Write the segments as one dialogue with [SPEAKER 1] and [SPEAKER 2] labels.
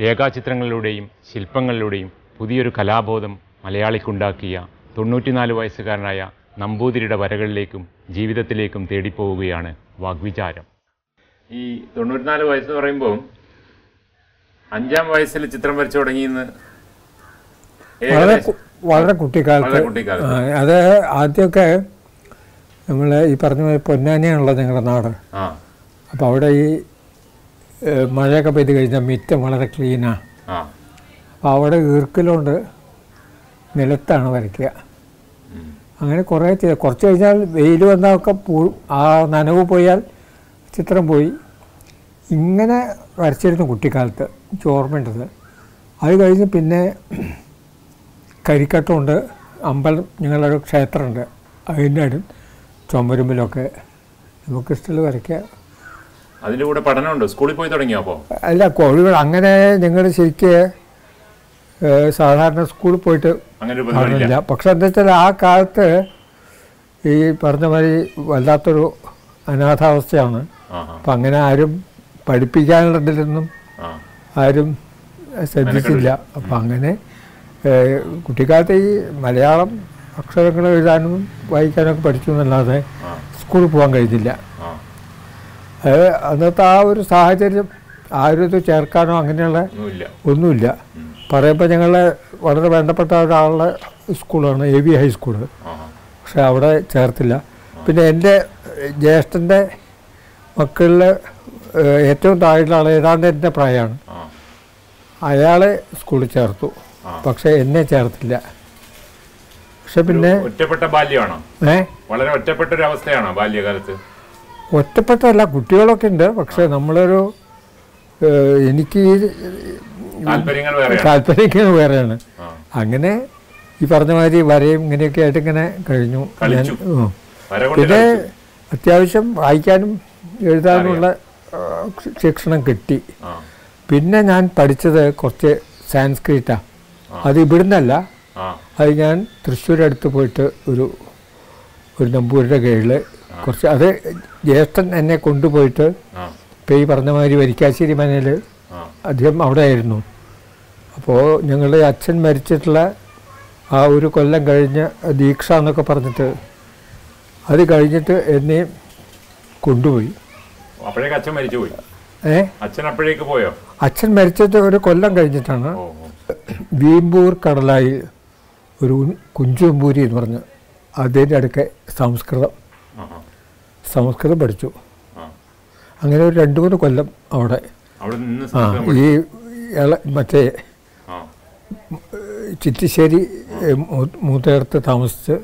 [SPEAKER 1] രേഖാചിത്രങ്ങളിലൂടെയും ശില്പങ്ങളിലൂടെയും പുതിയൊരു കലാബോധം മലയാളിക്കുണ്ടാക്കിയ തൊണ്ണൂറ്റിനാല് വയസ്സുകാരനായ നമ്പൂതിരിയുടെ വരകളിലേക്കും ജീവിതത്തിലേക്കും തേടിപ്പോവുകയാണ് വാഗ്വിചാരം. ഈ തൊണ്ണൂറ്റിനാല് വയസ്സ് പറയുമ്പോൾ അഞ്ചാം വയസ്സിൽ ചിത്രം വരച്ചു തുടങ്ങിയെന്ന്
[SPEAKER 2] വളരെ വളരെ കുട്ടിക്കാലത്ത് അത് ആദ്യമൊക്കെ നമ്മൾ ഈ പറഞ്ഞ പൊന്നാനിയാണുള്ളത് പൊന്നാനിയാണല്ലോ ഞങ്ങളുടെ നാട്. അപ്പോൾ അവിടെ ഈ മഴയൊക്കെ പെയ്ത് കഴിഞ്ഞാൽ മിറ്റം വളരെ ക്ലീനാണ് അപ്പോൾ അവിടെ ഈർക്കിലുണ്ട്. നിലത്താണ് വരയ്ക്കുക. അങ്ങനെ കുറേ കുറച്ച് കഴിഞ്ഞാൽ വെയിൽ വന്നതൊക്കെ പോ ആ നനവ് പോയാൽ ചിത്രം പോയി. ഇങ്ങനെ വരച്ചിരുന്നു കുട്ടിക്കാലത്ത് ചോർമ്മേണ്ടത് അത് കഴിഞ്ഞ് പിന്നെ കരിക്കട്ടമുണ്ട് അമ്പലം ഞങ്ങളൊരു ക്ഷേത്രമുണ്ട്. അതിന്റെ ചുമരുമ്പിലൊക്കെ നമുക്കിഷ്ടമുള്ള വരയ്ക്കുക
[SPEAKER 1] അതിന്റെ കൂടെ പഠനമുണ്ട്? സ്കൂളിൽ പോയി തുടങ്ങിയോ അപ്പോൾ
[SPEAKER 2] അല്ല കോഴികൾ അങ്ങനെ ഞങ്ങൾ ശരിക്ക് സാധാരണ സ്കൂളിൽ പോയിട്ട്
[SPEAKER 1] അങ്ങനെ
[SPEAKER 2] പക്ഷെ എന്താ വെച്ചാൽ ആ കാലത്ത് ഈ പറഞ്ഞ മാതിരി വല്ലാത്തൊരു അനാഥാവസ്ഥയാണ്. അപ്പം അങ്ങനെ ആരും പഠിപ്പിക്കാനുള്ളതിലൊന്നും ആരും ശ്രദ്ധിച്ചില്ല. അപ്പം അങ്ങനെ കുട്ടിക്കാലത്ത് ഈ മലയാളം അക്ഷരങ്ങൾ എഴുതാനും വായിക്കാനൊക്കെ പഠിച്ചു എന്നല്ലാതെ സ്കൂളിൽ പോകാൻ കഴിഞ്ഞില്ല. അന്നത്തെ ആ ഒരു സാഹചര്യം ആരും ഇത് ചേർക്കാനോ അങ്ങനെയുള്ള
[SPEAKER 1] ഒന്നുമില്ല.
[SPEAKER 2] പറയുമ്പോൾ ഞങ്ങളെ വളരെ വേണ്ടപ്പെട്ട ഒരാളുടെ സ്കൂളാണ് എ വി
[SPEAKER 1] ഹൈസ്കൂൾ
[SPEAKER 2] പക്ഷെ അവിടെ ചേർത്തില്ല. പിന്നെ എന്റെ ജ്യേഷ്ഠന്റെ മക്കളിൽ ഏറ്റവും താഴെയുള്ള ആൾ ഏതാണ്ട് എന്റെ പ്രായമാണ്. അയാളെ സ്കൂളിൽ ചേർത്തു. പക്ഷെ എന്നെ ചേർത്തില്ല. പക്ഷെ പിന്നെ
[SPEAKER 1] ഒറ്റപ്പെട്ട ബാല്യമാണോ?
[SPEAKER 2] ഏ?
[SPEAKER 1] വളരെ ഒറ്റപ്പെട്ട ഒരു അവസ്ഥയാണോ ബാല്യകാലത്ത്?
[SPEAKER 2] ഒറ്റപ്പെട്ടല്ല കുട്ടികളൊക്കെ ഉണ്ട്. പക്ഷെ നമ്മളൊരു എനിക്ക്
[SPEAKER 1] താല്പര്യങ്ങൾ വേറെയാണ്.
[SPEAKER 2] താല്പര്യം വേറെയാണ്. അങ്ങനെ ഈ പറഞ്ഞ മാതിരി വരയും ഇങ്ങനെയൊക്കെ ആയിട്ട് ഇങ്ങനെ കഴിഞ്ഞു. പിന്നെ അത്യാവശ്യം വായിക്കാനും എഴുതാനുമുള്ള ശിക്ഷണം കിട്ടി. പിന്നെ ഞാൻ പഠിച്ചത് കുറച്ച് സാൻസ്ക്രിറ്റാണ് അത് ഇവിടുന്നല്ല. അത് ഞാൻ തൃശ്ശൂരടുത്ത് പോയിട്ട് ഒരു ഒരു നമ്പൂരിന്റെ കീഴിൽ കുറച്ച് അത് ജ്യേഷ്ഠൻ എന്നെ കൊണ്ടുപോയിട്ട് ഇപ്പം ഈ പറഞ്ഞ മാതിരി വരിക്കാശ്ശേരി മനയിൽ അദ്ദേഹം അവിടെ ആയിരുന്നു അപ്പോൾ ഞങ്ങളുടെ അച്ഛൻ മരിച്ചിട്ടുള്ള ആ ഒരു കൊല്ലം കഴിഞ്ഞ ദീക്ഷ എന്നൊക്കെ പറഞ്ഞിട്ട് അത് കഴിഞ്ഞിട്ട് എന്നെ കൊണ്ടുപോയി.
[SPEAKER 1] അപ്പോഴേക്ക് അച്ഛൻ മരിച്ചു പോയി?
[SPEAKER 2] ഏ?
[SPEAKER 1] അച്ഛൻ അപ്പോഴേക്ക് പോയോ?
[SPEAKER 2] അച്ഛൻ മരിച്ചിട്ട് ഒരു കൊല്ലം കഴിഞ്ഞിട്ടാണ് വീമ്പൂർ കടലായി ഒരു കുഞ്ചുമ്പൂരി എന്ന് പറഞ്ഞ് അതിന്റെ അടുക്കെ സംസ്കൃതം സംസ്കൃതം പഠിച്ചു. അങ്ങനെ ഒരു രണ്ട് മൂന്ന് കൊല്ലം അവിടെ. ആ ഈ മറ്റേ ചിറ്റിശ്ശേരി മൂത്തേടത്ത് മൂത്തേർത്ത് താമസിച്ച്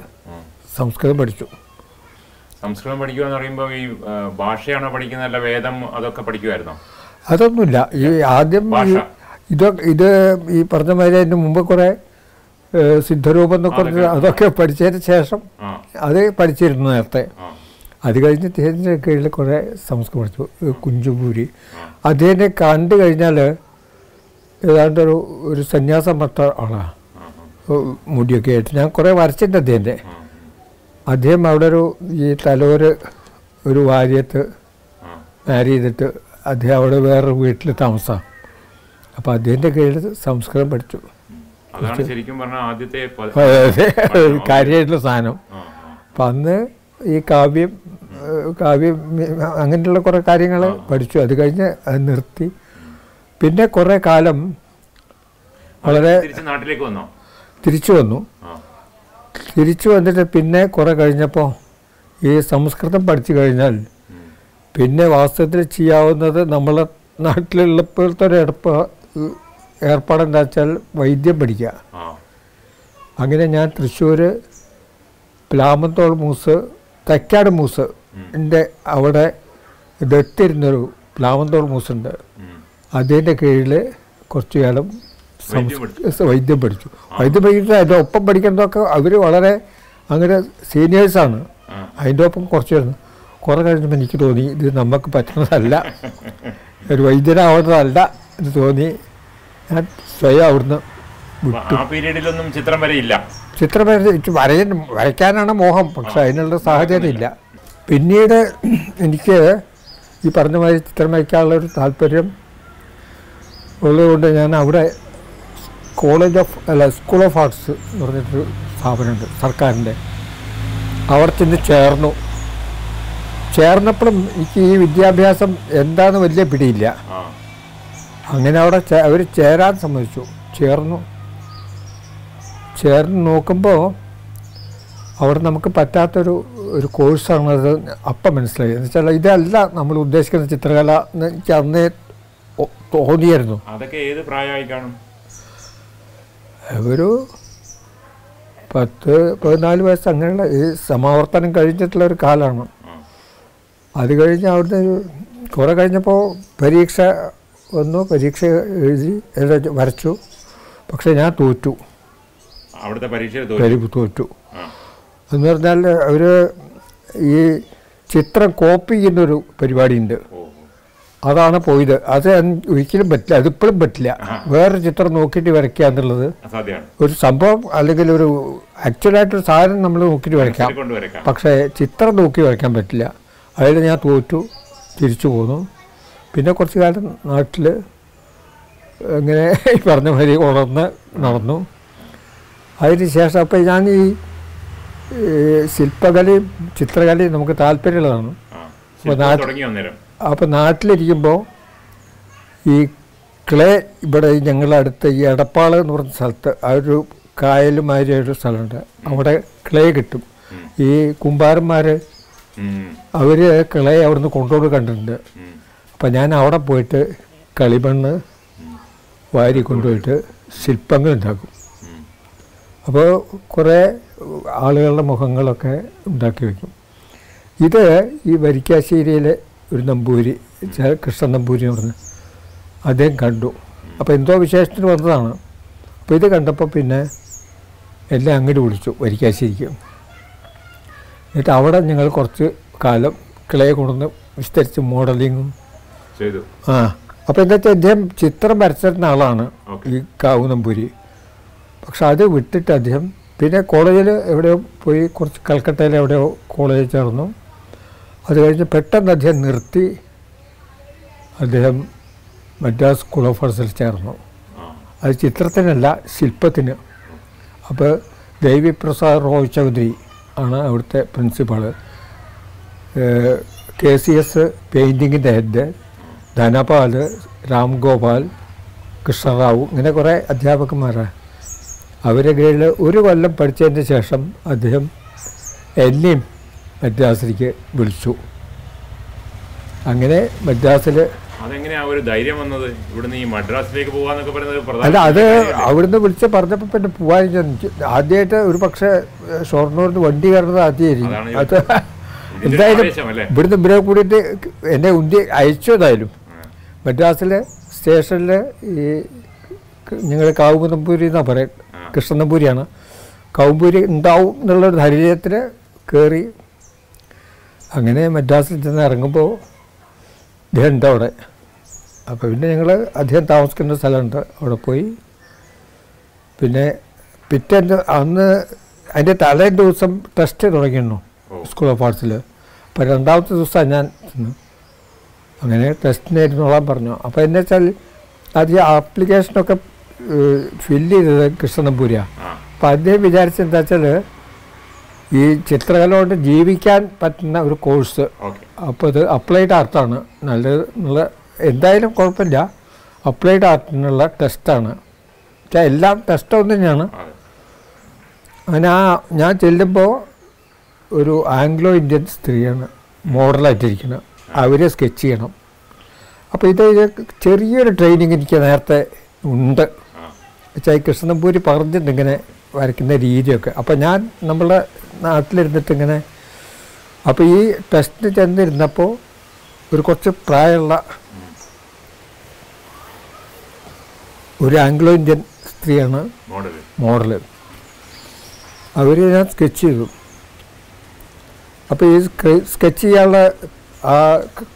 [SPEAKER 2] സംസ്കൃതം പഠിച്ചു.
[SPEAKER 1] സംസ്കൃതം പഠിക്കുക എന്ന് പറയുമ്പോൾ ഈ ഭാഷയാണോ പഠിക്കുന്നതല്ല വേദം അതൊക്കെ പഠിക്കുമായിരുന്നോ
[SPEAKER 2] അതൊന്നുമില്ല. ഈ ആദ്യം. ഇത് ഇത് ഈ പറഞ്ഞ മാതിരി അതിന് മുമ്പ് കുറേ സിദ്ധരൂപം എന്നൊക്കെ പറഞ്ഞ് അതൊക്കെ പഠിച്ചതിന് ശേഷം അത് പഠിച്ചിരുന്നു നേരത്തെ. അത് കഴിഞ്ഞ് അദ്ദേഹത്തിന്റെ കീഴിൽ കുറേ സംസ്കൃതം പഠിച്ചു. കുഞ്ചുപൂരി. അദ്ദേഹത്തെ കണ്ടു കഴിഞ്ഞാൽ ഏതാണ്ട് ഒരു ഒരു സന്യാസം പറ്റ ആളാണ് മുടിയൊക്കെ ആയിട്ട്. ഞാൻ കുറേ വരച്ചിട്ടുണ്ട് അദ്ദേഹത്തെ. അദ്ദേഹം അവിടെ ഒരു ഈ തലോര് ഒരു വാര്യത്ത് മാരി ചെയ്തിട്ട് അദ്ദേഹം അവിടെ വേറൊരു വീട്ടിൽ താമസമാണ് അപ്പോൾ അദ്ദേഹത്തിന്റെ കീഴിൽ സംസ്കൃതം പഠിച്ചു.
[SPEAKER 1] അതാണ് ശരിക്കും പറഞ്ഞാൽ ആദ്യത്തെ
[SPEAKER 2] കാര്യമായിട്ടുള്ള സാധനം. അപ്പം അന്ന് ഈ കാവ്യം കാവ്യം അങ്ങനെയുള്ള കുറേ കാര്യങ്ങൾ പഠിച്ചു. അത് കഴിഞ്ഞ് അത് നിർത്തി. പിന്നെ കുറേ കാലം വളരെ
[SPEAKER 1] തിരിച്ച് നാട്ടിലേക്ക് വന്നോ?
[SPEAKER 2] തിരിച്ചു വന്നു. തിരിച്ചു വന്നിട്ട് പിന്നെ കുറേ കഴിഞ്ഞപ്പോൾ ഈ സംസ്കൃതം പഠിച്ചു കഴിഞ്ഞാൽ പിന്നെ വാസ്തവത്തിൽ ചെയ്യാവുന്നത് നമ്മളെ നാട്ടിലുള്ളപ്പോഴത്തെ ഒരു ഏർപ്പ ഏർപ്പാടെന്താ വെച്ചാൽ വൈദ്യം പഠിക്കുക. അങ്ങനെ ഞാൻ തൃശ്ശൂർ പ്ലാമത്തോൾ മൂസ് തൈക്കാട് മൂസ് എന്റെ അവിടെ ദത്തിരുന്നൊരു പ്ലാമന്തോൾ മൂസുണ്ട്. അതിന്റെ കീഴിൽ കുറച്ചു കാലം
[SPEAKER 1] വൈദ്യം
[SPEAKER 2] പഠിച്ചു. വൈദ്യം പഠിക്കുന്നത് അതിന്റെ ഒപ്പം പഠിക്കുന്നതൊക്കെ അവർ വളരെ അങ്ങനെ സീനിയേഴ്സാണ്. അതിന്റെ ഒപ്പം കുറച്ച് കാലം കുറേ കഴിഞ്ഞപ്പോൾ എനിക്ക് തോന്നി ഇത് നമുക്ക് പറ്റുന്നതല്ല. ഒരു വൈദ്യനാവുന്നതല്ല എന്ന് തോന്നി. ഞാൻ സ്വയം അവിടുന്ന്
[SPEAKER 1] ആ പീരീഡിലൊന്നും ചിത്രം വരയില്ല.
[SPEAKER 2] ചിത്രം വരയ വരയ്ക്കാനാണ് മോഹം പക്ഷെ അതിനുള്ള സാഹചര്യം ഇല്ല. പിന്നീട് എനിക്ക് ഈ പറഞ്ഞ മാതിരി ചിത്രം വരയ്ക്കാനുള്ള ഒരു താല്പര്യം ഉള്ളതുകൊണ്ട് ഞാൻ അവിടെ കോളേജ് ഓഫ് അല്ല സ്കൂൾ ഓഫ് ആർട്സ് എന്ന് പറഞ്ഞിട്ടൊരു സ്ഥാപനമുണ്ട് സർക്കാരിന്റെ. അവിടെ ചെന്ന് ചേർന്നു. ചേർന്നപ്പോഴും എനിക്ക് ഈ വിദ്യാഭ്യാസം എന്താന്ന് വലിയ പിടിയില്ല. അങ്ങനെ അവിടെ അവർ ചേരാൻ സമ്മതിച്ചു. ചേർന്നു. ചേർന്ന് നോക്കുമ്പോൾ അവിടെ നമുക്ക് പറ്റാത്തൊരു ഒരു കോഴ്സാണത് അപ്പം മനസ്സിലായി. എന്ന് വെച്ചാൽ ഇതല്ല നമ്മൾ ഉദ്ദേശിക്കുന്ന ചിത്രകല എന്ന് എനിക്ക് അന്നേ തോന്നിയായിരുന്നു.
[SPEAKER 1] അതൊക്കെ ഏത് പ്രായമായി കാണും?
[SPEAKER 2] ഒരു പത്ത് പതിനാല് വയസ്സ് അങ്ങനെയുള്ള ഈ സമാവർത്തനം കഴിഞ്ഞിട്ടുള്ള ഒരു കാലമാണ്. അത് കഴിഞ്ഞ് അവിടുന്ന് കുറേ കഴിഞ്ഞപ്പോൾ പരീക്ഷ വന്നു പരീക്ഷ എഴുതി എല്ലാം വരച്ചു. പക്ഷേ ഞാൻ തോറ്റു.
[SPEAKER 1] അവിടുത്തെ
[SPEAKER 2] പരീക്ഷ തോറ്റു? എന്ന് പറഞ്ഞാൽ അവർ ഈ ചിത്രം കോപ്പി ചെയ്യുന്നൊരു പരിപാടിയുണ്ട്. അതാണ് പോയത്. അത് ഒരിക്കലും പറ്റില്ല. അതിപ്പോഴും പറ്റില്ല. വേറെ ചിത്രം നോക്കിയിട്ട് വരയ്ക്കുക എന്നുള്ളത് ഒരു സംഭവം അല്ലെങ്കിൽ ഒരു ആക്ച്വലായിട്ടൊരു സാധനം നമ്മൾ നോക്കിയിട്ട് വരയ്ക്കാം. പക്ഷേ ചിത്രം നോക്കി വരയ്ക്കാൻ പറ്റില്ല. അതിൽ ഞാൻ തോറ്റു തിരിച്ചു പോന്നു. പിന്നെ കുറച്ച് കാലം നാട്ടിൽ ഇങ്ങനെ ഈ പറഞ്ഞ മാതിരി ഉണർന്ന് നടന്നു. അതിന് ശേഷം അപ്പോൾ ഞാൻ ഈ ശില്പകലയും ചിത്രകലയും നമുക്ക് താല്പര്യമുള്ളതാണ്.
[SPEAKER 1] അപ്പോൾ
[SPEAKER 2] അപ്പോൾ നാട്ടിലിരിക്കുമ്പോൾ ഈ ക്ലേ ഇവിടെ ഞങ്ങളുടെ അടുത്ത് ഈ എടപ്പാൾ എന്ന് പറഞ്ഞ സ്ഥലത്ത് ആ ഒരു കായലുമാതിരി ഒരു സ്ഥലമുണ്ട്. അവിടെ ക്ലേ കിട്ടും. ഈ കുമ്പാരന്മാർ അവർ ക്ലേ അവിടുന്ന് കൊണ്ടുപോയി കണ്ടിട്ടുണ്ട്. അപ്പം ഞാൻ അവിടെ പോയിട്ട് കളിമണ്ണ് വാരി കൊണ്ടുപോയിട്ട് ശില്പങ്ങൾ ഉണ്ടാക്കും. അപ്പോൾ കുറേ ആളുകളുടെ മുഖങ്ങളൊക്കെ ഉണ്ടാക്കി വയ്ക്കും ഇത് ഈ വരിക്കാശ്ശേരിയിലെ ഒരു നമ്പൂരി കൃഷ്ണൻ നമ്പൂരി എന്ന് പറഞ്ഞ് അദ്ദേഹം കണ്ടു. അപ്പോൾ എന്തോ വിശേഷത്തിന് വന്നതാണ്. അപ്പോൾ ഇത് കണ്ടപ്പോൾ പിന്നെ എല്ലാം അങ്ങോട്ട് വിളിച്ചു വരിക്കാശ്ശേരിക്ക്. എന്നിട്ട് അവിടെ ഞങ്ങൾ കുറച്ച് കാലം കിളയെ കൊണ്ടുവന്ന് വിസ്തരിച്ച് മോഡലിങ്ങും ആ അപ്പോൾ എന്താ വെച്ചാൽ അദ്ദേഹം ചിത്രം വരച്ചിരുന്ന ആളാണ് ഈ കാവുനമ്പൂരി. പക്ഷെ അത് വിട്ടിട്ട് അദ്ദേഹം പിന്നെ കോളേജിൽ എവിടെയോ പോയി കുറച്ച് കൽക്കട്ടയിൽ എവിടെയോ കോളേജിൽ ചേർന്നു. അത് കഴിഞ്ഞ് പെട്ടെന്ന് അദ്ദേഹം നിർത്തി. അദ്ദേഹം മദ്രാസ് സ്കൂൾ ഓഫ് ആർട്സിൽ ചേർന്നു. അത് ചിത്രത്തിനല്ല ശില്പത്തിന്. അപ്പോൾ ദേവിപ്രസാദ് റോയ് ചൗധരി ആണ് അവിടുത്തെ പ്രിൻസിപ്പാൾ. കെ സി എസ് പെയിന്റിങ്ങിന്റെ ഹെഡ്. ധനപാൽ രാംഗോപാൽ കൃഷ്ണറാവു ഇങ്ങനെ കുറേ അധ്യാപകന്മാരാണ് അവരെ കീഴിൽ ഒരു കൊല്ലം പഠിച്ചതിന് ശേഷം അദ്ദേഹം എന്നെയും മദ്രാസിലേക്ക് വിളിച്ചു. അങ്ങനെ മദ്രാസിൽ അല്ല അത്? അവിടുന്ന് വിളിച്ച് പറഞ്ഞപ്പോൾ പിന്നെ പോകാൻ എനിക്ക് ആദ്യമായിട്ട് ഒരു പക്ഷേ ഷൊർണൂരിന് വണ്ടി കയറുന്നത് ആദ്യമായിരിക്കും അത് എന്തായാലും ഇവിടുന്ന് ഇവരെ കൂടിയിട്ട് എന്നെ ഉന്തി അയച്ചു ഏതായാലും മദ്രാസിലെ സ്റ്റേഷനിൽ ഈ ഞങ്ങൾ കാവുമ്പൂരി എന്നാണ് പറയും
[SPEAKER 1] ആ.
[SPEAKER 2] കൃഷ്ണനമ്പൂരിയാണ് കാവുംപൂരി ഉണ്ടാവും എന്നുള്ളൊരു ധൈര്യത്തിൽ കയറി അങ്ങനെ മദ്രാസിൽ ചെന്ന് ഇറങ്ങുമ്പോൾ ഇദ്ദേഹം ഉണ്ട് അവിടെ. അപ്പോൾ പിന്നെ ഞങ്ങൾ അദ്ദേഹം താമസിക്കുന്ന സ്ഥലമുണ്ട്. അവിടെ പോയി പിന്നെ പിറ്റേന്ന് അന്ന് അതിന്റെ തലേ ദിവസം ടെസ്റ്റ് തുടങ്ങിയിരുന്നു സ്കൂൾ ഓഫ് ആർട്സിൽ അപ്പോൾ രണ്ടാമത്തെ ദിവസമാണ് ഞാൻ ചെന്നു അങ്ങനെ ടെസ്റ്റിന് ഇരുന്നോളാൻ പറഞ്ഞു. അപ്പോൾ എന്നു വെച്ചാൽ അത് ആപ്ലിക്കേഷനൊക്കെ ഫില്ല് ചെയ്തത് കൃഷ്ണനമ്പൂരിയാണ് അപ്പം അദ്ദേഹം വിചാരിച്ചെന്താ വെച്ചാൽ ഈ ചിത്രകല കൊണ്ട് ജീവിക്കാൻ പറ്റുന്ന ഒരു കോഴ്സ്. അപ്പോൾ ഇത് അപ്ലൈഡ് ആർട്ടാണ്. നല്ല നല്ല എന്തായാലും കുഴപ്പമില്ല. അപ്ലൈഡ് ആർട്ടിനുള്ള ടെസ്റ്റാണ്. എല്ലാം ടെസ്റ്റ് ഒന്ന് തന്നെയാണ് അങ്ങനെ ആ ഞാൻ ചെല്ലുമ്പോൾ ഒരു ആംഗ്ലോ ഇന്ത്യൻ സ്ത്രീയാണ് മോഡലായിട്ടിരിക്കുന്നത്. അവരെ സ്കെച്ച് ചെയ്യണം. അപ്പോൾ ഇത് ചെറിയൊരു ട്രെയിനിങ് എനിക്ക് നേരത്തെ ഉണ്ട്. വെച്ചാൽ കൃഷ്ണനമ്പൂരി പറഞ്ഞിട്ടുണ്ട് ഇങ്ങനെ വരയ്ക്കുന്ന രീതിയൊക്കെ. അപ്പോൾ ഞാൻ നമ്മളെ നാട്ടിലിരുന്നിട്ട് ഇങ്ങനെ അപ്പോൾ ഈ ടെസ്റ്റിന് ചെന്നിരുന്നപ്പോൾ ഒരു കുറച്ച് പ്രായമുള്ള ഒരു ആംഗ്ലോ ഇന്ത്യൻ സ്ത്രീയാണ്
[SPEAKER 1] മോഡൽ
[SPEAKER 2] അവർ ഞാൻ സ്കെച്ച് ചെയ്തു. അപ്പോൾ ഈ സ്കെച്ച് ചെയ്യാനുള്ള ആ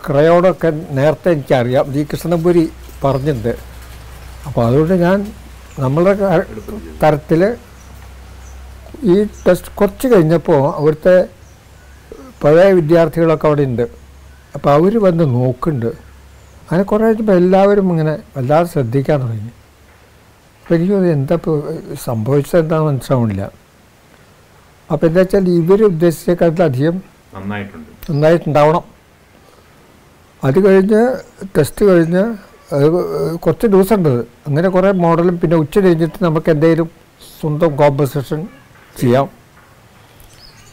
[SPEAKER 2] ക്രയോണൊക്കെ നേരത്തെ എനിക്കറിയാം. ജി കൃഷ്ണൻപുരി പറഞ്ഞിട്ടുണ്ട്. അപ്പോൾ അതുകൊണ്ട് ഞാൻ നമ്മളുടെ തരത്തിൽ ഈ ടെസ്റ്റ് കുറച്ച് കഴിഞ്ഞപ്പോൾ അവിടുത്തെ പഴയ വിദ്യാർത്ഥികളൊക്കെ അവിടെ ഉണ്ട് അപ്പോൾ അവർ വന്ന് നോക്കുന്നുണ്ട്. അങ്ങനെ കുറേ കഴിഞ്ഞപ്പോൾ എല്ലാവരും ഇങ്ങനെ വല്ലാതെ ശ്രദ്ധിക്കാൻ തുടങ്ങി. അപ്പോൾ എനിക്ക് എന്താ ഇപ്പോൾ സംഭവിച്ചത് എന്താണെന്ന് മനസ്സിലാവുന്നില്ല. അപ്പോൾ എന്താ വെച്ചാൽ ഇവർ ഉദ്ദേശിച്ചേക്കാട്ടിലധികം
[SPEAKER 1] നന്നായിട്ടുണ്ട്.
[SPEAKER 2] നന്നായിട്ടുണ്ടാവണം. അത് കഴിഞ്ഞ് ടെസ്റ്റ് കഴിഞ്ഞ് അത് കുറച്ച് ഉണ്ടത് അങ്ങനെ കുറേ മോഡലും പിന്നെ ഉച്ച കഴിഞ്ഞിട്ട് നമുക്ക് എന്തെങ്കിലും സ്വന്തം കോമ്പസിഷൻ ചെയ്യാം.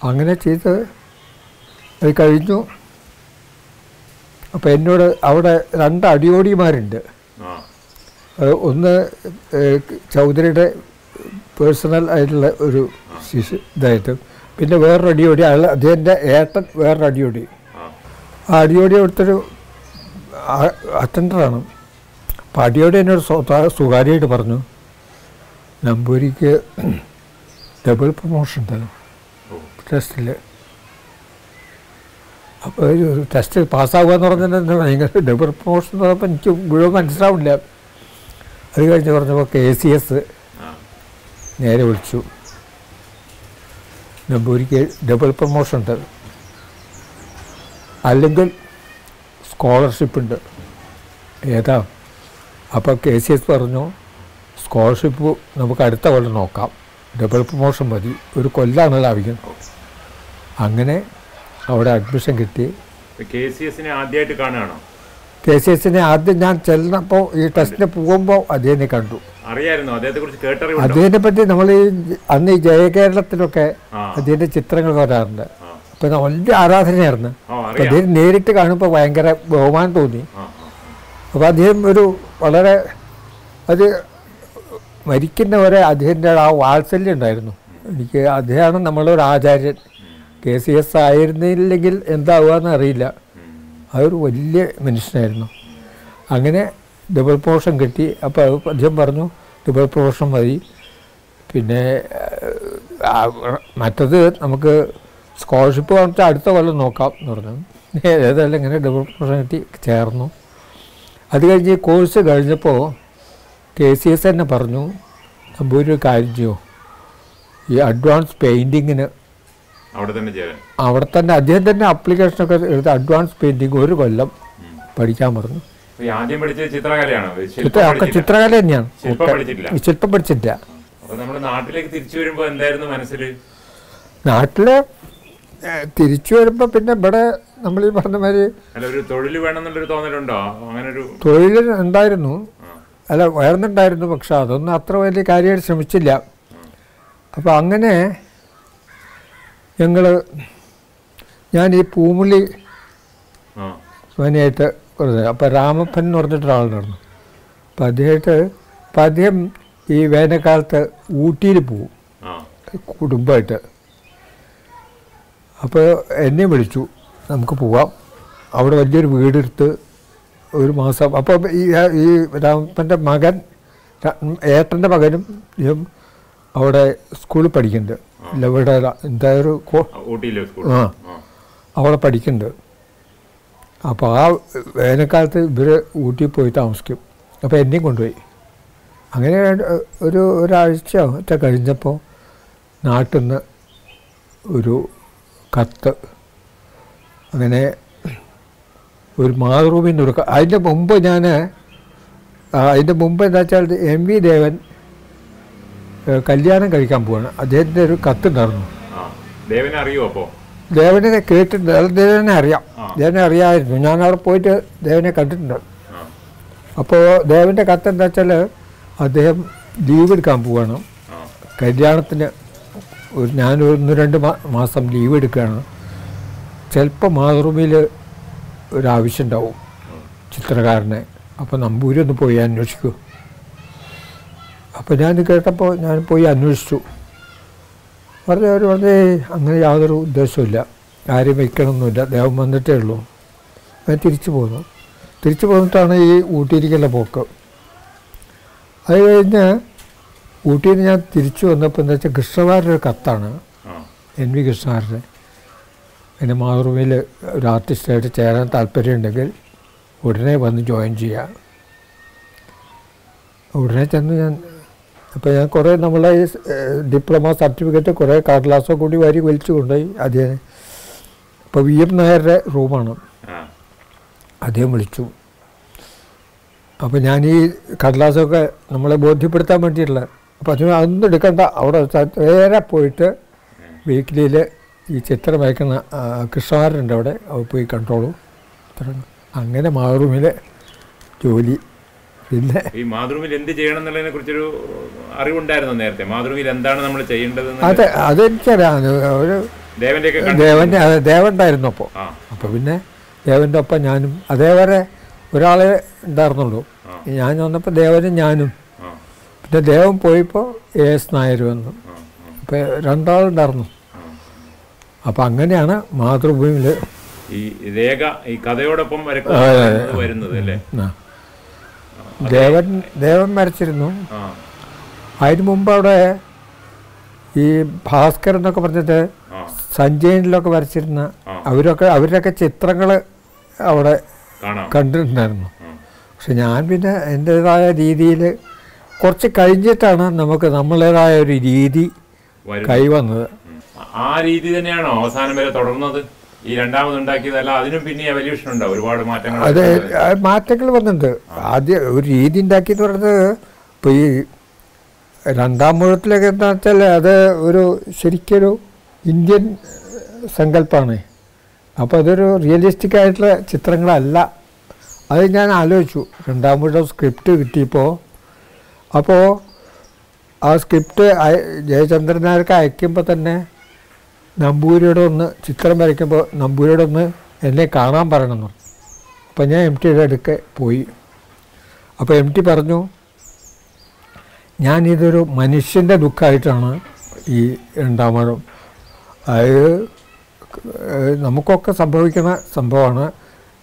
[SPEAKER 2] അങ്ങനെ ചെയ്ത് അത് കഴിഞ്ഞു. അപ്പോൾ എന്നോട് അവിടെ രണ്ട് അടിയോടിമാരുണ്ട്. ഒന്ന് ചൗധരിയുടെ പേഴ്സണൽ ആയിട്ടുള്ള ഒരു ശിശു ഇതായിട്ട്. പിന്നെ വേറൊരു അടിയോടി അയാൾ അദ്ദേഹത്തിന്റെ ഏട്ടൻ വേറൊരു അടിയോടി. അടിയോടി അവിടുത്തെ അറ്റൻഡറാണ്. അപ്പം അടിയോടി എന്നോട് സ്വ- സ്വകാര്യമായിട്ട് പറഞ്ഞു നമ്പൂരിക്ക് ഡബിൾ പ്രൊമോഷൻ
[SPEAKER 1] തരും
[SPEAKER 2] ടെസ്റ്റിൽ അപ്പോൾ ഒരു ടെസ്റ്റ് പാസ്സാവുക എന്ന് പറഞ്ഞാൽ ഭയങ്കര ഡബിൾ പ്രൊമോഷൻ എന്ന് പറഞ്ഞപ്പോൾ എനിക്ക് മുഴുവൻ മനസ്സിലാവില്ല അത് കഴിഞ്ഞ് പറഞ്ഞപ്പോൾ കെ സി എസ് നേരെ വിളിച്ചു. നമ്പൂരിക്ക് ഡബിൾ പ്രൊമോഷൻ ഉണ്ട് അല്ലെങ്കിൽ സ്കോളർഷിപ്പ് ഉണ്ട്. ഏതാ? അപ്പോൾ കെ സി എസ് പറഞ്ഞു സ്കോളർഷിപ്പ് നമുക്ക് അടുത്ത കൊല്ലം നോക്കാം. ഡബിൾ പ്രൊമോഷൻ മതി. ഒരു കൊല്ലാണ് ലാഭിക്കുന്നത്. അങ്ങനെ അവിടെ അഡ്മിഷൻ കിട്ടി.
[SPEAKER 1] കെ സി എസിനെ ആദ്യമായിട്ട് കാണുകയാണോ?
[SPEAKER 2] കെ സി എസിനെ ആദ്യം ഞാൻ ചെല്ലുന്നപ്പോൾ ഈ ടെസ്റ്റിന് പോകുമ്പോൾ അദ്ദേഹത്തെ കണ്ടു.
[SPEAKER 1] അദ്ദേഹത്തെ
[SPEAKER 2] പറ്റി നമ്മൾ ഈ അന്ന് ഈ ജയകേരളത്തിലൊക്കെ അദ്ദേഹത്തിന്റെ ചിത്രങ്ങൾ വരാറുണ്ട്. അപ്പം വലിയ ആരാധനയായിരുന്നു. അപ്പം അദ്ദേഹം നേരിട്ട് കാണുമ്പോൾ ഭയങ്കര ബഹുമാനം തോന്നി. അപ്പോൾ അദ്ദേഹം ഒരു വളരെ അത് മരിക്കുന്നവരെ അദ്ദേഹത്തിന്റെ ആ വാത്സല്യം ഉണ്ടായിരുന്നു. എനിക്ക് അദ്ദേഹമാണ് നമ്മളൊരു ആചാര്യൻ. കെ സി എസ് ആയിരുന്നില്ലെങ്കിൽ എന്താവുകയെന്ന് അറിയില്ല. അതൊരു വലിയ മനുഷ്യനായിരുന്നു. അങ്ങനെ ഡബിൾ പ്രൊമോഷൻ കിട്ടി. അപ്പോൾ അദ്ദേഹം പറഞ്ഞു ഡബിൾ പ്രൊമോഷൻ മതി. പിന്നെ മറ്റത് നമുക്ക് സ്കോളർഷിപ്പ് പറഞ്ഞിട്ട് അടുത്ത കൊല്ലം നോക്കാം എന്ന് പറഞ്ഞു. ഏതായാലും ഇങ്ങനെ കിട്ടി ചേർന്നു. അത് കഴിഞ്ഞ് ഈ കോഴ്സ് കഴിഞ്ഞപ്പോൾ കെ സി എസ് തന്നെ പറഞ്ഞു നമ്പൂരി ഒരു കാര്യം ചെയ്യോ? ഈ അഡ്വാൻസ് പെയിന്റിങ്ങിന്
[SPEAKER 1] അവിടെ തന്നെ
[SPEAKER 2] അവിടെ തന്നെ അദ്ദേഹം തന്നെ അപ്ലിക്കേഷനൊക്കെ എടുത്ത് അഡ്വാൻസ് പെയിന്റിങ് ഒരു കൊല്ലം. പഠിക്കാൻ പറഞ്ഞു.
[SPEAKER 1] ആദ്യം പഠിച്ചത് ചിത്രകലയാണോ.
[SPEAKER 2] ഒക്കെ ചിത്രകല തന്നെയാണ്.
[SPEAKER 1] ശില്പം പഠിച്ചിട്ടില്ല. നാട്ടിലേക്ക് തിരിച്ചു വരുമ്പോൾ എന്തായിരുന്നു മനസ്സിൽ
[SPEAKER 2] നാട്ടിൽ തിരിച്ചു വരുമ്പോൾ പിന്നെ ഇവിടെ നമ്മൾ ഈ പറഞ്ഞ മാതിരി
[SPEAKER 1] തൊഴിൽ വേണമെന്നുള്ളൊരു തോന്നലുണ്ടോ? അങ്ങനെ ഒരു
[SPEAKER 2] തൊഴിൽ ഉണ്ടായിരുന്നു. അല്ല ഉയർന്നുണ്ടായിരുന്നു പക്ഷെ അതൊന്നും അത്ര വലിയ കാര്യമായിട്ട് ശ്രമിച്ചില്ല. അപ്പോൾ അങ്ങനെ ഞങ്ങൾ ഞാൻ ഈ പൂമുള്ളി സ്വനിയായിട്ട് കുറച്ച് അപ്പോൾ രാമപ്പൻ എന്ന് പറഞ്ഞിട്ടൊരാളുണ്ടായിരുന്നു അപ്പോൾ അദ്ദേഹമായിട്ട് അപ്പം അദ്ദേഹം ഈ വേനൽക്കാലത്ത് ഊട്ടിയിൽ പോവും. കുടുംബമായിട്ട്. അപ്പോൾ എന്നെ വിളിച്ചു. നമുക്ക് പോവാം. അവിടെ വലിയൊരു വീടെടുത്ത് ഒരു മാസം അപ്പോൾ ഈ ഈ രാമപ്പന്റെ മകൻ ഏട്ടന്റെ മകനും ഇതും അവിടെ സ്കൂളിൽ പഠിക്കുന്നുണ്ട്. ഇവിടെ എന്താ ഒരു
[SPEAKER 1] ആ,
[SPEAKER 2] അവിടെ പഠിക്കുന്നുണ്ട്. അപ്പോൾ ആ വേനൽക്കാലത്ത് ഇവർ ഊട്ടി പോയി താമസിക്കും. അപ്പോൾ എന്നെയും കൊണ്ടുപോയി. അങ്ങനെ ഒരു ഒരാഴ്ച ഒറ്റ കഴിഞ്ഞപ്പോൾ നാട്ടിൽ നിന്ന് ഒരു കത്ത്. അങ്ങനെ ഒരു മാതൃഭൂമിന്റെ ഒരു അതിന്റെ മുമ്പ് ഞാൻ അതിന്റെ മുമ്പ് എന്താ വെച്ചാൽ എം വി ദേവൻ കല്യാണം കഴിക്കാൻ പോവാണ്. അദ്ദേഹത്തിന്റെ ഒരു കത്തുണ്ടായിരുന്നു
[SPEAKER 1] ദേവനെ അറിയോ അപ്പോ?
[SPEAKER 2] ദേവനെ കേട്ടിട്ടുണ്ട്. അത് ദേവനെ അറിയാം. ദേവനെ അറിയാമായിരുന്നു. ഞാൻ അവിടെ പോയിട്ട് ദേവനെ കണ്ടിട്ടുണ്ട്. അപ്പോൾ ദേവന്റെ കത്ത് എന്താ വെച്ചാൽ അദ്ദേഹം ലീവ് എടുക്കാൻ പോവാണ്. കല്യാണത്തിന് ഒരു ഞാൻ ഒന്ന് രണ്ട് മാസം ലീവ് എടുക്കുകയാണ്. ചിലപ്പോൾ മാതൃഭൂമിയിൽ ഒരാവശ്യം ഉണ്ടാവും ചിത്രകാരനെ. അപ്പോൾ നമ്പൂരി ഒന്ന് പോയി അന്വേഷിക്കൂ. അപ്പോൾ ഞാൻ കേട്ടപ്പോൾ ഞാൻ പോയി അന്വേഷിച്ചു. വളരെ അവർ വളരെ അങ്ങനെ യാതൊരു ഉദ്ദേശമില്ല ആരും വയ്ക്കണമെന്നില്ല ദേവം വന്നിട്ടേ ഉള്ളൂ. ഞാൻ തിരിച്ചു പോന്നു. തിരിച്ചു പോന്നിട്ടാണ് ഈ ഊട്ടിയിരിക്കുന്ന പോക്ക്. അത് കഴിഞ്ഞ് ഊട്ടിയിൽ നിന്ന് ഞാൻ തിരിച്ചു വന്നപ്പോൾ എന്താ വെച്ചാൽ കൃഷ്ണവാരുടെ ഒരു കത്താണ് എൻ വി കൃഷ്ണവാരുടെ എന്റെ മാതൃഭൂമിയിൽ ഒരു ആർട്ടിസ്റ്റായിട്ട് ചേരാൻ താല്പര്യമുണ്ടെങ്കിൽ ഉടനെ വന്ന് ജോയിൻ ചെയ്യുക ഉടനെ ചെന്ന് ഞാൻ അപ്പോൾ ഞാൻ കുറേ നമ്മളെ ഈ ഡിപ്ലോമ സർട്ടിഫിക്കറ്റ് കുറേ കടലാസോ കൂടി വാരി വലിച്ചു കൊണ്ടുപോയി. അദ്ദേഹം ഇപ്പോൾ വി എം നായരുടെ റൂമാണ്. അദ്ദേഹം വിളിച്ചു. അപ്പോൾ ഞാൻ ഈ കടലാസൊക്കെ നമ്മളെ ബോധ്യപ്പെടുത്താൻ വേണ്ടിയിട്ടുള്ള അപ്പോൾ അതിന് അതൊന്നും എടുക്കണ്ട. അവിടെ നേരെ പോയിട്ട് വീക്കിലിയിൽ ഈ ചിത്രം വയ്ക്കുന്ന കൃഷ്ണകാരുണ്ട് കൃഷ്ണമാരുണ്ട് അവിടെ. പോയി കണ്ടോളൂ. അങ്ങനെ മാതൃമിൽ ജോലി. പിന്നെ
[SPEAKER 1] ഈ മാതൃഭൂമിയിൽ എന്ത് ചെയ്യണം എന്നുള്ളതിനെ കുറിച്ചൊരു അറിവുണ്ടായിരുന്നു നേരത്തെ. മാതൃഭൂമിയിൽ എന്താണ് നമ്മൾ ചെയ്യേണ്ടത്
[SPEAKER 2] അതെ അതെനിക്കറിയാം. ഒരു
[SPEAKER 1] ദേവന്റെ
[SPEAKER 2] ദേവന്റെ അതെ ദേവണ്ടായിരുന്നു അപ്പോൾ അപ്പോൾ പിന്നെ ദേവന്റെ ഒപ്പം ഞാനും അതേവരെ ഒരാളെ ഉണ്ടായിരുന്നുള്ളൂ. ഞാൻ വന്നപ്പോൾ ദേവനും ഞാനും
[SPEAKER 1] ആ
[SPEAKER 2] ദേവം ദേവൻ പോയപ്പോൾ എ എസ് നായർ വന്നു. അപ്പോൾ രണ്ടാളുണ്ടായിരുന്നു അപ്പോൾ അങ്ങനെയാണ് മാതൃഭൂമിയിൽ
[SPEAKER 1] ഈ രേഖ ഈ കഥയോടൊപ്പം വരുന്നത് അല്ലേ?
[SPEAKER 2] ദേവൻ ദേവൻ വരച്ചിരുന്നു അതിന് മുമ്പ് അവിടെ ഈ ഭാസ്കർ എന്നൊക്കെ പറഞ്ഞിട്ട് സഞ്ജയനിലൊക്കെ വരച്ചിരുന്ന. അവരൊക്കെ അവരുടെയൊക്കെ ചിത്രങ്ങൾ അവിടെ
[SPEAKER 1] കാണാം.
[SPEAKER 2] കണ്ടിട്ടുണ്ടായിരുന്നു. പക്ഷെ ഞാൻ പിന്നെ എന്റെതായ രീതിയിൽ കുറച്ച് കഴിഞ്ഞിട്ടാണ് നമുക്ക് നമ്മളേതായ ഒരു രീതി കൈവന്നത്.
[SPEAKER 1] ആ രീതി തന്നെയാണോ അവസാനം വരെ തുടർന്നത്? ഈ രണ്ടാമത് ഉണ്ടാക്കിയതല്ല അതിനും പിന്നെ എവല്യൂഷൻ ഉണ്ടാവും ഒരുപാട് മാറ്റങ്ങൾ
[SPEAKER 2] അതെ മാറ്റങ്ങൾ വന്നിട്ടുണ്ട്. ആദ്യം ഒരു രീതി ഉണ്ടാക്കി എന്ന് പറയുന്നത് ഇപ്പോൾ ഈ രണ്ടാം മുഴത്തിലൊക്കെ എന്താ വെച്ചാൽ അത് ഒരു ശരിക്കൊരു ഇന്ത്യൻ സങ്കല്പമാണ് അപ്പോൾ അതൊരു റിയലിസ്റ്റിക് ആയിട്ടുള്ള ചിത്രങ്ങളല്ല. അത് ഞാൻ ആലോചിച്ചു. രണ്ടാം മുഴം സ്ക്രിപ്റ്റ് കിട്ടിയപ്പോൾ അപ്പോൾ ആ സ്ക്രിപ്റ്റ് ജയചന്ദ്രൻ നായർക്ക് അയക്കുമ്പോൾ തന്നെ നമ്പൂരിയുടെ ഒന്ന് ചിത്രം വരയ്ക്കുമ്പോൾ നമ്പൂരിയുടെ ഒന്ന് എന്നെ കാണാൻ പറയണമെന്ന് അപ്പോൾ ഞാൻ എം ടിയുടെ അടുക്കെ പോയി. അപ്പോൾ എം ടി പറഞ്ഞു ഞാനിതൊരു മനുഷ്യന്റെ ദുഃഖമായിട്ടാണ് ഈ രണ്ടാമഴം അതായത് നമുക്കൊക്കെ സംഭവിക്കുന്ന സംഭവമാണ്.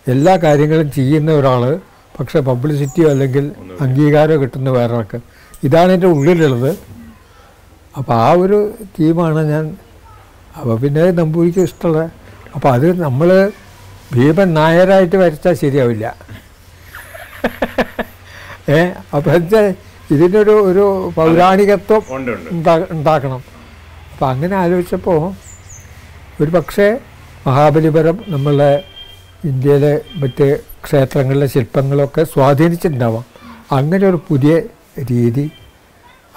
[SPEAKER 2] എല്ലാ കാര്യങ്ങളും ചെയ്യുന്ന ഒരാൾ പക്ഷേ പബ്ലിസിറ്റിയോ അല്ലെങ്കിൽ അംഗീകാരമോ കിട്ടുന്ന വേറെ ആൾക്ക് ഇതാണ് എന്റെ ഉള്ളിലുള്ളത്. അപ്പോൾ ആ ഒരു തീമാണ് ഞാൻ അപ്പോൾ പിന്നെ നമ്പൂരിക്ക് ഇഷ്ടമുള്ള അപ്പോൾ അത് നമ്മൾ ഭീമൻ നായരായിട്ട് വരച്ചാൽ ശരിയാവില്ല. ഏ? അപ്പോൾ എന്താ ഇതിനൊരു ഒരു പൗരാണികത്വം
[SPEAKER 1] ഉണ്ട് ഉണ്ട്
[SPEAKER 2] ഉണ്ടാ. ഉണ്ടാക്കണം. അപ്പം അങ്ങനെ ആലോചിച്ചപ്പോൾ ഒരു പക്ഷേ മഹാബലിപുരം നമ്മളെ ഇന്ത്യയിലെ മറ്റ് ക്ഷേത്രങ്ങളിലെ ശില്പങ്ങളൊക്കെ സ്വാധീനിച്ചിട്ടുണ്ടാവാം. അങ്ങനെ ഒരു പുതിയ രീതി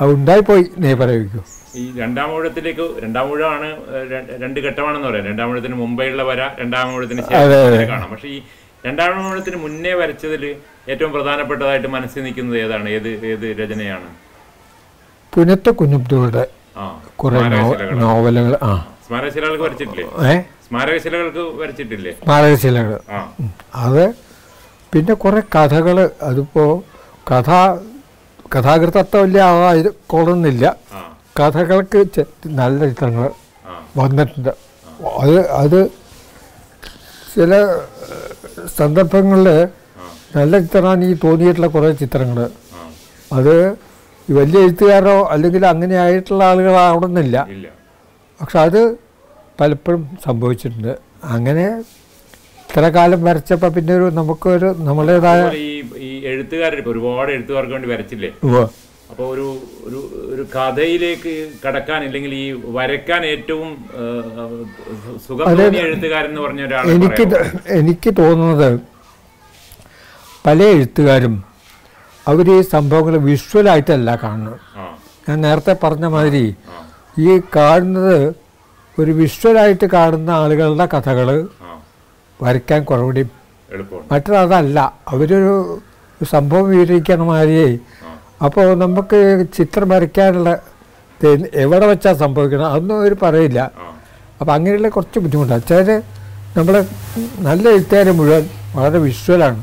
[SPEAKER 2] അത് ഉണ്ടായിപ്പോയി നീ പറയുമോ
[SPEAKER 1] ഈ രണ്ടാം ഊഴത്തിലേക്ക് രണ്ടാം ഊഴമാണ് രണ്ട് ഘട്ടമാണെന്ന് പറയാം. രണ്ടാം ഊഴത്തിന് മുമ്പേയുള്ള വര രണ്ടാം ഊഴത്തിന്
[SPEAKER 2] അതെ,
[SPEAKER 1] ശേഷം
[SPEAKER 2] അതെ.
[SPEAKER 1] വര കാണാം. പക്ഷെ ഈ രണ്ടാം ഊഴത്തിന് മുന്നേ വരച്ചതിൽ ഏറ്റവും പ്രധാനപ്പെട്ടതായിട്ട് മനസ്സിൽ നിൽക്കുന്നത് ഏതാണ്? ഏത് ഏത് രചനയാണ്?
[SPEAKER 2] പുനത്തെ കുഞ്ഞബ്ദുളുടെ കുറേ നോവലുകൾ ആ.
[SPEAKER 1] സ്മാരകശിലകൾക്ക് വരച്ചിട്ടില്ലേ? സ്മാരകശിലകൾക്ക് വരച്ചിട്ടില്ലേ?
[SPEAKER 2] സ്മാരകശിലകൾ. അത് പിന്നെ കുറേ കഥകൾ അതിപ്പോൾ കഥ കഥാകൃതത്വം വലിയ ആയിക്കൊള്ളുന്നില്ല കഥകൾക്ക് നല്ല ചിത്രങ്ങൾ വന്നിട്ടുണ്ട്. അത് അത് ചില സന്ദർഭങ്ങളിൽ നല്ല ചിത്രമാണ് എനിക്ക് തോന്നിയിട്ടുള്ള കുറേ ചിത്രങ്ങൾ അത് വലിയ എഴുത്തുകാരോ അല്ലെങ്കിൽ അങ്ങനെ ആയിട്ടുള്ള ആളുകളാവണമെന്നില്ല പക്ഷെ അത് പലപ്പോഴും സംഭവിച്ചിട്ടുണ്ട്. അങ്ങനെ ഇത്ര കാലം വരച്ചപ്പോ പിന്നെ ഒരു നമുക്കൊരു നമ്മുടേതായ
[SPEAKER 1] ഈ എഴുത്തുകാർ ഒരുപാട് എഴുത്തുകാർക്ക് വേണ്ടി വരച്ചില്ലേ?
[SPEAKER 2] അപ്പൊ
[SPEAKER 1] അപ്പോൾ ഒരു ഒരു ഒരു കഥയിലേക്ക് കടക്കാൻ അല്ലെങ്കിൽ ഈ വരയ്ക്കാൻ ഏറ്റവും സുഖം എഴുത്തുകാരൻ എന്ന് പറഞ്ഞ ഒരാൾ
[SPEAKER 2] എനിക്ക് എനിക്ക് തോന്നുന്നത് പല എഴുത്തുകാരും അവർ ഈ സംഭവങ്ങൾ വിഷ്വലായിട്ടല്ല കാണുന്നത്. ഞാൻ നേരത്തെ പറഞ്ഞ മാതിരി ഈ കാണുന്നത് ഒരു വിഷ്വലായിട്ട് കാണുന്ന ആളുകളുടെ കഥകൾ വരയ്ക്കാൻ കുറവുകൂടി മറ്റൊരതല്ല അവരൊരു സംഭവം വിവരിക്കണ മാതിരിയേ. അപ്പോൾ നമുക്ക് ചിത്രം വരയ്ക്കാനുള്ള എവിടെ വെച്ചാൽ സംഭവിക്കണം അതൊന്നും അവർ പറയില്ല. അപ്പോൾ അങ്ങനെയുള്ള കുറച്ച് ബുദ്ധിമുട്ടാണ് ചില നമ്മൾ നല്ല എഴുത്തുകാർ മുഴുവൻ വളരെ വിഷ്വലാണ്.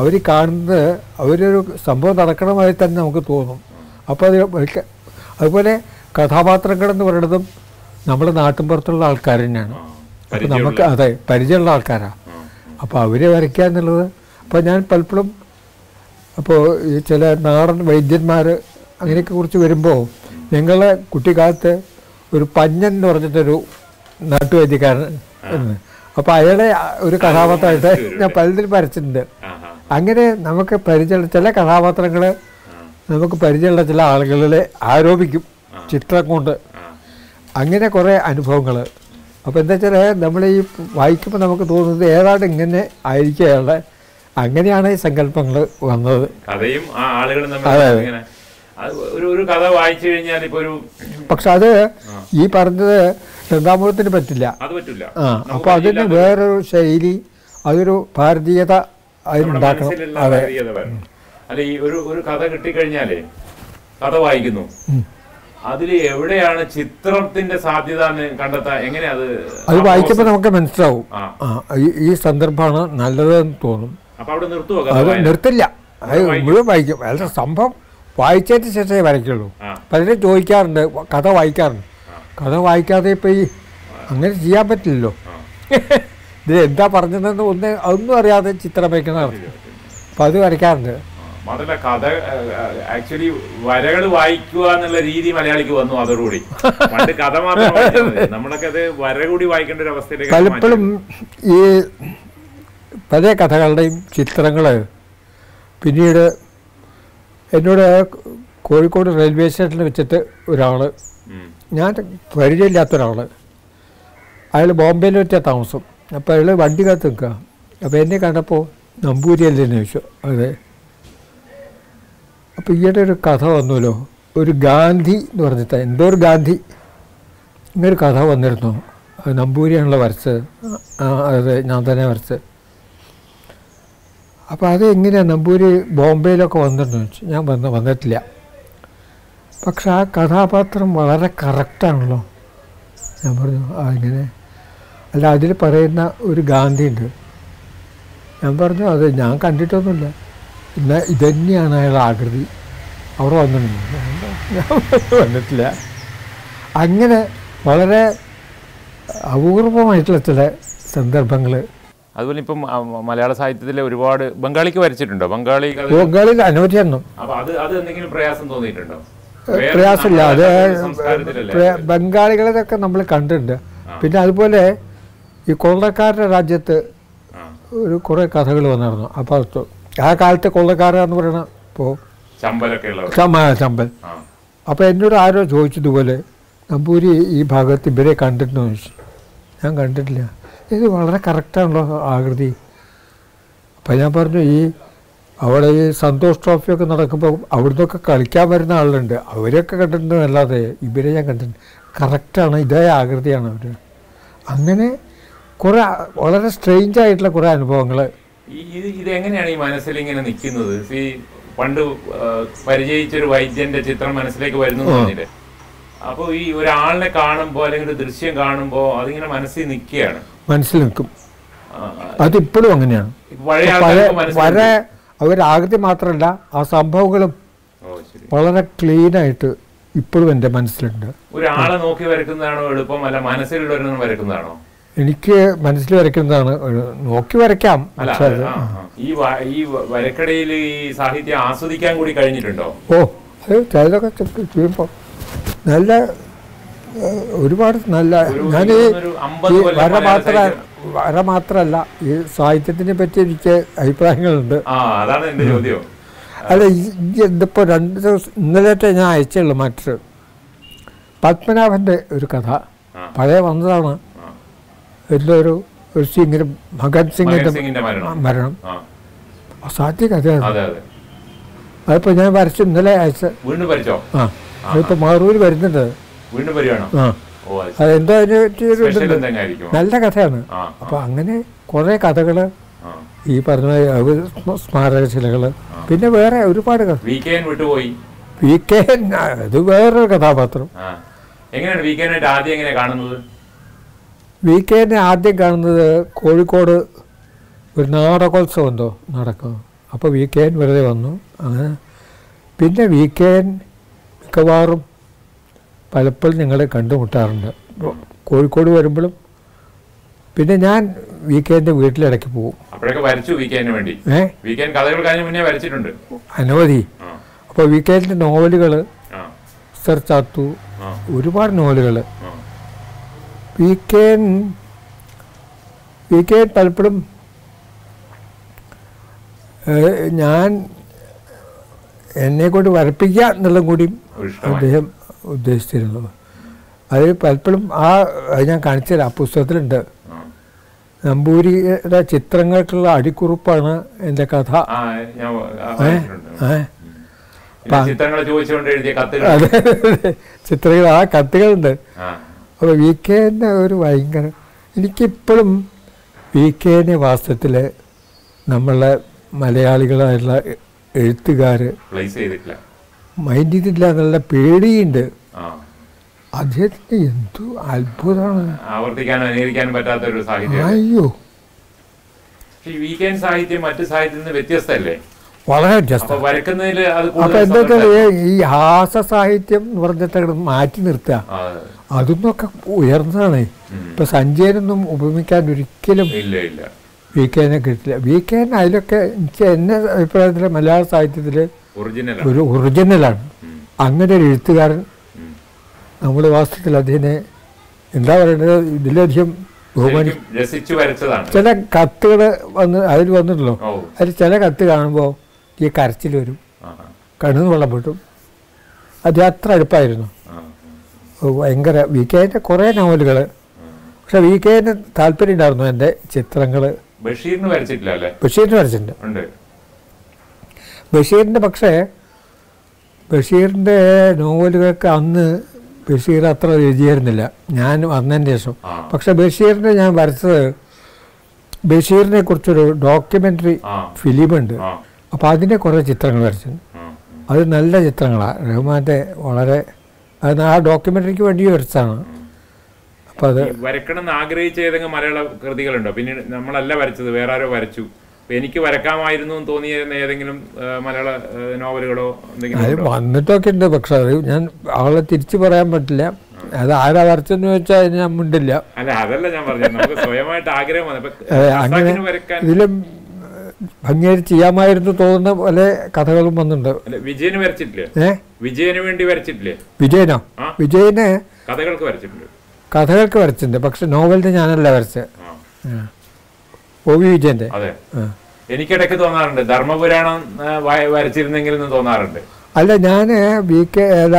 [SPEAKER 2] അവർ കാണുന്നത് അവരൊരു സംഭവം നടക്കണമായി തന്നെ നമുക്ക് തോന്നും. അപ്പോൾ അത് അതുപോലെ കഥാപാത്രങ്ങളെന്ന് പറയുന്നതും നമ്മുടെ നാട്ടിൻപുറത്തുള്ള ആൾക്കാർ തന്നെയാണ്. അപ്പോൾ നമുക്ക് അതെ പരിചയമുള്ള ആൾക്കാരാണ് അപ്പോൾ അവരെ വരയ്ക്കുക എന്നുള്ളത്. അപ്പോൾ ഞാൻ പലപ്പോഴും അപ്പോൾ ഈ ചില നാടൻ വൈദ്യന്മാർ അങ്ങനെയൊക്കെ കുറിച്ച് വരുമ്പോൾ ഞങ്ങളെ കുട്ടിക്കാലത്ത് ഒരു പഞ്ഞൻ എന്ന് പറഞ്ഞിട്ടൊരു നാട്ടുവൈദ്യക്കാരൻ. അപ്പോൾ അയാളെ ഒരു കഥാപാത്രമായിട്ട് ഞാൻ പലതിലും വരച്ചിട്ടുണ്ട്. അങ്ങനെ നമുക്ക് പരിചയമുള്ള ചില കഥാപാത്രങ്ങൾ നമുക്ക് പരിചയമുള്ള ചില ആളുകളിലെ ആരോപിക്കും ചിത്രം കൊണ്ട്. അങ്ങനെ കുറേ അനുഭവങ്ങൾ അപ്പോൾ എന്താ വെച്ചാൽ നമ്മൾ ഈ വായിക്കുമ്പോൾ നമുക്ക് തോന്നുന്നത് ഏതാണ്ട് ഇങ്ങനെ ആയിരിക്കും അയാളുടെ. അങ്ങനെയാണ് ഈ സങ്കല്പങ്ങൾ വന്നത്.
[SPEAKER 1] കഥയും ആ ആളുകളും
[SPEAKER 2] അതെ,
[SPEAKER 1] തമ്മിൽ. ഒരു ഒരു കഥ വായിച്ചു കഴിഞ്ഞാൽ ഇപ്പോൾ ഒരു
[SPEAKER 2] പക്ഷെ അത് ഈ പറഞ്ഞത് രണ്ടാമൂലത്തിന് പറ്റില്ല.
[SPEAKER 1] അത് പറ്റില്ല.
[SPEAKER 2] ആ അപ്പോൾ അതിന് വേറൊരു ശൈലി അതൊരു ഭാരതീയത അതിനുണ്ടാക്കണം അതെ.
[SPEAKER 1] അല്ല ഈ ഒരു ഒരു കഥ കിട്ടിക്കഴിഞ്ഞാലേ കഥ വായിക്കുന്നു. അതിൽ എവിടെയാണ് ചിത്രത്തിന്റെ സാധ്യത കണ്ടെത്താൻ? എങ്ങനെയാ അത്
[SPEAKER 2] അത് വായിക്കുമ്പോൾ നമുക്ക് മനസ്സിലാവും. ഈ- സന്ദർഭമാണ് നല്ലതെന്ന് തോന്നും.
[SPEAKER 1] അപ്പൊ അവിടെ വായന?
[SPEAKER 2] നിർത്തില്ല. അത് മുഴുവൻ വായിക്കും. അല്ല സംഭവം വായിച്ചതിന് ശേഷമേ വരയ്ക്കുള്ളൂ. പലരും ചോദിക്കാറുണ്ട് കഥ വായിക്കാറുണ്ട്. കഥ വായിക്കാതെ ഇപ്പം ഈ അങ്ങനെ ചെയ്യാൻ പറ്റില്ലല്ലോ. ഇത് എന്താ പറഞ്ഞതെന്ന് ഒന്ന് ഒന്നും അറിയാതെ ചിത്രം വയ്ക്കുന്നതാണ് അപ്പം അത് വരയ്ക്കാറുണ്ട്.
[SPEAKER 1] ആ. മാത്രല്ല കഥ ആക്ച്വലി വരകൾ വായിക്കുക എന്നുള്ള രീതി മലയാളിക്ക് വന്നു അതോടുകൂടി പണ്ട് കഥ മാത്രം. നമ്മളൊക്കെ അത് വര കൂടി വായിക്കേണ്ട ഒരു അവസ്ഥയിലേക്ക്
[SPEAKER 2] പലപ്പോഴും ഈ പല കഥകളുടെയും ചിത്രങ്ങൾ പിന്നീട് എന്നോട് കോഴിക്കോട് റെയിൽവേ സ്റ്റേഷനിൽ വെച്ചിട്ട് ഒരാൾ. ഞാൻ പരിചയമില്ലാത്ത ഒരാൾ അയാൾ ബോംബെയിൽ വെച്ചാൽ താമസം അപ്പോൾ അയാൾ വണ്ടി കാത്ത് നിൽക്കുക അപ്പോൾ എന്നെ കണ്ടപ്പോൾ നമ്പൂരിയല്ലേ എന്ന് ചോദിച്ചു അതെ അപ്പോൾ ഈയിടെ ഒരു കഥ വന്നല്ലോ. ഒരു ഗാന്ധി എന്ന് പറഞ്ഞിട്ട് എന്തോ ഒരു ഗാന്ധി? ഇങ്ങനൊരു കഥ വന്നിരുന്നു. നമ്പൂരിയാണല്ലോ വരച്ചത്. അതെ ഞാൻ തന്നെ വരച്ചത്. അപ്പോൾ അത് എങ്ങനെയാണ് നമ്പൂരി ബോംബെയിലൊക്കെ വന്നിരുന്നു. ഞാൻ വന്ന് വന്നിട്ടില്ല. പക്ഷെ ആ കഥാപാത്രം വളരെ കറക്റ്റാണല്ലോ ഞാൻ പറഞ്ഞു ആ ഇങ്ങനെ. അല്ല അതിൽ പറയുന്ന ഒരു ഗാന്ധി ഉണ്ട്. ഞാൻ പറഞ്ഞു അത് ഞാൻ കണ്ടിട്ടൊന്നുമില്ല. എന്നാൽ ഇതന്നെയാണ് അയാളുടെ ആകൃതി. അവിടെ വന്നിട്ടുണ്ട് ഞാൻ വന്നിട്ടില്ല. അങ്ങനെ വളരെ അപൂർവമായിട്ടുള്ള ചില സന്ദർഭങ്ങൾ
[SPEAKER 1] അതുപോലെ ഇപ്പം മലയാള സാഹിത്യത്തിലെ ഒരുപാട് ബംഗാളിക്ക് വരച്ചിട്ടുണ്ടോ? ബംഗാളി
[SPEAKER 2] ബംഗാളി അനവധി എണ്ണം
[SPEAKER 1] പ്രയാസം തോന്നിയിട്ടുണ്ടോ?
[SPEAKER 2] പ്രയാസമില്ല. അത് പ്ര- നമ്മൾ കണ്ടിട്ടുണ്ട്. പിന്നെ അതുപോലെ ഈ കൊള്ളക്കാരുടെ രാജ്യത്ത് ഒരു കുറേ കഥകൾ വന്നിരുന്നു. അപ്പോൾ ആ കാലത്തെ കൊള്ളക്കാരാന്ന് പറയണ ഇപ്പോൾ ചമ്പൽ. അപ്പോൾ എന്നോട് ആരോ ചോദിച്ചതുപോലെ നമ്പൂരി ഈ ഭാഗത്ത് ഇവരെ കണ്ടിട്ടുണ്ടോ? ചോദിച്ചു. ഞാൻ കണ്ടിട്ടില്ല. ഇത് വളരെ കറക്റ്റാണല്ലോ ആകൃതി. അപ്പം ഞാൻ പറഞ്ഞു ഈ അവിടെ ഈ സന്തോഷ് ട്രോഫിയൊക്കെ നടക്കുമ്പോൾ അവിടുന്നൊക്കെ കളിക്കാൻ വരുന്ന ആളുണ്ട്. അവരെയൊക്കെ കണ്ടിട്ടുണ്ട് അല്ലാതെ? ഇവരെ ഞാൻ കണ്ടിട്ടുണ്ട് കറക്റ്റാണ് ഇതേ ആകൃതിയാണ്. അവർ അങ്ങനെ കുറേ വളരെ സ്ട്രെയിഞ്ച് ആയിട്ടുള്ള കുറേ അനുഭവങ്ങൾ
[SPEAKER 1] ഇത് ഇതെങ്ങനെയാണ് ഈ മനസ്സിൽ ഇങ്ങനെ നിൽക്കുന്നത്? ഈ പണ്ട് പരിചയിച്ചൊരു വൈദ്യന്റെ ചിത്രം മനസ്സിലേക്ക് വരുന്നു പറഞ്ഞില്ലേ അപ്പോൾ ഈ ഒരാളിനെ കാണുമ്പോൾ അല്ലെങ്കിൽ ഒരു ദൃശ്യം കാണുമ്പോൾ അതിങ്ങനെ മനസ്സിൽ നിൽക്കുകയാണ്.
[SPEAKER 2] മനസ്സിൽ നിൽക്കും. അതിപ്പോഴും അങ്ങനെയാണ്. വളരെ അവരാകൃതി മാത്രമല്ല ആ സംഭവങ്ങളും വളരെ ക്ലീൻ ആയിട്ട് ഇപ്പോഴും എന്റെ മനസ്സിലുണ്ട്.
[SPEAKER 1] ഒരാളെ നോക്കി വരക്കുന്നതാണോ എളുപ്പം? അല്ല മനസ്സിലുള്ളവരെ വരക്കുന്നതാണോ
[SPEAKER 2] എനിക്ക് മനസ്സിൽ വരയ്ക്കുന്നതാണ് നോക്കി വരയ്ക്കാം.
[SPEAKER 1] ഈ ഈ വരക്കടയിൽ ഈ സാഹിത്യം ആസ്വദിക്കാൻ കൂടി കഴിഞ്ഞിട്ടുണ്ടോ?
[SPEAKER 2] ഓ അത് ചിലതൊക്കെ ചെയ്യുമ്പോൾ നല്ല ഒരുപാട് നല്ല ഞാൻ ഈ വര മാത്ര വര മാത്രമല്ല ഈ സാഹിത്യത്തിനെ പറ്റി എനിക്ക് അഭിപ്രായങ്ങളുണ്ട്. അല്ല ഇതിപ്പോൾ രണ്ട് ദിവസം ഇന്നലത്തെ ഞാൻ അയച്ചുള്ളൂ മറ്റൊരു പത്മനാഭന്റെ ഒരു കഥ. പഴയ വന്നതാണ്.
[SPEAKER 1] ആ.
[SPEAKER 2] എല്ലൊരു ഒരു സിംഗിന് ഭഗത്
[SPEAKER 1] സിംഗിന്റെ മരണം.
[SPEAKER 2] അസാധ്യ കഥയാണ്.
[SPEAKER 1] അതിപ്പോ അതെ.
[SPEAKER 2] ഞാൻ വരച്ചു ഇന്നലെ അയച്ച ആ. അതിപ്പോൾ മാറൂർ വരുന്നുണ്ട്. അതെന്തോ അതിന് നല്ല കഥയാണ്. അപ്പൊ അങ്ങനെ കുറെ കഥകൾ ഈ പറഞ്ഞ സ്മാരകശിലകൾ പിന്നെ വേറെ ഒരുപാട് കഥ.
[SPEAKER 1] വി കെ
[SPEAKER 2] അത് വേറൊരു കഥാപാത്രം.
[SPEAKER 1] എങ്ങനെയാണ് വി കെ ആദ്യം എങ്ങനെയാണ് കാണുന്നത്?
[SPEAKER 2] വി കെനെ ആദ്യം കാണുന്നത് കോഴിക്കോട് ഒരു നാടകോത്സവം എന്തോ നടക്കും. അപ്പോൾ വി കെ എൻ വെറുതെ വന്നു. അങ്ങനെ പിന്നെ വി കെ എൻ മിക്കവാറും പലപ്പോഴും ഞങ്ങളെ കണ്ടുമുട്ടാറുണ്ട്. കോഴിക്കോട് വരുമ്പോഴും പിന്നെ ഞാൻ വി കെ എന്റെ വീട്ടിലിടയ്ക്ക് പോകും അനവധി. അപ്പോൾ വി കെ എന്റെ നോവലുകൾ സർ ചാത്തു ഒരുപാട് നോവലുകൾ. വി കെ വി കെ പലപ്പോഴും ഞാൻ എന്നെ കൊണ്ട് വരപ്പിക്കുക എന്നുള്ളതും കൂടി അദ്ദേഹം ഉദ്ദേശിച്ചിരുന്നു. അത് പലപ്പോഴും ആ അത് ഞാൻ കാണിച്ചുതരാം ആ പുസ്തകത്തിലുണ്ട്. നമ്പൂരിയുടെ ചിത്രങ്ങൾക്കുള്ള അടിക്കുറിപ്പാണ് എന്റെ കഥ.
[SPEAKER 1] ചിത്രങ്ങൾ
[SPEAKER 2] ആ കത്തുകളുണ്ട്. അപ്പോൾ വി കെന്റെ ഒരു ഭയങ്കര എനിക്കിപ്പോഴും വി കെനെ വാസ്തവത്തിൽ നമ്മളെ മലയാളികളായുള്ള എഴുത്തുകാർ
[SPEAKER 1] ചെയ്തിട്ടില്ല.
[SPEAKER 2] മൈൻഡ് ചെയ്തില്ല എന്നുള്ള പേടിയുണ്ട്. അദ്ദേഹത്തിന് എന്തു അത്ഭുതമാണ്. അയ്യോ.
[SPEAKER 1] സാഹിത്യം മറ്റു സാഹിത്യത്തിൽ നിന്ന് വ്യത്യസ്തമല്ലേ?
[SPEAKER 2] വളരെ വ്യത്യസ്തം.
[SPEAKER 1] അപ്പൊ വരക്കുന്നതിൽ അത്
[SPEAKER 2] അപ്പൊ
[SPEAKER 1] കൂടുതൽ
[SPEAKER 2] എന്താ ഈ ഹാസ സാഹിത്യം എന്ന് പറഞ്ഞിട്ട് മാറ്റി നിർത്തുക. അതൊന്നൊക്കെ ഉയർന്നതാണ്. ഇപ്പൊ സഞ്ജയനൊന്നും ഉപമിക്കാൻ ഒരിക്കലും വി കെനെ കിട്ടില്ല. വി കെൻ അതിലൊക്കെ എനിക്ക് എന്നെ അഭിപ്രായത്തിൽ മലയാള സാഹിത്യത്തിൽ
[SPEAKER 1] ഒറിജിനൽ
[SPEAKER 2] ഒരു ഒറിജിനലാണ് അങ്ങനെ ഒരു എഴുത്തുകാരൻ നമ്മൾ വാസ്തവത്തിൽ അതിനെ എന്താ പറയുന്നത് ഇതിലധികം ബഹുമാനി
[SPEAKER 1] രസിച്ചു വരച്ചതാണ്.
[SPEAKER 2] ചില കത്തുകൾ വന്ന് അതിൽ വന്നിട്ടുള്ളൂ അതിൽ ചില കത്ത് കാണുമ്പോൾ ഈ കരച്ചിൽ വരും. കണ്ണു വെള്ളം പൊട്ടും അത് അത്ര അടുപ്പായിരുന്നു. ഭയങ്കര വി കെന്റെ കുറേ നോവലുകൾ പക്ഷെ വി കെന് താല്പര്യം ഉണ്ടായിരുന്നു എന്റെ ചിത്രങ്ങൾ
[SPEAKER 1] ബഷീറിന് വരച്ചിട്ടില്ല
[SPEAKER 2] ബഷീറിന് വരച്ചിട്ടുണ്ട്. ബഷീറിന്റെ പക്ഷേ ബഷീറിന്റെ നോവലുകൾക്ക് അന്ന് ബഷീർ അത്ര രുചിയായിരുന്നില്ല. ഞാൻ വന്നതിന് ശേഷം. പക്ഷെ ബഷീറിനെ ഞാൻ വരച്ചത് ബഷീറിനെ കുറിച്ചൊരു
[SPEAKER 1] ഡോക്യുമെന്ററി
[SPEAKER 2] ഫിലിമുണ്ട്. അപ്പോൾ അതിന്റെ കുറേ ചിത്രങ്ങൾ
[SPEAKER 1] വരച്ചു.
[SPEAKER 2] അത് നല്ല ചിത്രങ്ങളാണ് റഹ്മാന്റെ വളരെ അത് ആ ഡോക്യുമെന്ററിക്ക് വേണ്ടി വരച്ചതാണ്. അപ്പോൾ അത്
[SPEAKER 1] വരക്കണം എന്ന് ആഗ്രഹിച്ച ഏതെങ്കിലും മലയാള കൃതികളുണ്ടോ? പിന്നീട് നമ്മളല്ല വരച്ചത് വേറെ ആരോ വരച്ചു എനിക്ക് വരക്കാമായിരുന്നു എന്ന് തോന്നിയ ഏതെങ്കിലും മലയാള നോവലുകളോ എന്തെങ്കിലും
[SPEAKER 2] അത് വന്നിട്ടൊക്കെ ഉണ്ട് പക്ഷെ അത് ഞാൻ അവളെ തിരിച്ചു പറയാൻ പറ്റില്ല. അത് ആരാ വരച്ചെന്ന് വെച്ചാൽ അതിന് ഞാൻ മുണ്ടില്ല.
[SPEAKER 1] അല്ല അതല്ല ഞാൻ പറഞ്ഞത്. നമുക്ക് സ്വയമായിട്ട് ആഗ്രഹം
[SPEAKER 2] ഇതിലും ഭംഗിയായിട്ട് ചെയ്യാമായിരുന്നു തോന്നുന്ന പല കഥകളും വന്നിട്ടുണ്ട്.
[SPEAKER 1] വിജയന് വരച്ചിട്ടില്ലേ?
[SPEAKER 2] ഏ?
[SPEAKER 1] വിജയന് വേണ്ടി വരച്ചിട്ടില്ലേ?
[SPEAKER 2] വിജയനോ. വിജയന്
[SPEAKER 1] കഥകൾക്ക് വരച്ചിട്ടുണ്ട്.
[SPEAKER 2] കഥകൾക്ക് വരച്ചിട്ടുണ്ട്. പക്ഷെ നോവലിന് ഞാനല്ല വരച്ചത്
[SPEAKER 1] വിജയന്റെ?
[SPEAKER 2] O V.
[SPEAKER 1] എനിക്കിടയ്ക്ക് തോന്നാറുണ്ട്. ധർമ്മപുരാണം വരച്ചിരുന്നെങ്കിൽ എന്ന് തോന്നാറുണ്ട്.
[SPEAKER 2] അല്ല ഞാൻ വി കെ അല്ല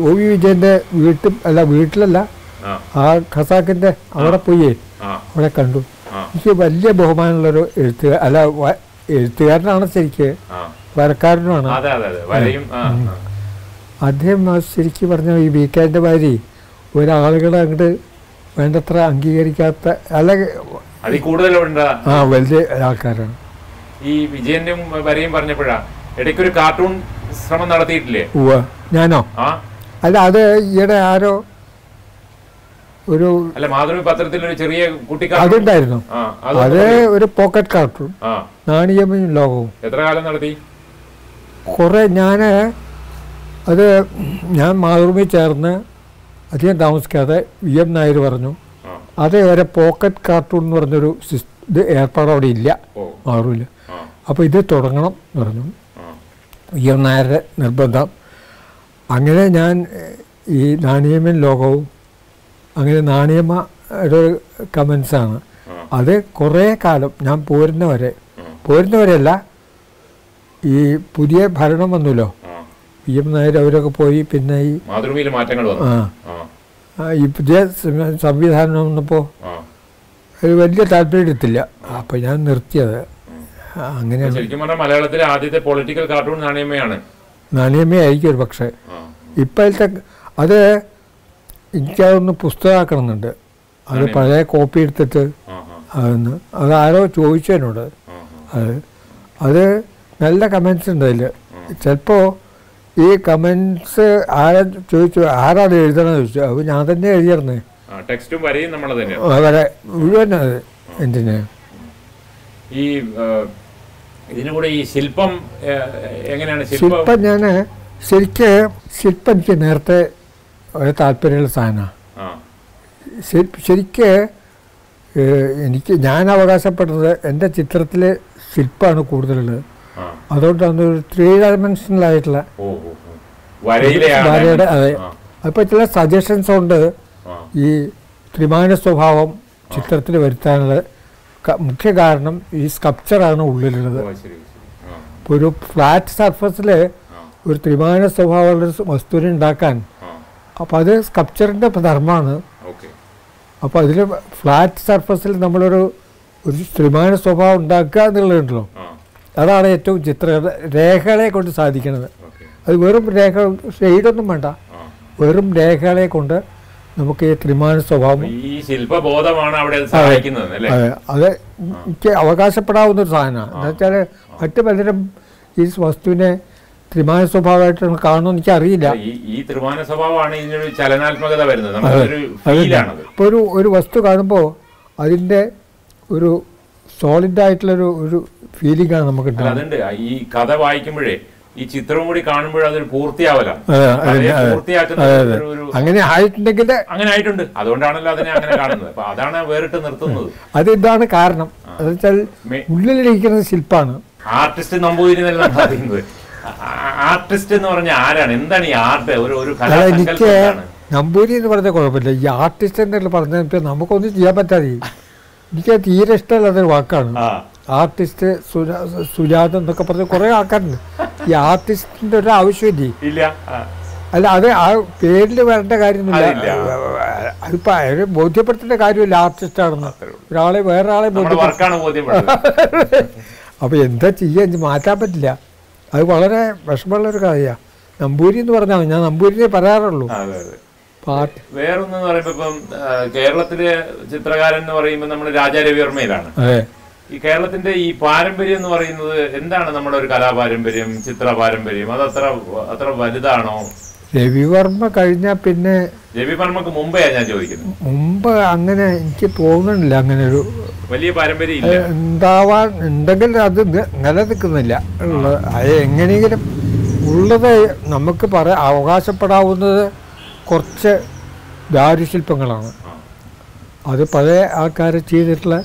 [SPEAKER 2] ഒ വി വിജയന്റെ വീട്ടിൽ അല്ല വീട്ടിലല്ല.
[SPEAKER 1] ആ.
[SPEAKER 2] ഖസാക്കിന്റെ അവിടെ പോയി. അവിടെ കണ്ടു. എനിക്ക് വലിയ ബഹുമാനമുള്ളൊരു എഴുത്തുകാർ അല്ല എഴുത്തുകാരനാണ് ശരിക്ക്. വരക്കാരനുമാണ്. അദ്ദേഹം ശരിക്കും പറഞ്ഞ ഈ വി കെന്റെ ഭാര്യ ഒരാളുകളെ അങ്ങോട്ട് വേണ്ടത്ര അംഗീകരിക്കാത്ത അല്ല ആ വലിയ ആൾക്കാരാണ്.
[SPEAKER 1] ഈ വിജയന്റെ വരയും പറഞ്ഞപ്പോഴാ ഇടയ്ക്കൊരു കാർട്ടൂൺ ശ്രമം നടത്തിയിട്ടില്ലേ?
[SPEAKER 2] ഞാനോ? അല്ല അത് ഈയിടെ ആരോ ഒരു
[SPEAKER 1] അല്ല മാതൃഭൂമി പത്രത്തിൽ ഒരു ചെറിയ
[SPEAKER 2] അതുണ്ടായിരുന്നു
[SPEAKER 1] അത്
[SPEAKER 2] ഒരു പോക്കറ്റ് കാർട്ടൂൺ നാണിയമ്മയും ലോകവും.
[SPEAKER 1] എത്ര കാലം നടത്തി?
[SPEAKER 2] കുറേ ഞാൻ അത് ഞാൻ മാതൃഭൂമി ചേർന്ന് അധികം താമസിക്കാതെ വി എം നായർ പറഞ്ഞു.
[SPEAKER 1] അതേവരെ
[SPEAKER 2] അത് വരെ പോക്കറ്റ് കാർട്ടൂൺ എന്ന് പറഞ്ഞൊരു ഇത് ഏർപ്പാട് അവിടെ ഇല്ല മാറൂല അപ്പോൾ ഇത് തുടങ്ങണം എന്ന് പറഞ്ഞു. വി എം നായരുടെ നിർബന്ധം. അങ്ങനെ ഞാൻ ഈ നാണിയമ്മൻ ലോകവും അങ്ങനെ നാണിയമ്മയുടെ ഒരു കമൻസാണ് അത് കുറേ കാലം ഞാൻ പോരുന്നവരെ
[SPEAKER 1] പോരുന്നവരല്ല
[SPEAKER 2] പോരുന്നവരെയല്ല ഈ പുതിയ ഭരണം വന്നല്ലോ. പി എം നായർ അവരൊക്കെ പോയി പിന്നെ ഈ ആ. ഈ പുതിയ സംവിധാനം വന്നപ്പോൾ അത് വലിയ എടുത്തില്ല അപ്പോൾ ഞാൻ നിർത്തിയത്. അങ്ങനെ അങ്ങനെയാണ്
[SPEAKER 1] ശരിക്കും പറഞ്ഞാൽ മലയാളത്തിലെ ആദ്യത്തെ പൊളിറ്റിക്കൽ കാർട്ടൂൺ നാണിയമ്മയാണ്.
[SPEAKER 2] നാണിയമ്മയായിരിക്കും ഒരു പക്ഷേ. ഇപ്പോഴത്തെ അത് എനിക്കതൊന്ന് പുസ്തകമാക്കണമെന്നുണ്ട്. അത് പഴയ കോപ്പി എടുത്തിട്ട് അതൊന്ന് അത് ആരോ ചോദിച്ചു എന്നോട് അത് അത് നല്ല കമൻസ് ഉണ്ട് അതിൽ ചിലപ്പോൾ ഈ കമൻസ് ആരാ ചോദിച്ചു ആരാണ് എഴുതണമെന്ന് ചോദിച്ചു അപ്പോൾ ഞാൻ തന്നെ എഴുതിയിരുന്നേ
[SPEAKER 1] ടെക്സ്റ്റും വരയും നമ്മൾ തന്നെയാണ്
[SPEAKER 2] അവരെ മുഴുവൻ അത് എന്തിനാ?
[SPEAKER 1] ഈ കൂടെ ഈ ശില്പം എങ്ങനെയാണ് ശില്പം?
[SPEAKER 2] ഞാൻ ശരിക്ക് ശില്പം എനിക്ക് നേരത്തെ ഒരു താല്പര്യമുള്ള സാധനമാണ്. ശരിക്ക് എനിക്ക് ഞാൻ അവകാശപ്പെടുന്നത് എന്റെ ചിത്രത്തിലെ ശില്പമാണ് കൂടുതലുള്ളത്.
[SPEAKER 1] അതുകൊണ്ട്
[SPEAKER 2] അതുകൊണ്ടാണ് ഒരു ത്രീ
[SPEAKER 1] ആ
[SPEAKER 2] വരയുടെ അതെ. അപ്പോൾ ചില സജഷൻസ് ഉണ്ട്. ഈ ത്രിമാന സ്വഭാവം ചിത്രത്തിൽ വരുത്താനുള്ള മുഖ്യ കാരണം ഈ സ്കപ്ചറാണ് ഉള്ളിലുള്ളത്. ഇപ്പോൾ ഒരു ഫ്ലാറ്റ് സർഫസിൽ ഒരു ത്രിമാന സ്വഭാവമുള്ള വസ്തുവിനെ ഉണ്ടാക്കാൻ അപ്പോൾ അത് സ്കപ്ചറിന്റെ ധർമ്മമാണ്
[SPEAKER 1] ഓക്കെ.
[SPEAKER 2] അപ്പോൾ അതിൽ ഫ്ലാറ്റ് സർഫസിൽ നമ്മളൊരു ഒരു ത്രിമാന സ്വഭാവം ഉണ്ടാക്കുക എന്നുള്ളതുണ്ടല്ലോ. അതാണ് ഏറ്റവും ചിത്ര രേഖകളെ കൊണ്ട് സാധിക്കുന്നത്. അത് വെറും രേഖ ഷെയ്ഡൊന്നും വേണ്ട. വെറും രേഖകളെ കൊണ്ട് നമുക്ക് ഈ ത്രിമാന സ്വഭാവം
[SPEAKER 1] ഈ ശില്പബോധമാണ് അവിടെ അത് സഹായിക്കുന്നത്
[SPEAKER 2] അതെ എനിക്ക് അവകാശപ്പെടാവുന്ന ഒരു സാധനമാണ്. എന്ന് വെച്ചാൽ മറ്റു പലരും ഈ വസ്തുവിനെ ത്രിമാന സ്വഭാവമായിട്ട് കാണുമെന്ന് എനിക്ക് അറിയില്ല
[SPEAKER 1] ഈ ത്രിമാന സ്വഭാവമാണ് ഇതിനൊരു ചലനാത്മകത വരുന്നത്.
[SPEAKER 2] ഇപ്പോൾ ഒരു ഒരു വസ്തു കാണുമ്പോൾ അതിന്റെ ഒരു സോളിഡ് ആയിട്ടുള്ളൊരു ഒരു ഫീലിംഗ് ആണ് നമുക്ക്
[SPEAKER 1] അതുണ്ട്. ഈ കഥ വായിക്കുമ്പോഴേ ഈ ചിത്രം കൂടി കാണുമ്പോഴേ അതൊരു ഒരു
[SPEAKER 2] അങ്ങനെ ആയിട്ടുണ്ടെങ്കിൽ
[SPEAKER 1] അങ്ങനെ ആയിട്ടുണ്ട്. അതുകൊണ്ടാണല്ലോ അതിനെ അങ്ങനെ കാണുന്നത്. അപ്പൊ അതാണ് വേറിട്ട് നിർത്തുന്നത്.
[SPEAKER 2] അത് ഇതാണ് കാരണം എന്ന് വെച്ചാൽ
[SPEAKER 1] മെ-
[SPEAKER 2] ഉള്ളിലിരിക്കുന്ന ശില്പാണ്.
[SPEAKER 1] ആർട്ടിസ്റ്റ് നമ്പൂതിരി ആർട്ടിസ്റ്റ് എന്ന് പറഞ്ഞ ആരാണ്? എന്താണ് ഈ ആർട്ട് ഒരു ഒരു
[SPEAKER 2] എനിക്ക് നമ്പൂരി എന്ന് പറഞ്ഞാൽ കുഴപ്പമില്ല. ഈ ആർട്ടിസ്റ്റ് എന്നുള്ള പറഞ്ഞാൽ ഇപ്പം നമുക്കൊന്നും ചെയ്യാൻ പറ്റാതെ എനിക്ക് തീരെ ഇഷ്ടമല്ലാത്തൊരു വാക്കാണ്. ആർട്ടിസ്റ്റ് സുജാ സുജാത എന്നൊക്കെ പറഞ്ഞ കുറെ ആൾക്കാരുണ്ട്. ഈ ആർട്ടിസ്റ്റിന്റെ ഒരു ആവശ്യമില്ലേ? അല്ല അത് ആ പേരിൽ വരേണ്ട കാര്യമൊന്നുമില്ല. അതിപ്പോ അയാളെ ബോധ്യപ്പെടുത്തേണ്ട കാര്യമില്ല ആർട്ടിസ്റ്റ് ആണെന്ന്. ഒരാളെ വേറെ ആളെ
[SPEAKER 1] നമ്മുടെ
[SPEAKER 2] അപ്പൊ എന്താ ചെയ്യാ? മാറ്റാൻ പറ്റില്ല. അത് വളരെ വിഷമമുള്ളൊരു കഥയാണ് നമ്പൂരി എന്ന് പറഞ്ഞാൽ ഞാൻ നമ്പൂരിനെ പറയാറുള്ളൂ. പാട്ട്.
[SPEAKER 1] വേറൊന്നെന്ന് പറയുമ്പോ ഇപ്പം കേരളത്തിലെ ചിത്രകാരൻ എന്ന് പറയുമ്പോൾ നമ്മുടെ രാജാ രവിവർമ്മയിലാണ്
[SPEAKER 2] അതെ.
[SPEAKER 1] ഈ കേരളത്തിന്റെ ഈ പാരമ്പര്യം എന്ന് പറയുന്നത് എന്താണ് നമ്മുടെ ഒരു കലാപാരമ്പര്യം ചിത്ര പാരമ്പര്യം അത് അത്ര അത്ര വലുതാണോ?
[SPEAKER 2] രവിവർമ്മ കഴിഞ്ഞാൽ പിന്നെ
[SPEAKER 1] രവിവർമ്മക്ക് മുമ്പേ ഞാൻ ചോദിക്കുന്നത്
[SPEAKER 2] മുമ്പ് അങ്ങനെ എനിക്ക് തോന്നുന്നില്ല അങ്ങനെ ഒരു
[SPEAKER 1] വലിയ പാരമ്പര്യം
[SPEAKER 2] ഉണ്ടാവാൻ ഉണ്ടെങ്കിൽ അത് നിലനിൽക്കുന്നില്ല. ഉള്ളത് അത് എങ്ങനെയെങ്കിലും ഉള്ളത് നമുക്ക് പറ അവകാശപ്പെടാവുന്നത് കുറച്ച് ദാരുശില്പങ്ങളാണ്. അത് പഴയ ആൾക്കാർ ചെയ്തിട്ടുള്ള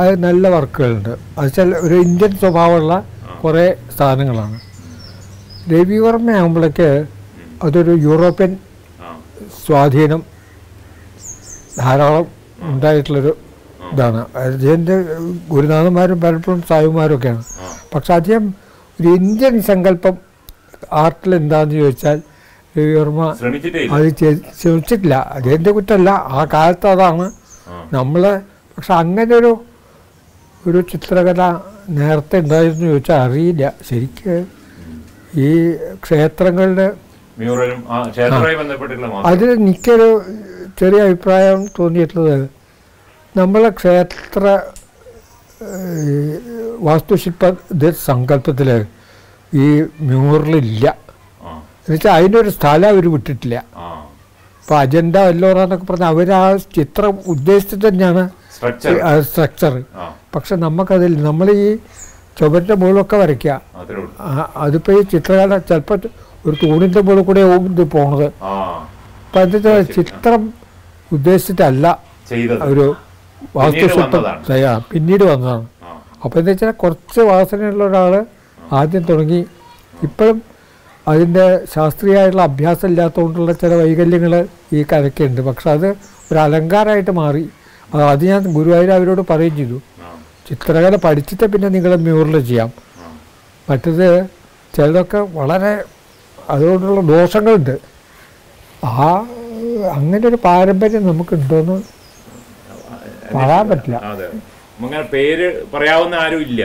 [SPEAKER 2] അത് നല്ല വർക്കുകളുണ്ട്. അത് വെച്ചാൽ ഒരു ഇന്ത്യൻ സ്വഭാവമുള്ള കുറേ സാധനങ്ങളാണ്. രവിവർമ്മ ആകുമ്പോഴേക്ക് അതൊരു യൂറോപ്യൻ സ്വാധീനം ധാരാളം ഉണ്ടായിട്ടുള്ളൊരു ഇതാണ്. അദ്ദേഹത്തിന്റെ ഗുരുനാഥന്മാരും പലപ്പോഴും
[SPEAKER 1] സായിമാരൊക്കെയാണ്.
[SPEAKER 2] പക്ഷെ അദ്ദേഹം ഒരു ഇന്ത്യൻ സങ്കല്പം ആർട്ടിൽ എന്താണെന്ന് ചോദിച്ചാൽ രവിവർമ്മ അത് ശ്രമിച്ചിട്ടില്ല. അദ്ദേഹത്തിന്റെ കുറ്റമല്ല. ആ കാലത്ത് അതാണ് നമ്മൾ പക്ഷെ അങ്ങനെ ഒരു ഒരു ചിത്രകല നേരത്തെ ഉണ്ടായിരുന്നു ചോദിച്ചാൽ അറിയില്ല. ശരിക്ക് ഈ ക്ഷേത്രങ്ങളുടെ
[SPEAKER 1] മ്യൂറലും ആ ക്ഷേത്രവുമായി ബന്ധപ്പെട്ടിട്ടുള്ള മാത്രം
[SPEAKER 2] അതിൽ എനിക്കൊരു ചെറിയ അഭിപ്രായം തോന്നിയിട്ടുള്ളത്. നമ്മളെ ക്ഷേത്ര വാസ്തുശില്പ സങ്കല്പത്തിൽ ഈ മ്യൂറലില്ല. എന്നുവെച്ചാൽ അതിനൊരു സ്ഥലം അവർ വിട്ടിട്ടില്ല. അപ്പോൾ അജണ്ട എല്ലോറ എന്നൊക്കെ പറഞ്ഞാൽ അവർ ആ ചിത്രം ഉദ്ദേശിച്ചിട്ട് തന്നെയാണ്.
[SPEAKER 1] സ്ട്രക്ചർ
[SPEAKER 2] പക്ഷെ നമുക്കതിൽ നമ്മൾ ഈ ചുവരിന്റെ മുകളിലൊക്കെ വരയ്ക്കുക അതിപ്പോൾ ഈ ചിത്രകല ചിലപ്പോൾ ഒരു തൂണിന്റെ മുകളിൽ കൂടെ ഇത് പോണത്. അപ്പൊ അതിന്റെ ചിത്രം ഉദ്ദേശിച്ചിട്ടല്ല. ഒരു വാസ്തുശില്പം. ചെയ്യാം പിന്നീട് വന്നതാണ്.
[SPEAKER 1] അപ്പൊ
[SPEAKER 2] അപ്പോൾ എന്താ വെച്ചാൽ കുറച്ച് വാസനയുള്ള ഒരാൾ ആദ്യം തുടങ്ങി. ഇപ്പോഴും അതിന്റെ ശാസ്ത്രീയമായിട്ടുള്ള അഭ്യാസം ഇല്ലാത്തതുകൊണ്ടുള്ള ചില വൈകല്യങ്ങൾ ഈ കരക്കുണ്ട് പക്ഷെ അത് ഒരു അലങ്കാരമായിട്ട് മാറി. അത് ഞാൻ ഗുരുവായൂർ അവരോട് പറയുകയും ചെയ്തു. ചിത്രകല പഠിച്ചിട്ട് പിന്നെ നിങ്ങൾ മ്യൂറൽ ചെയ്യാം. മറ്റത് ചിലതൊക്കെ വളരെ അതുകൊണ്ടുള്ള ദോഷങ്ങളുണ്ട്. ആ അങ്ങനെ ഒരു പാരമ്പര്യം നമുക്കുണ്ടോയെന്ന് പറയാൻ പറ്റില്ല.
[SPEAKER 1] പേര് പറയാവുന്ന
[SPEAKER 2] ആരുമില്ല.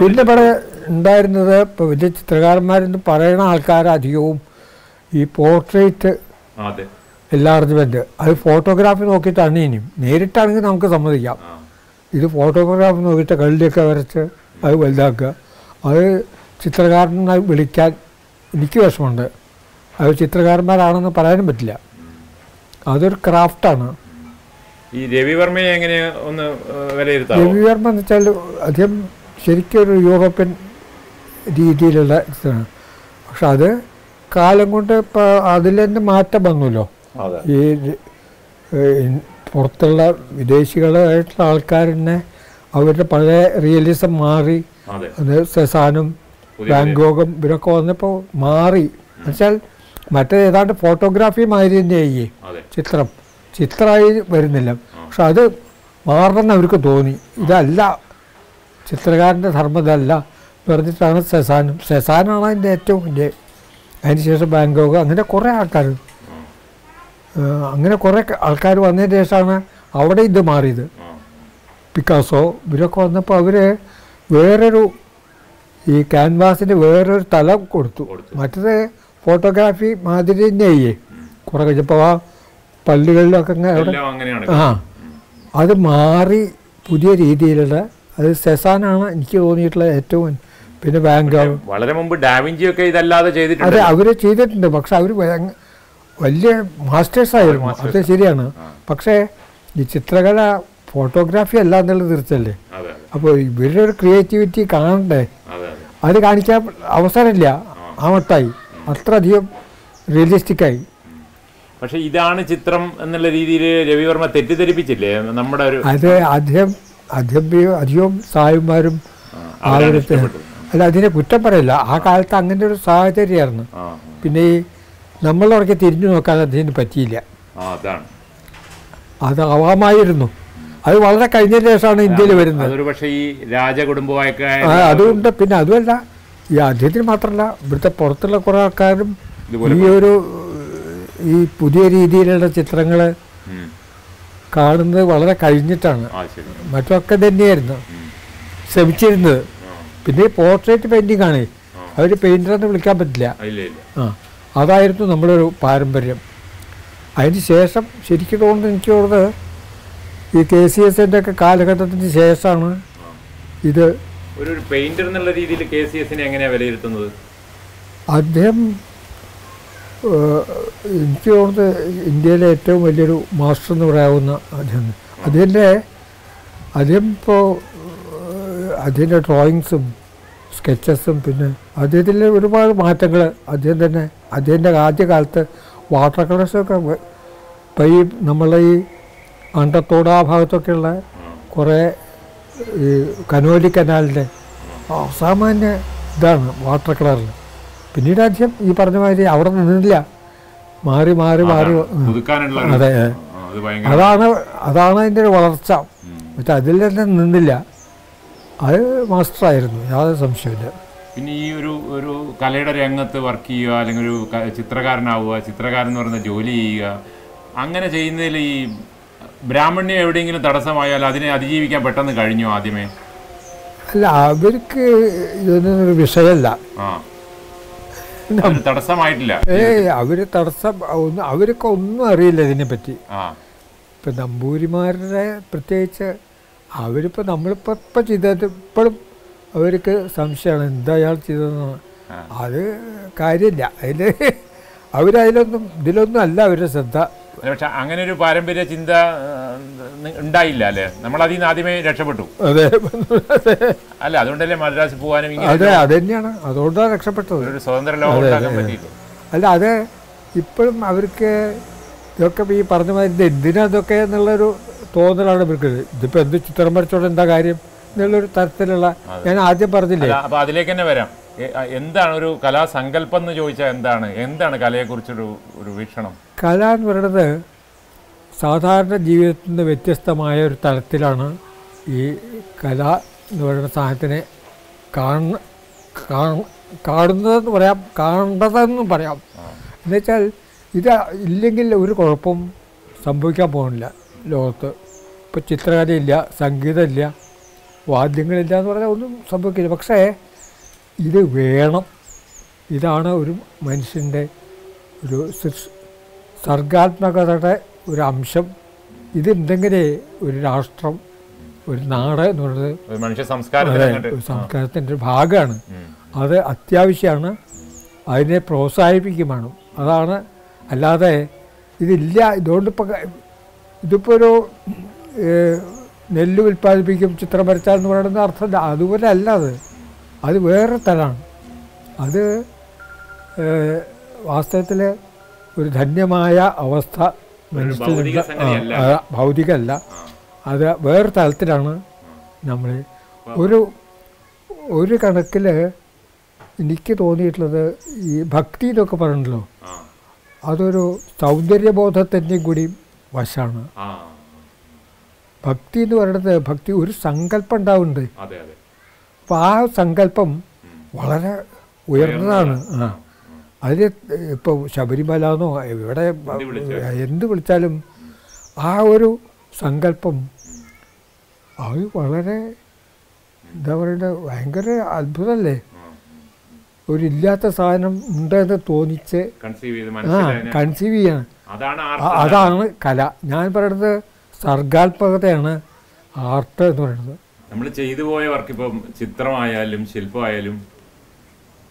[SPEAKER 2] പിന്നെ ഇവിടെ ഉണ്ടായിരുന്നത് ഇപ്പോൾ വലിയ ചിത്രകാരന്മാരെന്ന് പറയുന്ന ആൾക്കാർ അധികവും ഈ പോർട്രേറ്റ്
[SPEAKER 1] എൻലാർജ്മെന്റ് അത്
[SPEAKER 2] ഫോട്ടോഗ്രാഫി നോക്കിയിട്ടാണ് ഇനിയും നേരിട്ടാണെങ്കിൽ നമുക്ക് സമ്മതിക്കാം. ഇത് ഫോട്ടോഗ്രാഫി നോക്കിയിട്ട് കള്ളിയൊക്കെ വരച്ച് അത് വലുതാക്കുക. അത് ചിത്രകാരനായി വിളിക്കാൻ എനിക്ക് വിഷമമുണ്ട്. അത് ചിത്രകാരന്മാരാണെന്ന് പറയാനും പറ്റില്ല. അതൊരു ക്രാഫ്റ്റാണ്
[SPEAKER 1] ഈ രവിവർമ്മയെ എങ്ങനെ ഒന്ന്
[SPEAKER 2] രവിവർമ്മ എന്ന് വെച്ചാൽ അദ്ദേഹം ശരിക്കും ഒരു യൂറോപ്യൻ രീതിയിലുള്ള ഇതാണ്. പക്ഷെ അത് കാലം കൊണ്ട് ഇപ്പോൾ അതിൽ തന്നെ മാറ്റം വന്നല്ലോ. ഈ പുറത്തുള്ള വിദേശികളായിട്ടുള്ള ആൾക്കാരെന്നെ അവരുടെ പഴയ റിയലിസം മാറി.
[SPEAKER 1] അതെ
[SPEAKER 2] സെസാനും ബാങ്കോക്കും ഇവരൊക്കെ വന്നപ്പോൾ മാറി. എന്നുവെച്ചാൽ മറ്റേ ഏതാണ്ട് ഫോട്ടോഗ്രാഫി മാതിരി തന്നെയായി ചിത്രം. ചിത്രമായി വരുന്നില്ല. പക്ഷെ അത് മാറണമെന്ന് അവർക്ക് തോന്നി. ഇതല്ല. ചിത്രകാരന്റെ ധർമ്മം ഇതല്ല. പറഞ്ഞിട്ടാണ് സെസാനും. സെസാനാണ് അതിന്റെ ഏറ്റവും വലിയ അതിന് ശേഷം ബാങ്കോക്ക് അങ്ങനെ കുറേ ആൾക്കാർ. അങ്ങനെ കുറേ ആൾക്കാർ വന്നതിന് ശേഷമാണ് അവിടെ ഇത് മാറിയത്. പിക്കാസോ ഇവരൊക്കെ വന്നപ്പോൾ അവർ വേറൊരു ഈ ക്യാൻവാസിന് വേറൊരു തലം കൊടുത്തു. മറ്റത് ഫോട്ടോഗ്രാഫി മാതിരി തന്നെയായി കുറെ കഴിഞ്ഞപ്പോൾ ആ പള്ളികളിലൊക്കെ അവിടെ ആ. അത് മാറി പുതിയ രീതിയിലുള്ള അത് സെസാനാണ് എനിക്ക് തോന്നിയിട്ടുള്ള ഏറ്റവും പിന്നെ ബാങ്കാവ്
[SPEAKER 1] വളരെ മുമ്പ് ഡാവിഞ്ചിയൊക്കെ ഇതല്ലാതെ ചെയ്തിട്ടുണ്ട്.
[SPEAKER 2] അതെ അവർ ചെയ്തിട്ടുണ്ട്. പക്ഷെ അവർ വലിയ മാസ്റ്റേഴ്സ് ആയിരുന്നു. അത് ശരിയാണ്. പക്ഷേ ഈ ചിത്രകല ഫോട്ടോഗ്രാഫി അല്ല എന്നുള്ളത് തീർച്ചയല്ലേ? അപ്പോൾ ഇവരുടെ ഒരു ക്രിയേറ്റിവിറ്റി കാണണ്ടേ?
[SPEAKER 1] അതെ അതെ
[SPEAKER 2] അത് കാണിക്കാൻ അവസരമില്ല. ആ മട്ടായി. അത്രയധികം റിയലിസ്റ്റിക്കായി
[SPEAKER 1] പക്ഷെ ഇതാണ് ചിത്രം എന്നുള്ള രീതിയിൽ രവിവർമ്മ തെറ്റിദ്ധരിപ്പിച്ചില്ലേ? നമ്മുടെ ഒരു
[SPEAKER 2] അത് അദ്ദേഹം അധികം അധികം സായിമാരും അല്ല അതിനെ കുറ്റം പറയില്ല. ആ കാലത്ത് അങ്ങനെ ഒരു സാഹചര്യമായിരുന്നു. പിന്നെ ഈ നമ്മളൊക്കെ തിരിഞ്ഞു നോക്കാൻ അദ്ദേഹത്തിന് പറ്റിയില്ല.
[SPEAKER 1] ആ അതാണ്.
[SPEAKER 2] അതാവാമായിരുന്നു അത് വളരെ കഴിഞ്ഞ ശേഷമാണ് ഇന്ത്യയിൽ വരുന്നത്.
[SPEAKER 1] പക്ഷേ ഈ
[SPEAKER 2] അതുകൊണ്ട് പിന്നെ അതുമല്ല ഈ അദ്ദേഹത്തിന് മാത്രമല്ല ഇവിടുത്തെ പുറത്തുള്ള കുറേ ആൾക്കാരും ഈ ഒരു ഈ പുതിയ രീതിയിലുള്ള ചിത്രങ്ങൾ കാണുന്നത് വളരെ കഴിഞ്ഞിട്ടാണ്. മറ്റൊക്കെ തന്നെയായിരുന്നു. ശ്രമിച്ചിരുന്നത്. പിന്നെ പോർട്രേറ്റ് പെയിന്റിംഗ് ആണ്. അവർ പെയിന്ററെന്ന് വിളിക്കാൻ പറ്റില്ല.
[SPEAKER 1] ആ
[SPEAKER 2] അതായിരുന്നു നമ്മളൊരു പാരമ്പര്യം. അതിന് ശേഷം ശരിക്കും തോന്നുന്നത് എനിക്ക് തോന്നുന്നത് ഈ കെ സി എസിന്റെ ഒക്കെ കാലഘട്ടത്തിന് ശേഷമാണ് ഇത്
[SPEAKER 1] ഒരു പെയിന്റർ എന്നുള്ള രീതിയിൽ കെ സി എസിനെ എങ്ങനെയാണ് വിലയിരുത്തുന്നത്?
[SPEAKER 2] അദ്ദേഹം എനിക്ക് തോന്നുന്നത് ഇന്ത്യയിലെ ഏറ്റവും വലിയൊരു മാസ്റ്റർ എന്ന് പറയാവുന്ന അദ്ദേഹം. അതിന്റെ അദ്ദേഹം ഇപ്പോൾ അതിന്റെ ഡ്രോയിങ്സും സ്കെച്ചസും പിന്നെ അദ്ദേഹത്തിൽ ഒരുപാട് മാറ്റങ്ങൾ അദ്ദേഹം തന്നെ അദ്ദേഹത്തിന്റെ ആദ്യകാലത്ത് വാട്ടർ കളേഴ്സൊക്കെ ഈ നമ്മളെ ഈ അണ്ടത്തോട് ആ ഭാഗത്തൊക്കെയുള്ള കുറേ ഈ കനോലി കനാലിന്റെ അസാമാന്യ ഇതാണ് വാട്ടർ കളറിൽ. പിന്നീട് ആദ്യം ഈ പറഞ്ഞ മാതിരി അവിടെ നിന്നില്ല. മാറി മാറി മാറി. അതെ. അതാണ് അതാണ് അതിന്റെ ഒരു വളർച്ച.
[SPEAKER 1] പക്ഷെ
[SPEAKER 2] മറ്റേ അതിൽ തന്നെ നിന്നില്ല. അത് മാസ്റ്ററായിരുന്നു. യാതൊരു സംശയമില്ല
[SPEAKER 1] പിന്നെ ഈ ഒരു ഒരു കലയുടെ രംഗത്ത് വർക്ക് ചെയ്യുക അല്ലെങ്കിൽ ഒരു ചിത്രകാരനാവുക ചിത്രകാരൻ എന്ന് പറയുന്ന ജോലി ചെയ്യുക അങ്ങനെ ചെയ്യുന്നതിൽ ഈ ബ്രാഹ്മണ്യം എവിടെയെങ്കിലും തടസ്സമായാൽ അതിനെ അതിജീവിക്കാൻ പെട്ടെന്ന് കഴിഞ്ഞു ആദ്യമേ?
[SPEAKER 2] അല്ല അവർക്ക് ഇതൊന്നും ഒരു വിഷയമല്ല
[SPEAKER 1] തടസ്സമായിട്ടില്ല.
[SPEAKER 2] ഏയ് അവർ തടസ്സം ഒന്നും അവർക്ക് ഒന്നും അറിയില്ല ഇതിനെ
[SPEAKER 1] പറ്റി
[SPEAKER 2] ഇപ്പൊ നമ്പൂരിമാരുടെ പ്രത്യേകിച്ച് അവരിപ്പോ നമ്മളിപ്പോ ഇപ്പൊ ചെയ്തത് ഇപ്പോഴും അവർക്ക് സംശയമാണ് എന്താ അയാൾ ചെയ്തതെന്ന്. അത് കാര്യമില്ല. അതിൽ അവരതിലൊന്നും ഇതിലൊന്നും അല്ല അവരുടെ ശ്രദ്ധ.
[SPEAKER 1] പക്ഷെ അങ്ങനെ ഒരു പാരമ്പര്യ ചിന്ത ഉണ്ടായില്ല അല്ലേ? നമ്മൾ അതിൽ നിന്ന് ആദ്യമേ രക്ഷപ്പെട്ടു.
[SPEAKER 2] അതെ.
[SPEAKER 1] അല്ല അതുകൊണ്ടല്ലേ മദ്രാസിൽ പോകാനും
[SPEAKER 2] അതെ അത് തന്നെയാണ് അതുകൊണ്ടാണ് രക്ഷപ്പെട്ടത്.
[SPEAKER 1] ഒരു സ്വതന്ത്ര ലോകം
[SPEAKER 2] അല്ല അതെ ഇപ്പോഴും അവർക്ക് ഇതൊക്കെ ഈ പറഞ്ഞ മാതിരി എന്തിനാ ഇതൊക്കെ എന്നുള്ളൊരു തോന്നലാണ് ഇവർക്ക്. ഇതിപ്പോൾ എന്ത് ചിത്രം വരച്ചോടെ എന്താ കാര്യം എന്നുള്ളൊരു തരത്തിലുള്ള ഞാൻ ആദ്യം പറഞ്ഞില്ലേ?
[SPEAKER 1] അപ്പോൾ അപ്പൊ അതിലേക്ക് തന്നെ വരാം. എന്താണ് ഒരു കലാസങ്കല്പം എന്ന് ചോദിച്ചാൽ എന്താണ്? എന്താണ് കലയെക്കുറിച്ചൊരു ഒരു വീക്ഷണം?
[SPEAKER 2] കല എന്ന് പറയുന്നത് സാധാരണ ജീവിതത്തിൽ നിന്ന് വ്യത്യസ്തമായ ഒരു തലത്തിലാണ് ഈ കല എന്ന് പറയുന്ന സാധനത്തിനെ കാണ കാണ- കാണുന്നതെന്ന് പറയാം കാണേണ്ടതെന്നും പറയാം. എന്നുവെച്ചാൽ ഇത് ഇല്ലെങ്കിൽ ഒരു കുഴപ്പം സംഭവിക്കാൻ പോകുന്നില്ല ലോകത്ത്. ഇപ്പോൾ ചിത്രകലയില്ല സംഗീതമില്ല വാദ്യങ്ങളില്ല എന്ന് പറഞ്ഞാൽ ഒന്നും സംഭവിക്കില്ല. പക്ഷേ ഇത് വേണം. ഇതാണ് ഒരു മനുഷ്യന്റെ ഒരു സർഗാത്മകതയുടെ ഒരു അംശം. ഇതുണ്ടെങ്കിലേ ഒരു രാഷ്ട്രം ഒരു നാട് എന്ന് പറയുന്നത്
[SPEAKER 1] ഒരു മനുഷ്യ സംസ്കാരത്തിൽ
[SPEAKER 2] ഒരു സംസ്കാരത്തിന്റെ ഒരു ഭാഗമാണ്. അത് അത്യാവശ്യമാണ്. അതിനെ പ്രോത്സാഹിപ്പിക്കുമാണ്. അതാണ് അല്ലാതെ ഇതില്ല. ഇതുകൊണ്ട് ഇപ്പോൾ ഇതിപ്പോൾ ഒരു നെല്ല് ഉൽപ്പാദിപ്പിക്കും ചിത്രം വരച്ചാൽ എന്ന് പറയുന്നത് അർത്ഥമില്ല. അതുപോലെ അല്ല അത്. അത് വേറെ തലമാണ് അത് വാസ്തവത്തിൽ ഒരു ധന്യമായ അവസ്ഥ ഭൗതികമല്ല അത് വേറെ തലത്തിലാണ് നമ്മൾ ഒരു ഒരു കണക്കിൽ എനിക്ക് തോന്നിയിട്ടുള്ളത് ഈ ഭക്തി എന്നൊക്കെ പറയണല്ലോ അതൊരു സൗന്ദര്യബോധത്തിന്റെയും കൂടി വശമാണ് ഭക്തി എന്ന് പറയുന്നത് ഭക്തി ഒരു സങ്കല്പം ഉണ്ടാവുന്നുണ്ട്. അപ്പോൾ ആ സങ്കല്പം വളരെ ഉയർന്നതാണ്. ആ. അതിൽ ഇപ്പോൾ ശബരിമല എന്നോ ഇവിടെ
[SPEAKER 1] എന്ത് വിളിച്ചാലും.
[SPEAKER 2] ആ ഒരു സങ്കല്പം അത് വളരെ എന്താ പറയുക ഭയങ്കര അത്ഭുതമല്ലേ ഒരു ഇല്ലാത്ത സാധനം ഉണ്ടെന്ന് തോന്നിച്ച് ആ കൺസീവ് ചെയ്യണം.
[SPEAKER 1] അതാണ്
[SPEAKER 2] കല. ഞാൻ പറയുന്നത് സർഗാത്മകതയാണ് ആർട്ട് എന്ന് പറയുന്നത്.
[SPEAKER 1] നമ്മൾ ചെയ്തു പോയ വർക്ക് ഇപ്പം ചിത്രമായാലും ശില്പമായാലും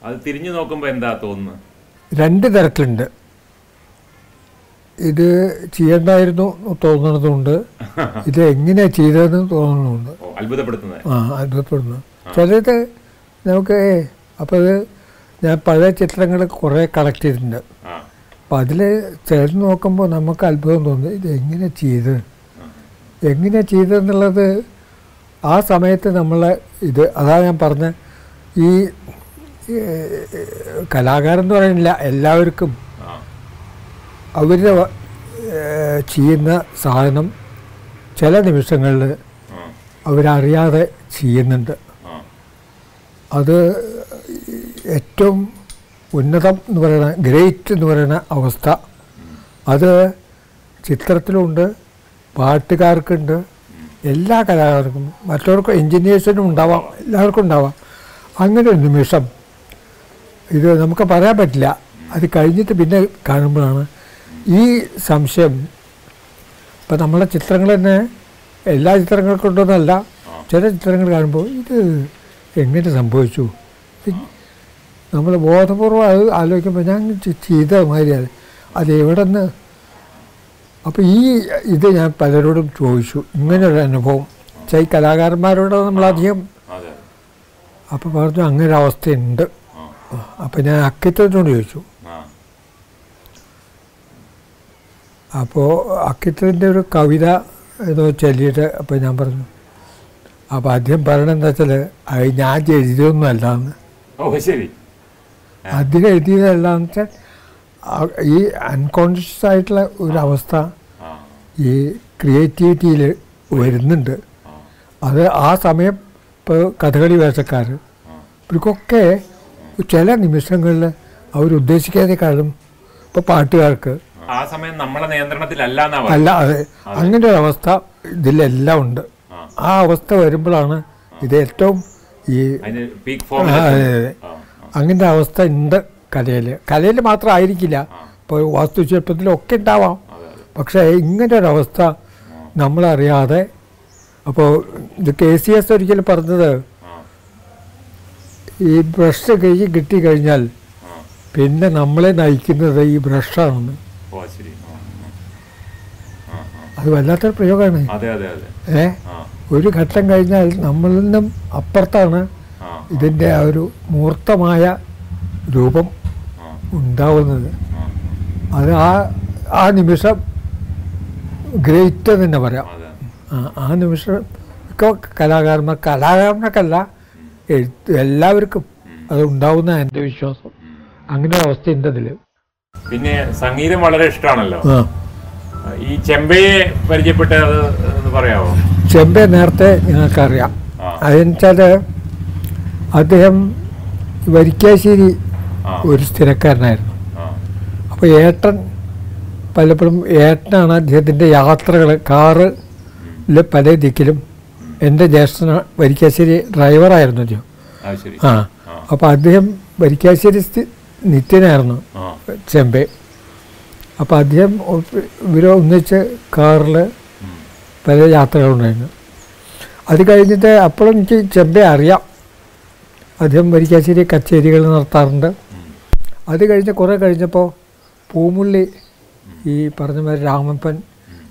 [SPEAKER 1] അത് തിരിഞ്ഞു നോക്കുമ്പോൾ എന്താ തോന്നുന്നത്?
[SPEAKER 2] രണ്ട് തരത്തിലുണ്ട് ഇത് ചെയ്യണ്ടായിരുന്നു തോന്നുന്നതുണ്ട് ഇത് എങ്ങനെയാ ചെയ്തതെന്ന് തോന്നുന്നുണ്ട്
[SPEAKER 1] അത്ഭുതപ്പെടുത്തുന്നത്.
[SPEAKER 2] ആ അത്ഭുതപ്പെടുന്നു. ചിലത് നമുക്ക് അപ്പോൾ അത് ഞാൻ പഴയ ചിത്രങ്ങൾ കുറേ കളക്ട് ചെയ്തിട്ടുണ്ട്. അപ്പം അതിൽ ചിലത് നോക്കുമ്പോൾ നമുക്ക് അത്ഭുതം തോന്നുന്നു. ഇത് എങ്ങനെ ചെയ്ത് എങ്ങനെ ചെയ്തെന്നുള്ളത് ആ സമയത്ത് നമ്മൾ ഇത് അതാണ് ഞാൻ പറഞ്ഞ ഈ കലാകാരൻ എന്ന് പറയുന്നില്ല എല്ലാവർക്കും
[SPEAKER 1] അവർ
[SPEAKER 2] അവരുടെ ചെയ്യുന്ന സാധനം ചില നിമിഷങ്ങളിൽ അവരറിയാതെ ചെയ്യുന്നുണ്ട്. അത് ഏറ്റവും ഉന്നതം എന്ന് പറയുന്ന ഗ്രേറ്റ് എന്ന് പറയുന്ന അവസ്ഥ. അത് ചിത്രത്തിലുണ്ട് പാട്ടുകാർക്കുണ്ട് എല്ലാ കലാകാർക്കും മറ്റവർക്കും എൻജിനീയേഴ്സിനും ഉണ്ടാവാം എല്ലാവർക്കും ഉണ്ടാവാം. അങ്ങനെ ഒരു നിമിഷം ഇത് നമുക്ക് പറയാൻ പറ്റില്ല. അത് കഴിഞ്ഞിട്ട് പിന്നെ കാണുമ്പോഴാണ് ഈ സംശയം. ഇപ്പം നമ്മളെ ചിത്രങ്ങൾ തന്നെ എല്ലാ ചിത്രങ്ങൾക്കും കൊണ്ടൊന്നല്ല ചില ചിത്രങ്ങൾ കാണുമ്പോൾ ഇത് എങ്ങനെ സംഭവിച്ചു? നമ്മൾ ബോധപൂർവം അത് ആലോചിക്കുമ്പോൾ ഞാൻ ചെയ്ത മാതിരിയാണ്. അത് എവിടെ നിന്ന് അപ്പോൾ ഈ ഇത് ഞാൻ പലരോടും ചോദിച്ചു. ഇങ്ങനൊരു അനുഭവം. ചൈ ഈ കലാകാരന്മാരോട് നമ്മളധികം അപ്പോൾ പറഞ്ഞു അങ്ങനെ ഒരു അവസ്ഥയുണ്ട് അപ്പോൾ ഞാൻ അക്കിത്തത്തിനോട് ചോദിച്ചു. അപ്പോൾ അക്കിത്തത്തിന്റെ ഒരു കവിത ഏതോ ചൊല്ലിയിട്ട് അപ്പോൾ ഞാൻ പറഞ്ഞു അപ്പോൾ അദ്ദേഹം പറയണത് എന്താ വെച്ചാൽ അത് ഞാൻ എഴുതിയതൊന്നും അല്ലാന്ന്
[SPEAKER 1] ശരി.
[SPEAKER 2] അദ്ദേഹം എഴുതിയതല്ലാന്ന് വെച്ചാൽ ഈ അൺകോൺഷ്യസ് ആയിട്ടുള്ള
[SPEAKER 1] ഒരവസ്ഥ
[SPEAKER 2] ഈ ക്രിയേറ്റിവിറ്റിയിൽ വരുന്നുണ്ട്. അത് ആ സമയം ഇപ്പോൾ കഥകളി വേഷക്കാർ ഇവർക്കൊക്കെ ചില നിമിഷങ്ങളിൽ അവരുദ്ദേശിക്കാതെക്കാളും ഇപ്പോൾ പാട്ടുകാർക്ക്
[SPEAKER 1] ആ സമയം നമ്മളെ നിയന്ത്രണത്തിലല്ല
[SPEAKER 2] അല്ല അതെ. അങ്ങനെ ഒരു അവസ്ഥ ഇതിലെല്ലാം ഉണ്ട്.
[SPEAKER 1] ആ.
[SPEAKER 2] അവസ്ഥ വരുമ്പോഴാണ് ഇത് ഏറ്റവും ഈ അങ്ങനെ അവസ്ഥ ഉണ്ട് കലയിൽ കലയിൽ മാത്രമായിരിക്കില്ല ഇപ്പോൾ വാസ്തുശില്പത്തിലൊക്കെ ഉണ്ടാവാം പക്ഷേ ഇങ്ങനെ ഒരവസ്ഥ നമ്മളറിയാതെ അപ്പോൾ ഇത് കെ സി എസ് ഒരിക്കലും പറഞ്ഞത് ഈ ബ്രഷ് കൈ കിട്ടിക്കഴിഞ്ഞാൽ
[SPEAKER 1] കഴിഞ്ഞാൽ
[SPEAKER 2] പിന്നെ നമ്മളെ നയിക്കുന്നത് ഈ ബ്രഷാണെന്ന്. അത് വല്ലാത്തൊരു പ്രയോഗമാണ് ഏ? ഒരു ഘട്ടം കഴിഞ്ഞാൽ നമ്മളിൽ നിന്നും അപ്പുറത്താണ് ഇതിന്റെ ആ ഒരു മൂർത്തമായ രൂപം ഉണ്ടാവുന്നത്. അത് ആ ആ നിമിഷം ഗ്രേറ്റ് തന്നെ പറയാം ആ നിമിഷം ഒക്കെ കലാകാരന്മാർ കലാകാരനൊക്കെയല്ല എഴുത്ത് എല്ലാവർക്കും അത് ഉണ്ടാവുന്ന എന്റെ വിശ്വാസം. അങ്ങനെ ഒരു അവസ്ഥയുണ്ട് അതിൽ
[SPEAKER 1] പിന്നെ സംഗീതം വളരെ ഇഷ്ടമാണല്ലോ ഈ ചെമ്പയെ പരിചയപ്പെട്ട പറയാമോ
[SPEAKER 2] ചെമ്പെ നേരത്തെ ഞങ്ങൾക്കറിയാം.
[SPEAKER 1] ആ.
[SPEAKER 2] അതെന്നുവെച്ചാൽ അദ്ദേഹം വരിക്കാശ്ശേരി ഒരു സ്ഥിരക്കാരനായിരുന്നു. അപ്പോൾ ഏട്ടൻ പലപ്പോഴും ഏട്ടനാണ് അദ്ദേഹത്തിന്റെ യാത്രകൾ കാറിൽ പല ദിക്കിലും എന്റെ ജ്യേഷ്ഠന വരിക്കാശ്ശേരി ഡ്രൈവറായിരുന്നു അദ്ദേഹം. ആ. അപ്പോൾ അദ്ദേഹം വരിക്കാശ്ശേരി നിത്യനായിരുന്നു ചെമ്പെ. അപ്പോൾ അദ്ദേഹം ഇവരെ ഒന്നിച്ച് കാറിൽ പല യാത്രകളുണ്ടായിരുന്നു. അത് കഴിഞ്ഞിട്ട് അപ്പോഴും എനിക്ക് ചെമ്പെ അറിയാം. അദ്ദേഹം വരിക്കാശ്ശേരി കച്ചേരികൾ നടത്താറുണ്ട്. അത് കഴിഞ്ഞ് കുറേ കഴിഞ്ഞപ്പോൾ പൂമുള്ളി ഈ പറഞ്ഞ മാതിരി രാമപ്പൻ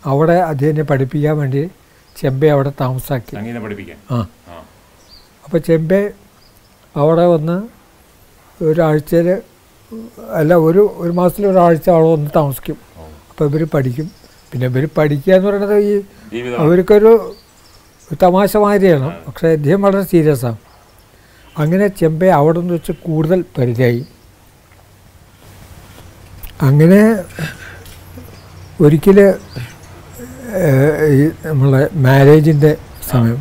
[SPEAKER 2] അവിടെ അദ്ദേഹത്തെ പഠിപ്പിക്കാൻ വേണ്ടി ചെമ്പെ അവിടെ താമസാക്കി. ആ. അപ്പോൾ ചെമ്പെ അവിടെ വന്ന് ഒരാഴ്ചയിൽ അല്ല ഒരു ഒരു മാസത്തിൽ ഒരാഴ്ച അവിടെ വന്ന് താമസിക്കും. അപ്പോൾ ഇവർ പഠിക്കും. പിന്നെ ഇവർ പഠിക്കുക എന്ന് പറയുന്നത് ഈ അവർക്കൊരു തമാശ മാതിരിയാണ്. പക്ഷേ അദ്ദേഹം വളരെ സീരിയസ് ആണ്. അങ്ങനെ ചെമ്പെ അവിടെ നിന്ന് വെച്ച് കൂടുതൽ പരിചയമായി. അങ്ങനെ ഒരിക്കൽ ഈ നമ്മളെ മാരേജിന്റെ സമയം.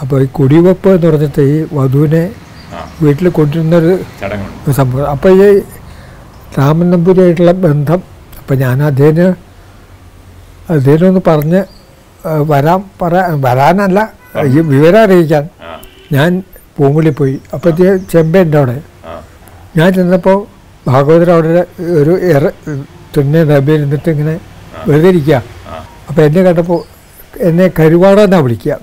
[SPEAKER 2] അപ്പോൾ ഈ കുടിവെപ്പ് എന്ന് പറഞ്ഞിട്ട് ഈ വധുവിനെ വീട്ടിൽ
[SPEAKER 1] കൊണ്ടിരുന്നൊരു
[SPEAKER 2] സംഭവം. അപ്പോൾ ഈ രാമൻ നമ്പൂരിയായിട്ടുള്ള ബന്ധം അപ്പം ഞാൻ അദ്ദേഹം അദ്ദേഹം ഒന്ന് പറഞ്ഞ് വരാൻ പറ വരാനല്ല ഈ വിവരം അറിയിക്കാൻ. ഞാൻ പൂങ്കുളി പോയി. അപ്പോഴത്തേ എന്റെ അവിടെ. ഞാൻ ചെന്നപ്പോൾ ഭാഗവതർ അവിടെ ഒരു ഇറ തുന്നെ ഡബയിൽ ഇരുന്നിട്ട് ഇങ്ങനെ വെറുതെ ഇരിക്കുക. അപ്പോൾ എന്നെ കണ്ടപ്പോൾ എന്നെ കരുവാടെന്നാണ് വിളിക്കുക.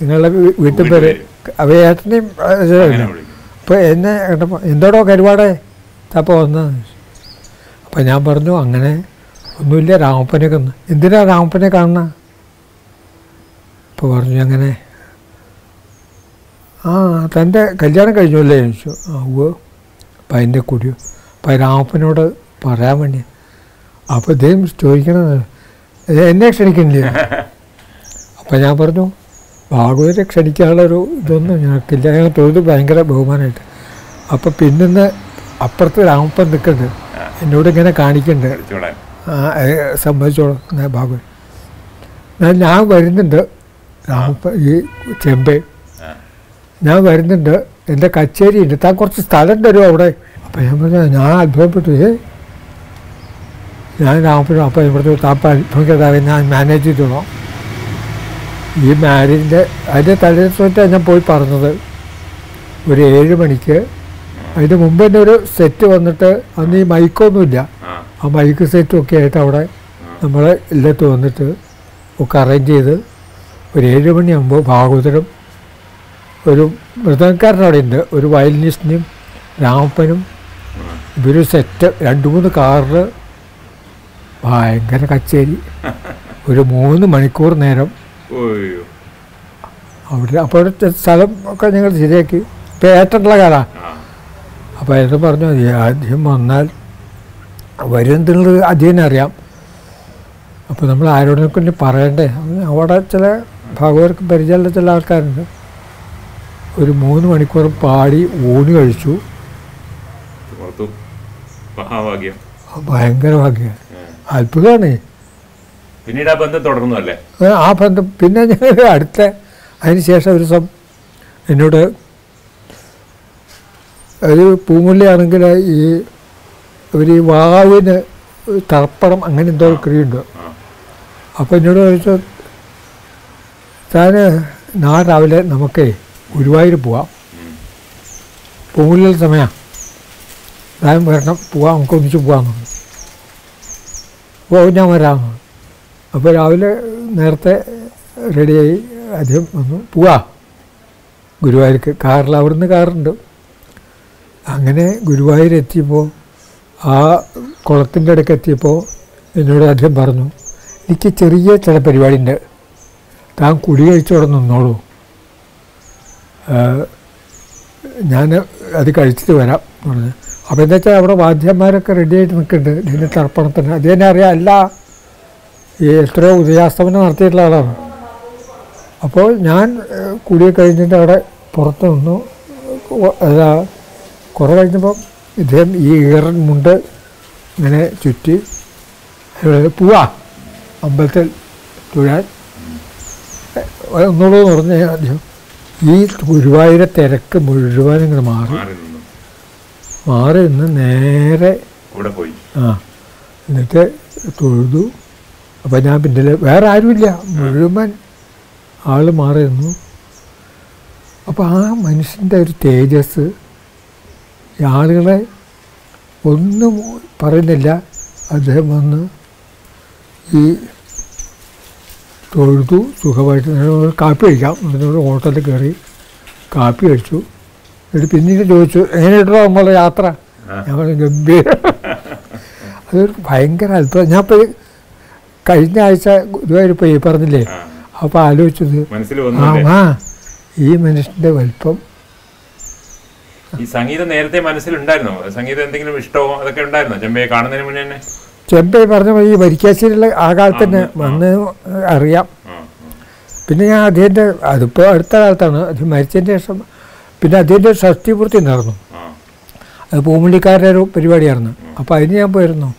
[SPEAKER 2] നിങ്ങളുടെ വീട്ടിൽ പേര് അവയേട്ടനെയും അപ്പോൾ എന്നെ കണ്ടപ്പോൾ എന്തോടോ കരുവാടെ? അപ്പോൾ വന്നത് അപ്പോൾ ഞാൻ പറഞ്ഞു അങ്ങനെ ഒന്നുമില്ല രാമപ്പനെ കന്ന് എന്തിനാ രാമപ്പനെ കാണുന്ന? അപ്പോൾ പറഞ്ഞു അങ്ങനെ ആ തന്റെ കല്യാണം കഴിഞ്ഞല്ലേ ചോദിച്ചു. ആ ഉവ്വ്. അപ്പം അതിന്റെ കുടിയോ രാമപ്പനോട് പറയാൻ വേണ്ടി. അപ്പോൾ ഇദ്ദേഹം ചോദിക്കണത് "ഏ, എന്നെ ക്ഷണിക്കുന്നില്ല അപ്പം ഞാൻ പറഞ്ഞു ഭാഗവതരെ ക്ഷണിക്കാനുള്ളൊരു ഇതൊന്നും ഞങ്ങൾക്കില്ല. ഞങ്ങൾ തൊഴുത് ഭയങ്കര ബഹുമാനമായിട്ട് അപ്പോൾ പിന്നെ അപ്പുറത്ത് രാമപ്പൻ നിൽക്കുന്നുണ്ട്. എന്നോട് ഇങ്ങനെ കാണിക്കണ്ട് സംബന്ധിച്ചോളാം ഞാൻ ഭാഗവൻ ഞാൻ ഞാൻ വരുന്നുണ്ട്. രാമപ്പ ഈ ചെമ്പേ. ഞാൻ വരുന്നുണ്ട്. എന്റെ കച്ചേരി ഉണ്ട് താൻ കുറച്ച് സ്ഥലം തരുമോ അവിടെ? അപ്പം ഞാൻ പറഞ്ഞു ഞാൻ അത്ഭുതപ്പെട്ടു ഞാൻ രാമപ്പുഴ അപ്പം ഇവിടുത്തെ താപ്പ ഞാൻ മാനേജ് ചെയ്തോളാം. ഈ മാരേജിന്റെ അതിന്റെ തലേദിവസമായിട്ടാണ് ഞാൻ പോയി പറഞ്ഞത്. ഒരു ഏഴ് മണിക്ക്. അതിന് മുമ്പ് തന്നെ ഒരു സെറ്റ് വന്നിട്ട് അന്ന് ഈ മൈക്കൊന്നുമില്ല
[SPEAKER 1] ആ.
[SPEAKER 2] ആ മൈക്ക് സെറ്റും ഒക്കെ ആയിട്ട് അവിടെ നമ്മൾ ഇല്ലത്ത് വന്നിട്ട് ഒക്കെ അറേഞ്ച് ചെയ്ത് ഒരു ഏഴ് മണിയാകുമ്പോൾ ഭാഗവതരും ഒരു മൃദംഗക്കാരൻ അവിടെ ഉണ്ട്. ഒരു വയലിനിസ്റ്റിനും രാമപ്പനും ഇവർ സെറ്റ് രണ്ട് മൂന്ന് കാറിൽ ഭയങ്കര കച്ചേരി. ഒരു മൂന്ന് മണിക്കൂർ നേരം. അവിടെ അപ്പോൾ അവിടുത്തെ സ്ഥലം ഒക്കെ ഞങ്ങൾ ശരിയാക്കി. ഇപ്പം ഏറ്റുള്ള കാലാണ് അപ്പോൾ അയാൾ പറഞ്ഞു ആദ്യം വന്നാൽ വരുന്നത് അധികം അറിയാം. അപ്പോൾ നമ്മൾ ആരോടും കൊണ്ട് പറയണ്ടേ? അവിടെ ചില ഭാഗവർക്ക് പരിചയമുള്ള ചില ആൾക്കാരുണ്ട്. ഒരു മൂന്ന് മണിക്കൂർ പാടി ഊണ് കഴിച്ചു.
[SPEAKER 1] മഹാഭാഗ്യം
[SPEAKER 2] ഭയങ്കര ഭാഗ്യം. അത്ഭുതമാണ്
[SPEAKER 1] പിന്നീട് ആ ബന്ധം തുടർന്നു അല്ലേ?
[SPEAKER 2] ആ ബന്ധം പിന്നെ ഞാൻ അടുത്ത അതിന് ശേഷം ഒരു ദിവസം എന്നോട് ഒരു പൂമുല്ലയാണെങ്കിൽ ഈ ഒരു വാവിന് തർപ്പണം അങ്ങനെ എന്തോ ക്രിയുണ്ട് അപ്പോൾ എന്നോട് ചോദിച്ചു താൻ നാളെ രാവിലെ നമുക്കേ ഗുരുവായൂർ പോവാം.
[SPEAKER 1] പൂമുല്ല
[SPEAKER 2] സമയമാണ് സമയം. താൻ വരണം പോവാം നമുക്ക് ഒന്നിച്ച് പോവാം ഓ ഞാൻ വരാം അപ്പോൾ രാവിലെ നേരത്തെ റെഡിയായി ആദ്യം വന്നു. പോവാ. ഗുരുവായൂർക്ക് കാറിൽ അവിടുന്ന് കാറുണ്ട്. അങ്ങനെ ഗുരുവായൂർ എത്തിയപ്പോൾ ആ കുളത്തിന്റെ അടുക്ക് എത്തിയപ്പോൾ എന്നോട് അദ്ദേഹം പറഞ്ഞു എനിക്ക് ചെറിയ ചില പരിപാടി ഉണ്ട് താൻ കുടി കഴിച്ചോടെ നിന്നോളൂ. ഞാൻ അത് കഴിച്ചിട്ട് വരാം പറഞ്ഞു. അപ്പോൾ എന്താ വെച്ചാൽ അവിടെ വാദ്യന്മാരൊക്കെ റെഡിയായിട്ട് നിൽക്കുന്നുണ്ട്. ഇതിന്റെ തർപ്പണത്തിന്. അത് തന്നെ അറിയാം. അല്ല ഈ എത്രയോ ഉദയാസ്തമനം നടത്തിയിട്ടുള്ള ആളാണ്. അപ്പോൾ ഞാൻ കൂടിയ കഴിഞ്ഞിട്ട് അവിടെ പുറത്ത് നിന്നു. അതാ കുറേ കഴിഞ്ഞപ്പം ഇദ്ദേഹം ഈ ഈറൻ മുണ്ട് ഇങ്ങനെ ചുറ്റി പോവാ അമ്പലത്തിൽ തൊഴാൻ. ഒന്നുള്ളൂ എന്ന് പറഞ്ഞ അദ്ദേഹം. ഈ ഗുരുവായൂരെ തിരക്ക് മുഴുവൻ ഇങ്ങനെ മാറി.
[SPEAKER 1] മാറി നിന്നു
[SPEAKER 2] നേരെ
[SPEAKER 1] കൂടെ പോയി.
[SPEAKER 2] ആ എന്നിട്ട് തൊഴുതു. അപ്പം ഞാൻ പിന്നിൽ വേറെ ആരുമില്ല. മുഴുവൻ ആൾ മാറി നിന്നു. അപ്പോൾ ആ മനുഷ്യന്റെ ഒരു തേജസ് ആളുകളെ ഒന്നും പറയുന്നില്ല. അദ്ദേഹം വന്ന് ഈ തൊഴുതു. സുഖമായിട്ട് കാപ്പി കഴിക്കാം. എന്നിട്ട് ഹോട്ടലിൽ കയറി കാപ്പി കഴിച്ചു. എന്നിട്ട് പിന്നീട് ചോദിച്ചു എങ്ങനെയായിട്ടോ നമ്മളെ യാത്ര? ഞങ്ങൾ ഗംഭീര. അതൊരു ഭയങ്കര അത്ഭുതം. ഞാൻ ഇപ്പോൾ കഴിഞ്ഞ ആഴ്ച ഗുരുവായൂർ പോയി പറഞ്ഞില്ലേ അപ്പോൾ ആലോചിച്ചത് ആ ഈ മനുഷ്യന്റെ വലിപ്പം.
[SPEAKER 1] ഈ സംഗീതം നേരത്തെ മനസ്സിലുണ്ടായിരുന്നോ? സംഗീതം എന്തെങ്കിലും ഇഷ്ടമോ അതൊക്കെ ഉണ്ടായിരുന്നോ? ചെമ്പയെ കാണുന്നതിന് മുന്നേ തന്നെ?
[SPEAKER 2] ചെമ്പൈ പറഞ്ഞ പോലെ ഈ വരിക്കാശ്ശേരിയിലെ ആ കാലത്ത് തന്നെ. വന്ന് അറിയാം. പിന്നെ ഞാൻ അദ്ദേഹത്തിന്റെ അതിപ്പോൾ അടുത്ത കാലത്താണ് അത് മരിച്ചതിന് ശേഷം പിന്നെ അദ്ദേഹത്തിന്റെ ഷഷ്ടിപൂർത്തി നടന്നു. അത് പൂമുള്ളിക്കാരുടെ ഒരു പരിപാടിയായിരുന്നു. അപ്പോൾ അതിന് ഞാൻ പോയിരുന്നു.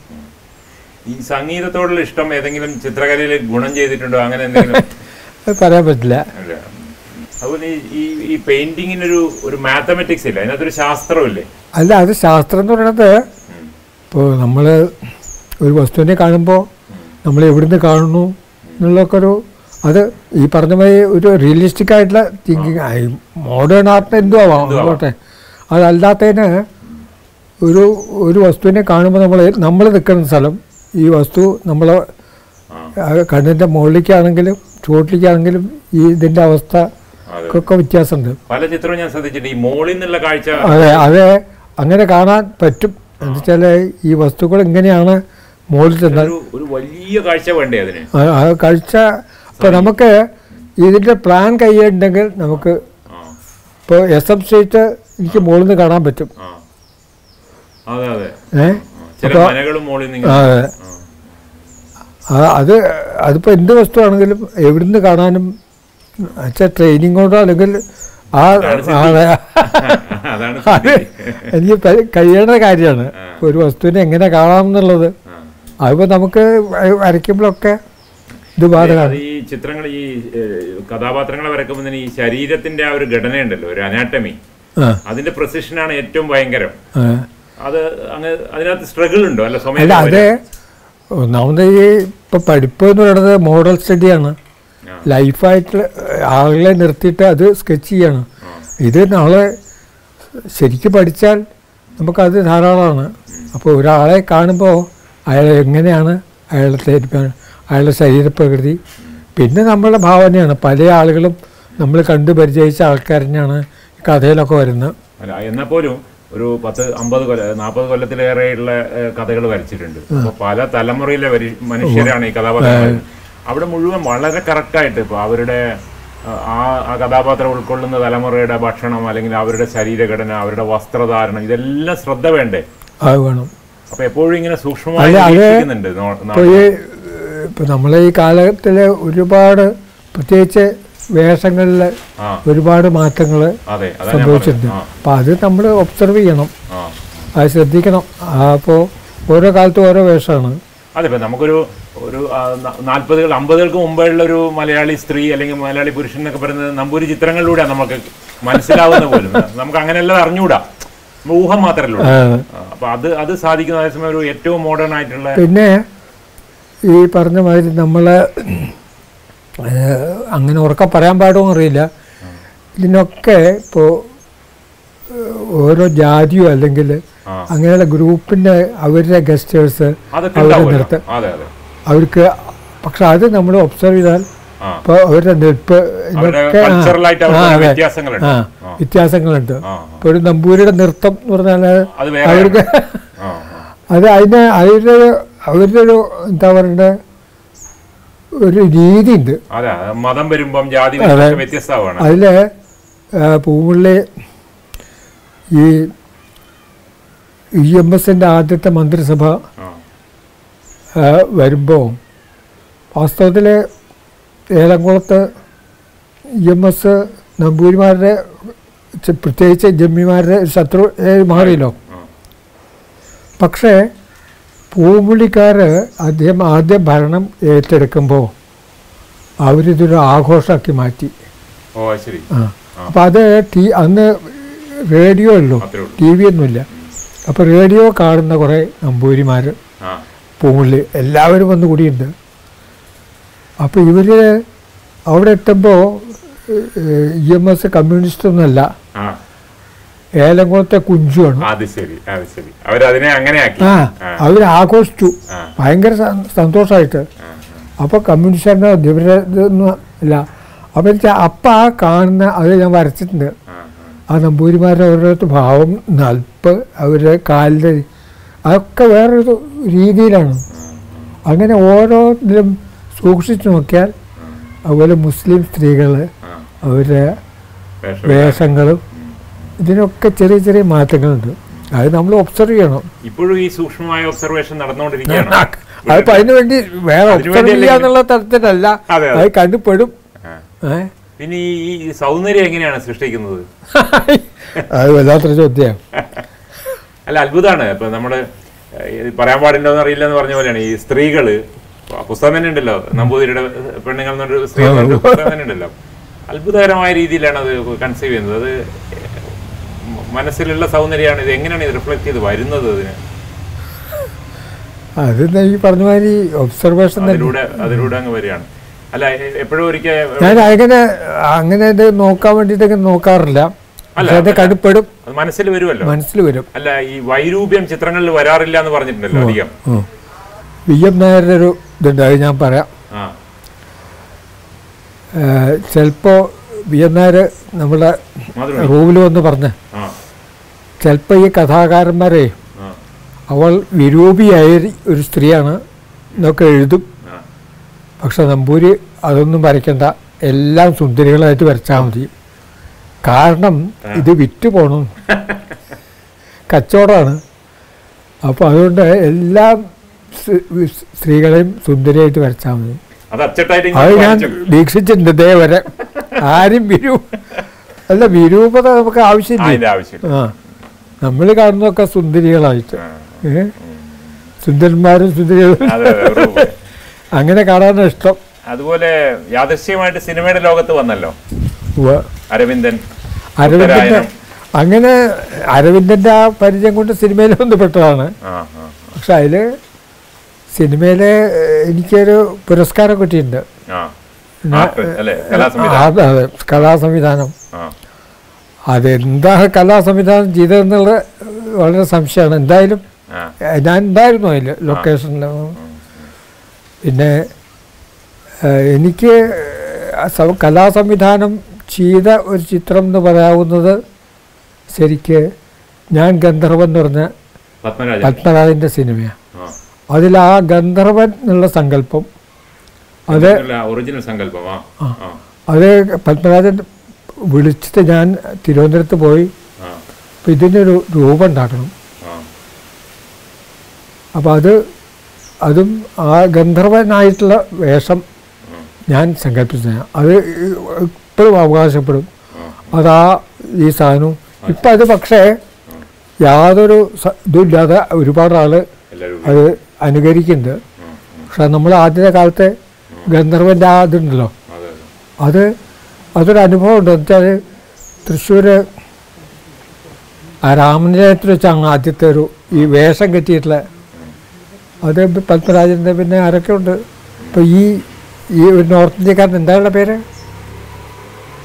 [SPEAKER 1] ഈ സംഗീതത്തോടുള്ള ഇഷ്ടം ഏതെങ്കിലും ചിത്രകലയിൽ ഗുണം ചെയ്തിട്ടുണ്ടോ? അങ്ങനെ എന്തെങ്കിലും?
[SPEAKER 2] പറയാൻ പറ്റില്ല.
[SPEAKER 1] അല്ല. അതുപോലെ ഈ- ഈ പെയിന്റിങ്ങിനൊരു ഒരു മാത്തമെറ്റിക്സ് ഇല്ല? അതിനകത്തൊരു ശാസ്ത്രമില്ലേ
[SPEAKER 2] അല്ല അത് ശാസ്ത്രം എന്ന് പറയുന്നത്. ഇപ്പോൾ നമ്മൾ ഒരു വസ്തുവിനെ കാണുമ്പോൾ നമ്മൾ എവിടുന്ന് കാണുന്നു എന്നുള്ളൊക്കെ ഒരു അത് ഈ പറഞ്ഞ മാതിരി ഒരു റിയലിസ്റ്റിക് ആയിട്ടുള്ള തിങ്കിങ് മോഡേൺ ആർട്ട് എന്തോ ആവാം ആവട്ടെ അതല്ലാത്തതിന് ഒരു ഒരു വസ്തുവിനെ കാണുമ്പോൾ നമ്മൾ നമ്മൾ നിൽക്കുന്ന സ്ഥലം ഈ വസ്തു നമ്മൾ കണ്ണിന്റെ മുകളിലേക്കാണെങ്കിലും ചുവട്ടിലേക്കാണെങ്കിലും ഈ ഇതിന്റെ അവസ്ഥ ഒക്കെ വ്യത്യാസമുണ്ട്.
[SPEAKER 1] പല ചിത്രവും ഞാൻ ശ്രദ്ധിച്ചിട്ടുണ്ട്. ഈ മോളിൽ നിന്നുള്ള കാഴ്ച
[SPEAKER 2] അതെ അതെ. അങ്ങനെ കാണാൻ പറ്റും. എന്ന് വെച്ചാൽ ഈ വസ്തുക്കൾ ഇങ്ങനെയാണ് മുകളിൽ ചെന്നാൽ
[SPEAKER 1] ഒരു വലിയ കാഴ്ച വേണ്ടേ അതിന്?
[SPEAKER 2] ആ കാഴ്ച ഇപ്പോൾ നമുക്ക് ഇതിന്റെ പ്ലാൻ കയ്യിലുണ്ടെങ്കിൽ നമുക്ക്
[SPEAKER 1] ഇപ്പൊ
[SPEAKER 2] ഇപ്പോൾ എസ് എം സ്ട്രീറ്റ് എനിക്ക് മുകളിൽ നിന്ന് കാണാൻ പറ്റും.
[SPEAKER 1] ആ. അതെ അതെ.
[SPEAKER 2] ഏ?
[SPEAKER 1] ആ, ചില
[SPEAKER 2] അപ്പൊ-
[SPEAKER 1] മനകളും മോളിൽ നിന്ന്
[SPEAKER 2] ആ,
[SPEAKER 1] ഇങ്ങനെ-
[SPEAKER 2] അതെ. ആ, അത് അതിപ്പോൾ എന്ത് വസ്തുവാണെങ്കിലും എവിടുന്ന് കാണാനും വെച്ചാൽ ട്രെയിനിങ് കൊണ്ടോ അല്ലെങ്കിൽ ആ അത്. എനിക്ക് കഴിയേണ്ട കഴിയണ കാര്യമാണ് ഒരു വസ്തുവിനെ എങ്ങനെ കാണാം എന്നുള്ളത്.
[SPEAKER 1] അതിപ്പോ
[SPEAKER 2] അതിപ്പോൾ നമുക്ക് വരയ്ക്കുമ്പോഴൊക്കെ ഇത് ബാധകമാണ്.
[SPEAKER 1] ഈ ചിത്രങ്ങൾ ഈ കഥാപാത്രങ്ങളെ വരക്കുമ്പോൾ തന്നെ ഈ ശരീരത്തിന്റെ ആ ഒരു ഘടനയുണ്ടല്ലോ ഒരു അനാട്ടമി അതിന്റെ പ്രസിഷനാണ് ഏറ്റവും ഭയങ്കരം. അത് അങ്ങ് അതിനകത്ത് സ്ട്രഗിൾ ഉണ്ടോ? അല്ല സമയം
[SPEAKER 2] അതെ ഒന്നാമത് ഈ ഇപ്പം പഠിപ്പ് എന്ന് പറയുന്നത് മോഡൽ സ്റ്റഡിയാണ്. ലൈഫായിട്ട് ആളുകളെ നിർത്തിയിട്ട് അത് സ്കെച്ച് ചെയ്യാണ്. ഇത് നാളെ ശരിക്കും പഠിച്ചാൽ നമുക്കത് ധാരാളമാണ്. അപ്പോൾ ഒരാളെ കാണുമ്പോൾ അയാൾ എങ്ങനെയാണ് അയാളുടെ അയാളുടെ ശരീരപ്രകൃതി പിന്നെ നമ്മളുടെ ഭാവനയാണ്. പല ആളുകളും നമ്മൾ കണ്ടു പരിചയിച്ച ആൾക്കാർ തന്നെയാണ് കഥയിലൊക്കെ വരുന്നത്.
[SPEAKER 1] അല്ല എന്നാൽ പോലും ഒരു പത്ത് അമ്പത് കൊല്ല നാൽപ്പത് കൊല്ലത്തിലേറെയുള്ള കഥകൾ വരച്ചിട്ടുണ്ട്. പല തലമുറയിലെ മനുഷ്യരാണ് ഈ കഥാപാത്രങ്ങൾ. അവിടെ മുഴുവൻ വളരെ കറക്റ്റായിട്ട് ഇപ്പൊ അവരുടെ ആ, ആ ആ കഥാപാത്രം ഉൾക്കൊള്ളുന്ന തലമുറയുടെ ഭക്ഷണം അല്ലെങ്കിൽ അവരുടെ ശരീരഘടന അവരുടെ വസ്ത്രധാരണം ഇതെല്ലാം ശ്രദ്ധ വേണ്ടേ?
[SPEAKER 2] അത് വേണം.
[SPEAKER 1] അപ്പൊ എപ്പോഴും ഇങ്ങനെ സൂക്ഷ്മമായി
[SPEAKER 2] അല്ല, അത്
[SPEAKER 1] നിരീക്ഷിക്കുന്നുണ്ട് നോ- നാ-
[SPEAKER 2] ഇപ്പോൾ ഈ ഇപ്പോൾ നമ്മളെ ഈ കാലത്തിൽ ഒരുപാട് പ്രത്യേകിച്ച് വേഷങ്ങളിൽ ഒരുപാട് മാറ്റങ്ങൾ സംഭവിച്ചിട്ടുണ്ട് അപ്പം അത് നമ്മൾ ഒബ്സർവ് ചെയ്യണം. അത് ശ്രദ്ധിക്കണം. അപ്പോൾ ഓരോ കാലത്തും ഓരോ വേഷമാണ്.
[SPEAKER 1] അതെ ഇപ്പം നമുക്കൊരു ഒരു നാൽപ്പതുകൾ അമ്പതുകൾക്ക് മുമ്പുള്ള ഒരു മലയാളി സ്ത്രീ അല്ലെങ്കിൽ മലയാളി പുരുഷൻ എന്നൊക്കെ പറയുന്നത് നമ്പൂരി ചിത്രങ്ങളിലൂടെയാണ് നമുക്ക് മനസ്സിലാവുന്ന പോലും. നമുക്ക് അങ്ങനെയല്ല അറിഞ്ഞുകൂടാ നമ്മൾ ഊഹം മാത്രമല്ല. അപ്പൊ അത് അത് സാധിക്കുന്ന അതേസമയം ഒരു ഏറ്റവും മോഡേൺ ആയിട്ടുള്ള
[SPEAKER 2] പിന്നെ ഈ പറഞ്ഞ മാതിരി നമ്മൾ അങ്ങനെ ഉറക്കം പറയാൻ പാടുമോ അറിയില്ല. ഇതിനൊക്കെ ഇപ്പോൾ ഓരോ ജാതിയോ അല്ലെങ്കിൽ. അങ്ങനെയുള്ള ഗ്രൂപ്പിന്റെ അവരുടെ ഗസ്റ്റേഴ്സ് അവരുടെ
[SPEAKER 1] അതെ
[SPEAKER 2] അവർക്ക് പക്ഷെ അത് നമ്മൾ ഒബ്സർവ് ചെയ്താൽ ഇപ്പോൾ അവരുടെ നിൽപ്പ് ഇതൊക്കെ ആ.
[SPEAKER 1] വ്യത്യാസങ്ങളുണ്ട്.
[SPEAKER 2] ഇപ്പോൾ ഒരു നമ്പൂരിയുടെ നൃത്തം എന്ന് പറഞ്ഞാൽ അവർക്ക് അത് അതിന് അവരുടെ ഒരു അവരുടെ ഒരു എന്താ പറയണ്ടേ ഒരു
[SPEAKER 1] രീതി ഉണ്ട് മതം വരുമ്പം ജാതി വ്യത്യസ്തമാണ്.
[SPEAKER 2] അതിൽ പൂമുള്ളി ഈ ഇ എം എസിന്റെ ആദ്യത്തെ മന്ത്രിസഭ വരുമ്പോൾ വാസ്തവത്തിൽ ഏലംകുളത്ത് ഇ എം എസ് നമ്പൂരിമാരുടെ പ്രത്യേകിച്ച് ജമ്മിമാരുടെ ശത്രു മാറിയല്ലോ. പക്ഷേ പൂമുള്ളിക്കാർ അദ്ദേഹം ആദ്യ ഭരണം ഏറ്റെടുക്കുമ്പോൾ അവരിതൊരു ആഘോഷമാക്കി മാറ്റി. ആ. അപ്പം അത് ടി അന്ന് റേഡിയോ ഉള്ളൂ ടി വി ഒന്നുമില്ല അപ്പോൾ റേഡിയോ കാണുന്ന കുറേ നമ്പൂരിമാർ പൂവിളി എല്ലാവരും വന്നു കൂടിയുണ്ട്. അപ്പോൾ ഇവർ അവിടെ എത്തുമ്പോൾ ഇ എം എസ് കമ്മ്യൂണിസ്റ്റ് ഒന്നുമല്ല
[SPEAKER 1] ആ.
[SPEAKER 2] ഏലംകുളത്തെ കുഞ്ചുവാണ്.
[SPEAKER 1] അത് ശരി അത് ശരി. അവരതിനെ അങ്ങനെ
[SPEAKER 2] ആ. അവർ ആഘോഷിച്ചു ഭയങ്കര സന്തോഷമായിട്ട്
[SPEAKER 1] അപ്പൊ
[SPEAKER 2] അപ്പോൾ കമ്മ്യൂണിസ്റ്റുകാരനോ അപ്പൊ അപ്പ അപ്പോൾ അപ്പം ആ കാണുന്ന അത് ഞാൻ വരച്ചിട്ടുണ്ട്.
[SPEAKER 1] ആ,
[SPEAKER 2] നമ്പൂരിമാരുടെ ഓരോരുത്തർ ഭാവം നൽപ്പ് അവരുടെ കാലിന്റെ അതൊക്കെ വേറൊരു രീതിയിലാണ്. അങ്ങനെ ഓരോന്നിലും സൂക്ഷിച്ചു നോക്കിയാൽ അതുപോലെ മുസ്ലിം സ്ത്രീകൾ അവരുടെ
[SPEAKER 1] വേഷം.
[SPEAKER 2] വേഷങ്ങളും ഇതിനൊക്കെ ചെറിയ ചെറിയ മാറ്റങ്ങളുണ്ട്. അത് നമ്മൾ ഒബ്സർവ് ചെയ്യണം.
[SPEAKER 1] ഇപ്പോഴും ഈ സൂക്ഷ്മമായ ഒബ്സർവേഷൻ നടന്നുകൊണ്ടിരിക്കുകയാണ്.
[SPEAKER 2] അതിപ്പോ അതിന് വേണ്ടി വേറെ ഒബ്സർവ് ചെയ്യാന്നുള്ള തരത്തിലല്ല.
[SPEAKER 1] അതെ,
[SPEAKER 2] കണ്ടുപെടും.
[SPEAKER 1] പിന്നെ ഈ സൗന്ദര്യം എങ്ങനെയാണ് സൃഷ്ടിക്കുന്നത്?
[SPEAKER 2] അത് വല്ലാത്തൊരു ചോദ്യം
[SPEAKER 1] അല്ല അത്ഭുതമാണ്. ഇപ്പൊ നമ്മൾ പറയാൻ പാടില്ലെന്ന് അറിയില്ല എന്ന് പറഞ്ഞ പോലെയാണ്. ഈ സ്ത്രീകൾ പുസ്തകം തന്നെ ഉണ്ടല്ലോ. നമ്പൂതിരിയുടെ പെണ്ണുങ്ങൾ എന്നൊരു സ്ത്രീ പുസ്തകം തന്നെ ഉണ്ടല്ലോ. അത്ഭുതകരമായ രീതിയിലാണ് അത് കൺസീവ് ചെയ്യുന്നത്. അത് മനസ്സിലുള്ള സൗന്ദര്യമാണ് ഇത്. എങ്ങനെയാണ് ഇത് റിഫ്ലക്ട് ചെയ്ത് വരുന്നത് അതിന്?
[SPEAKER 2] അത് ഈ പറഞ്ഞ മാതിരി ഒബ്സർവേഷൻ
[SPEAKER 1] അതിലൂടെ അതിലൂടെ അങ്ങ് വരികയാണ്. അല്ല എപ്പോഴും ഒരിക്കൽ
[SPEAKER 2] ഞാൻ അങ്ങനെ അങ്ങനെ ഇത് നോക്കാൻ വേണ്ടിയിട്ടൊക്കെ നോക്കാറില്ല. അത് കടുപ്പെടും.
[SPEAKER 1] മനസ്സിൽ വരുമല്ലോ.
[SPEAKER 2] മനസ്സിൽ വരും.
[SPEAKER 1] അല്ല ഈ വൈരൂപ്യം ചിത്രങ്ങളിൽ വരാറില്ല എന്ന് പറഞ്ഞിട്ടുണ്ടല്ലോ അധികം.
[SPEAKER 2] വി. എം. നായരുടെ ഒരു ഇതുണ്ട് അത് ഞാൻ പറയാം. ചിലപ്പോൾ വി. എം. നായർ നമ്മുടെ റൂമിൽ വന്ന് പറഞ്ഞ് ചിലപ്പോൾ ഈ കഥാകാരന്മാരെ അവൾ വിരൂപിയായ ഒരു സ്ത്രീയാണ് എന്നൊക്കെ എഴുതും. പക്ഷെ നമ്പൂരി അതൊന്നും വരയ്ക്കണ്ട. എല്ലാം സുന്ദരികളായിട്ട് വരച്ചാൽ മതി. കാരണം ഇത് വിറ്റ് പോകണം കച്ചവടമാണ്. അപ്പോൾ അതുകൊണ്ട് എല്ലാ സ്ത്രീകളെയും സുന്ദരിയായിട്ട് വരച്ചാൽ മതി.
[SPEAKER 1] അത്
[SPEAKER 2] ഞാൻ വീക്ഷിച്ചിട്ടുണ്ട് ഇതേവരെ ആരും വിരൂ അല്ല വിരൂപത നമുക്ക് ആവശ്യമില്ല. ആ. നമ്മൾ കാണുന്നൊക്കെ സുന്ദരികളായിട്ട്. സുന്ദരന്മാരും സുന്ദരികളും. അങ്ങനെ കാണാനാണ് ഇഷ്ടം.
[SPEAKER 1] അതുപോലെ യാദൃശ്യമായിട്ട് സിനിമയുടെ ലോകത്ത് വന്നല്ലോ. അരവിന്ദൻ അരവിന്ദൻ
[SPEAKER 2] അങ്ങനെ അരവിന്ദന്റെ ആ പരിചയം കൊണ്ട് സിനിമയിൽ ബന്ധപ്പെട്ടതാണ്. പക്ഷെ അതിൽ സിനിമയിൽ എനിക്കൊരു പുരസ്കാരം കിട്ടിയിട്ടുണ്ട്. അതെ കലാസംവിധാനം.
[SPEAKER 1] ആ
[SPEAKER 2] കലാ സംവിധാനം ചെയ്തതെന്നുള്ള വളരെ സംശയമാണ്. എന്തായാലും ഞാൻ ഉണ്ടായിരുന്നു അതിൽ ലൊക്കേഷനിൽ പിന്നെ എനിക്ക് കലാ സംവിധാനം ചെയ്ത ഒരു ചിത്രം എന്ന് പറയാവുന്നത് ശരിക്ക് ഞാൻ ഗന്ധർവൻ എന്ന് പറഞ്ഞ
[SPEAKER 1] പത്മരാജൻ.
[SPEAKER 2] പത്മരാജന്റെ സിനിമയാണ് അതിൽ ആ ഗന്ധർവൻ എന്നുള്ള സങ്കല്പം. അത്
[SPEAKER 1] ഒറിജിനൽ സങ്കല്പം
[SPEAKER 2] അത് പത്മരാജൻ വിളിച്ചിട്ട് ഞാൻ തിരുവനന്തപുരത്ത് പോയി അപ്പം ഇതിനൊരു രൂപം ഉണ്ടാക്കണം. അപ്പം അത് അതും ആ ഗന്ധർവനായിട്ടുള്ള വേഷം ഞാൻ സങ്കല്പിച്ചു അത് ഇപ്പോഴും അവകാശപ്പെടും. അതാ ഈ സാധനവും ഇപ്പം അത് പക്ഷേ യാതൊരു ഇതുമില്ലാതെ ഒരുപാട് ആൾ അത് അനുകരിക്കുന്നുണ്ട്. പക്ഷെ നമ്മൾ ആദ്യത്തെ കാലത്തെ ഗന്ധർവന്റെ ആ ഇതുണ്ടല്ലോ.
[SPEAKER 1] അതെ അതെ
[SPEAKER 2] അതൊരു അനുഭവം ഉണ്ട് വെച്ചാൽ തൃശ്ശൂർ ആ രാമനിലയത്തിൽ വെച്ചാണ് ആദ്യത്തെ ഒരു ഈ വേഷം കെട്ടിയിട്ടുള്ള അത് പത്മരാജന്റെ പിന്നെ ആരൊക്കെ ഉണ്ട്? ഇപ്പോൾ ഈ ഈ ഒരു നോർത്ത് ഇന്ത്യക്കാരൻ എന്താണ് പേര്?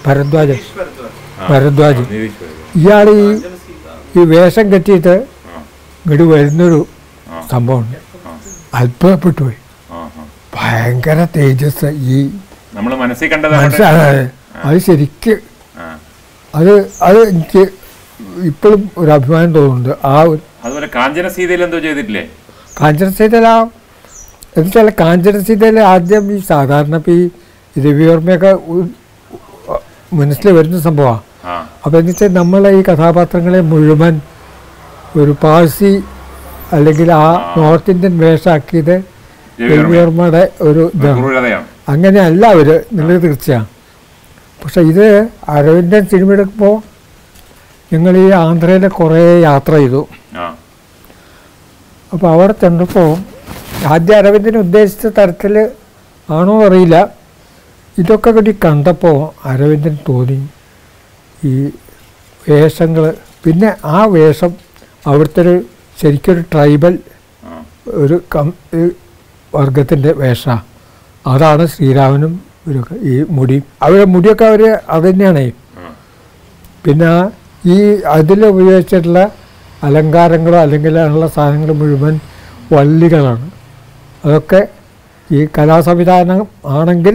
[SPEAKER 2] ഭരദ്വാജൻ. ഭരദ്വാജൻ. ഇയാൾ ഈ ഈ വേഷം കെട്ടിയിട്ട് ഇങ്ങോട്ട് വരുന്നൊരു. സംഭവമുണ്ട്. അത്ഭുതപ്പെട്ടു പോയി. ഭയങ്കര തേജസ് ഈ
[SPEAKER 1] മനസ്സിൽ കണ്ടത്
[SPEAKER 2] അത് ശരിക്ക് അത് അത് എനിക്ക് ഇപ്പോഴും ഒരു അഭിമാനം തോന്നുന്നുണ്ട്. ആ ഒരു
[SPEAKER 1] അതുപോലെ കാഞ്ചന സീതയിൽ എന്തോ ചെയ്തിട്ടില്ലേ?
[SPEAKER 2] കാഞ്ചന സീതയിൽ ആ എന്നുവെച്ചാൽ കാഞ്ചന സീതയിൽ ആദ്യം ഈ സാധാരണ ഇപ്പോൾ ഈ രവിവർമ്മയൊക്കെ മനസ്സിൽ വരുന്ന സംഭവമാണ്
[SPEAKER 1] ആ.
[SPEAKER 2] അപ്പോൾ എന്ന് വെച്ചാൽ നമ്മളെ ഈ കഥാപാത്രങ്ങളെ മുഴുവൻ ഒരു പാഴ്സി അല്ലെങ്കിൽ ആ നോർത്ത് ഇന്ത്യൻ വേഷമാക്കിയത്
[SPEAKER 1] രവിവർമ്മ.
[SPEAKER 2] രവിവർമ്മയുടെ ഒരു ഇതാണ്. അങ്ങനെയല്ല അവർ നിങ്ങൾ തീർച്ചയാണ് പക്ഷെ ഇത് അരവിന്ദൻ സിനിമ എടുക്കുമ്പോൾ ഞങ്ങൾ ഈ ആന്ധ്രയിൽ കുറേ യാത്ര ചെയ്തു. അപ്പോൾ അവിടെ ചെന്നപ്പോൾ ആദ്യം അരവിന്ദന് ഉദ്ദേശിച്ച തരത്തിൽ ആണോ അറിയില്ല. ഇതൊക്കെ കൂടി കണ്ടപ്പോൾ അരവിന്ദൻ തോന്നി. ഈ വേഷങ്ങൾ പിന്നെ ആ വേഷം അവിടുത്തെ ഒരു ശരിക്കൊരു ട്രൈബൽ ഒരു കം വർഗത്തിന്റെ വേഷമാണ് അതാണ് ശ്രീരാമനും ഒരു ഈ മുടി അവരെ മുടിയൊക്കെ അവർ അത് തന്നെയാണ് പിന്നെ ഈ അതിൽ ഉപയോഗിച്ചിട്ടുള്ള അലങ്കാരങ്ങളോ അല്ലെങ്കിൽ അതിനുള്ള സാധനങ്ങൾ മുഴുവൻ വള്ളികളാണ്. അതൊക്കെ ഈ കലാസംവിധാനം ആണെങ്കിൽ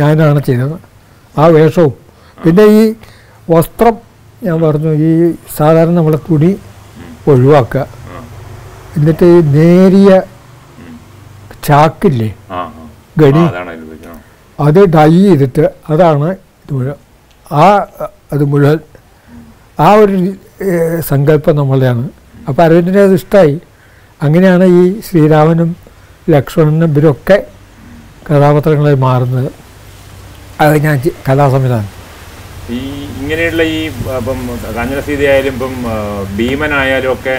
[SPEAKER 2] ഞാനാണ് ചെയ്തത്. ആ വേഷവും. പിന്നെ ഈ വസ്ത്രം ഞാൻ പറഞ്ഞു ഈ സാധാരണ നമ്മളെ തുണി ഒഴിവാക്കുക. എന്നിട്ട് ഈ നേരിയ ചാക്കില്ലേ? ഗണി. അത് ഡൈ ചെയ്തിട്ട് അതാണ് ഇത് മുഴുവൻ ആ അത് മുഴുവൻ ആ ഒരു സങ്കല്പം നമ്മളുടെയാണ്. അപ്പോൾ അരവിന്ദന് അത് ഇഷ്ടമായി അങ്ങനെയാണ് ഈ ശ്രീരാമനും ലക്ഷ്മണനും ഇവരൊക്കെ കഥാപാത്രങ്ങളായി മാറുന്നത്. അത് ഞാൻ കലാസംവിധാനം
[SPEAKER 1] ഈ ഇങ്ങനെയുള്ള ഈ ഇപ്പം കാഞ്ഞന ഇപ്പം ഭീമനായാലും ഒക്കെ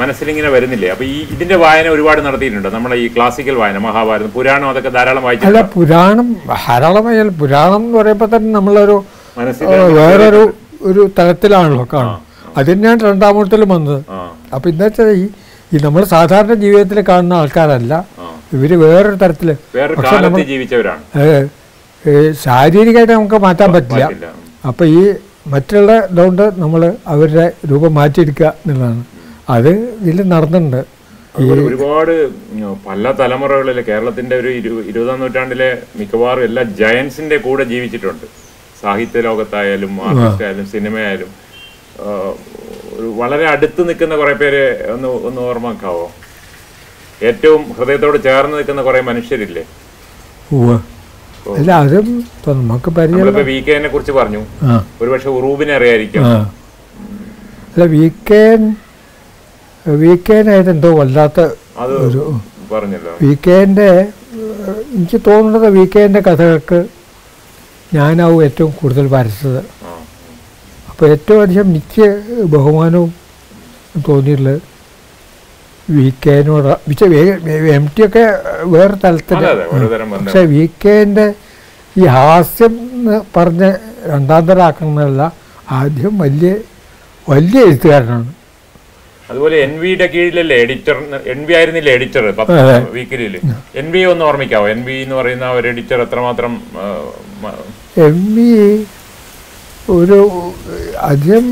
[SPEAKER 1] മനസ്സിലിങ്ങനെ വരുന്നില്ലേ? അപ്പൊ ഈ ഇതിന്റെ വായന ഒരുപാട് നടത്തിയിട്ടുണ്ട്. നമ്മളെ ഈ ക്ലാസിക്കൽ വായന മഹാഭാരതം പുരാണം അതൊക്കെ ധാരാളം
[SPEAKER 2] അല്ല
[SPEAKER 1] വായിച്ചിട്ടുണ്ട്
[SPEAKER 2] പുരാണം ധാരാളമായി പുരാണം എന്ന് പറയുമ്പോൾ തന്നെ നമ്മളൊരു വേറൊരു ഒരു തലത്തിലാണല്ലോ കാണും അത് തന്നെയാണ് രണ്ടാമൂഴത്തിലും വന്നത്. അപ്പൊ എന്താ വെച്ചാൽ ഈ ഈ നമ്മൾ സാധാരണ ജീവിതത്തിൽ കാണുന്ന ആൾക്കാരല്ല. ഇവർ വേറൊരു തരത്തിൽ പക്ഷെ നമ്മൾ ശാരീരികമായിട്ട് നമുക്ക് മാറ്റാൻ പറ്റില്ല. അപ്പൊ ഈ മറ്റുള്ള ഇതുകൊണ്ട് നമ്മൾ അവരുടെ രൂപം മാറ്റിയെടുക്കുക എന്നുള്ളതാണ്. അത് ഇതിൽ നടന്നിട്ടുണ്ട്.
[SPEAKER 1] ഒരുപാട് പല തലമുറകളിൽ കേരളത്തിന്റെ ഒരു ഇരു- ഇരുപതാം നൂറ്റാണ്ടിലെ മിക്കവാറും എല്ലാ ജയൻസിന്റെ കൂടെ ജീവിച്ചിട്ടുണ്ട്. സാഹിത്യ ലോകത്തായാലും ആർട്ടിസ്റ്റ് ആയാലും സിനിമയായാലും. വളരെ അടുത്ത് നിൽക്കുന്ന കുറെ പേര് ഒന്ന് ഒന്ന് ഓർമ്മക്കാവോ? ഏറ്റവും ഹൃദയത്തോട് ചേർന്ന് നിൽക്കുന്ന കുറെ മനുഷ്യരില്ലേ.
[SPEAKER 2] അല്ല അതും നമുക്ക് പരിചയം
[SPEAKER 1] വി കെനെ കുറിച്ച് പറഞ്ഞു. ഒരുപക്ഷെ ഉറൂബിനെ അറിയായിരിക്കും.
[SPEAKER 2] അല്ല വീക്കെൻഡ് എന്തോ വല്ലാത്ത
[SPEAKER 1] ഒരു വി
[SPEAKER 2] കെന്റെ എനിക്ക് തോന്നുന്നത് വീക്കെൻഡിന്റെ കഥകൾക്ക് ഞാനാവും ഏറ്റവും കൂടുതൽ വരച്ചത്. അപ്പോൾ ഏറ്റവും അധികം എനിക്ക് ബഹുമാനവും തോന്നിയിട്ടുള്ളത് വീക്കേനോട് എം ടി ഒക്കെ വേറെ തലത്തിൽ
[SPEAKER 1] അതെ വി കെന്റെ
[SPEAKER 2] പക്ഷെ ഈ ഹാസ്യം എന്ന് പറഞ്ഞ് രണ്ടാം തരം ആക്കണമെന്നല്ല ആദ്യം വലിയ വലിയ എഴുത്തുകാരനാണ്.
[SPEAKER 1] അതുപോലെ എൻ വിയുടെ കീഴിലല്ലേ എഡിറ്റർ എൻ വി ആയിരുന്നില്ലേ എഡിറ്റർ. വീക്കിലിൽ എൻ വി ഒന്ന് ഓർമ്മിക്കാവോ? എൻ വി എന്ന് പറയുന്ന ഒരു എഡിറ്റർ എത്രമാത്രം
[SPEAKER 2] എൻ വി ഒരു അധികം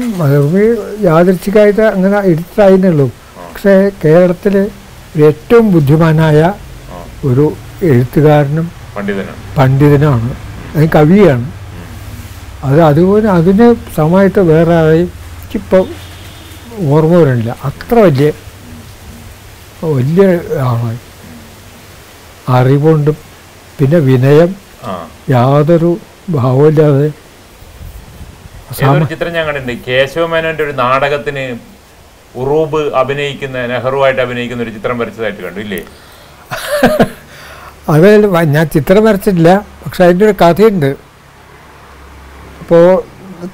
[SPEAKER 2] യാദൃച്ഛികമായിട്ട് അങ്ങനെ എഡിറ്ററായിരുന്നുള്ളൂ പക്ഷേ കേരളത്തിൽ ഏറ്റവും ബുദ്ധിമാനായ ഒരു എഴുത്തുകാരനും
[SPEAKER 1] പണ്ഡിതനാണ്.
[SPEAKER 2] അത് കവിയാണ്. അത് അതുപോലെ അതിന് സമയത്ത് വേറെ ആരെയും എനിക്കിപ്പോൾ ഓർമ്മ വരണില്ല അത്ര വലിയ വലിയ ആളായി. അറിവുണ്ടും പിന്നെ വിനയം യാതൊരു ഭാവമില്ലാതെ
[SPEAKER 1] ചിത്രം ഞാൻ കണ്ടിട്ടുണ്ട്? കേശവമേനോന്റെ ഒരു നാടകത്തിന് ഉറൂബ് അഭിനയിക്കുന്ന നെഹ്റുവായിട്ട് അഭിനയിക്കുന്ന ഒരു ചിത്രം വരച്ചതായിട്ട് കണ്ടു ഇല്ലേ?
[SPEAKER 2] അത് ഞാൻ ചിത്രം വരച്ചിട്ടില്ല പക്ഷെ അതിന്റെ ഒരു കഥയുണ്ട്. അപ്പോൾ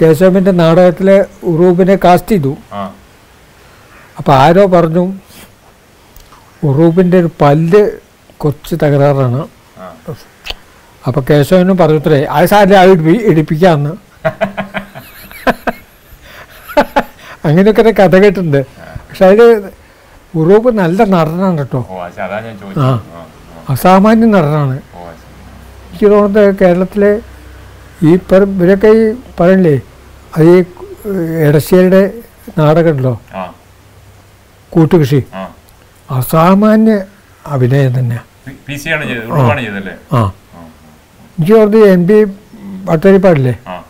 [SPEAKER 2] കേശവന്റെ നാടകത്തിലെ ഉറൂബിനെ കാസ്റ്റ് ചെയ്തു. അപ്പോൾ ആരോ പറഞ്ഞു ഉറൂബിന്റെ ഒരു പല്ല് കുറച്ച് തകരാറാണ്. അപ്പോൾ കേശവനും പറഞ്ഞത്രേ അത് സാറിന്റെ ആ ഇടിപ്പി ഇടിപ്പിക്കാമെന്ന് അങ്ങനെയൊക്കെ കഥ കേട്ടിട്ടുണ്ട്. പക്ഷെ അതിൽ ഉറൂബ് നല്ല നടനാണ് കേട്ടോ. ആ. അസാമാന്യ നടനാണ്. എനിക്ക് തോന്നുന്നത് കേരളത്തിലെ ഈ പറ ഇവരൊക്കെ ഈ പറയില്ലേ അത് ഈ എടശ്ശേരിയുടെ നാടകമുണ്ടല്ലോ. കൂട്ടുകൃഷി. അസാമാന്യ അഭിനയം തന്നെ. ആ. എനിക്ക് തോന്നുന്നത് എം പി പട്ടരിപ്പാടില്ലേ
[SPEAKER 1] അവരൊക്കെ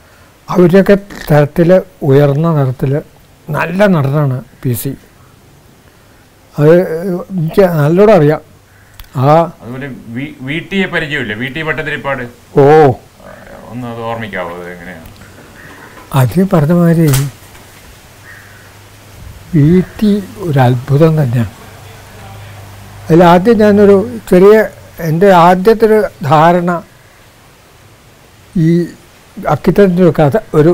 [SPEAKER 2] അവരുടെയൊക്കെ തരത്തിൽ ഉയർന്ന തരത്തിൽ നല്ല നടനാണ് പി സി. അത് എനിക്ക് നല്ലോണം അറിയാം. ആ.
[SPEAKER 1] അതുപോലെ വീട്ടിയെ പരിചയമില്ലേ? വീട്ടി പട്ടതിരിപ്പാട്
[SPEAKER 2] ഓ.
[SPEAKER 1] ഒന്ന് അത് ഓർമ്മിക്കാവോ? അത് എങ്ങനെയാണ്?
[SPEAKER 2] അത് പറഞ്ഞ മാതിരി വീട്ടിൽ ഒരു അത്ഭുതം തന്നെയാണ്. അതിൽ ആദ്യം ഞാനൊരു ചെറിയ എന്റെ ആദ്യത്തെ ഒരു ധാരണ ഈ അക്കിത്തത്തിന്റെ ഒരു കഥ ഒരു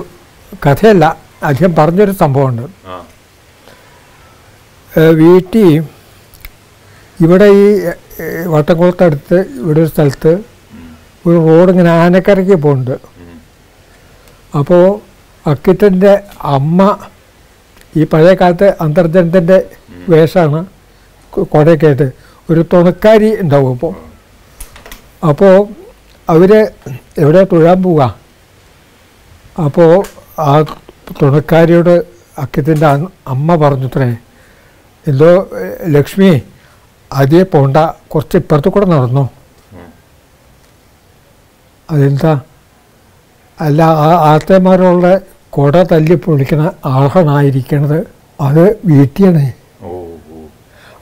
[SPEAKER 2] കഥയല്ല അധികം പറഞ്ഞൊരു സംഭവമുണ്ട്. വീട്ടിൽ ഇവിടെ ഈ വട്ടംകുളത്തടുത്ത് ഇവിടെ ഒരു സ്ഥലത്ത് ഒരു റോഡ് ഇങ്ങനെ ആനക്കരയ്ക്ക് പോകുന്നുണ്ട് അപ്പോൾ അക്കിത്തന്റെ അമ്മ ഈ പഴയ കാലത്ത് അന്തർജനത്തിന്റെ വേഷമാണ് കൊടയൊക്കെ ആയിട്ട് ഒരു തുണക്കാരി ഉണ്ടാവും അപ്പോൾ. അപ്പോൾ അവർ എവിടെ തൊഴാൻ പോവുക അപ്പോൾ ആ തുണക്കാരിയോട് അക്കിത്തിന്റെ അമ്മ പറഞ്ഞത്രേ എന്തോ ലക്ഷ്മി അതേ പോണ്ട കുറച്ച് ഇപ്പുറത്ത് കൂടെ നടന്നു? അതെന്താ? അല്ല ആ ആത്തമാരുള്ള കുട തല്ലി പൊളിക്കണ അർഹനായിരിക്കണത് അത് വീട്ടിയാണ്.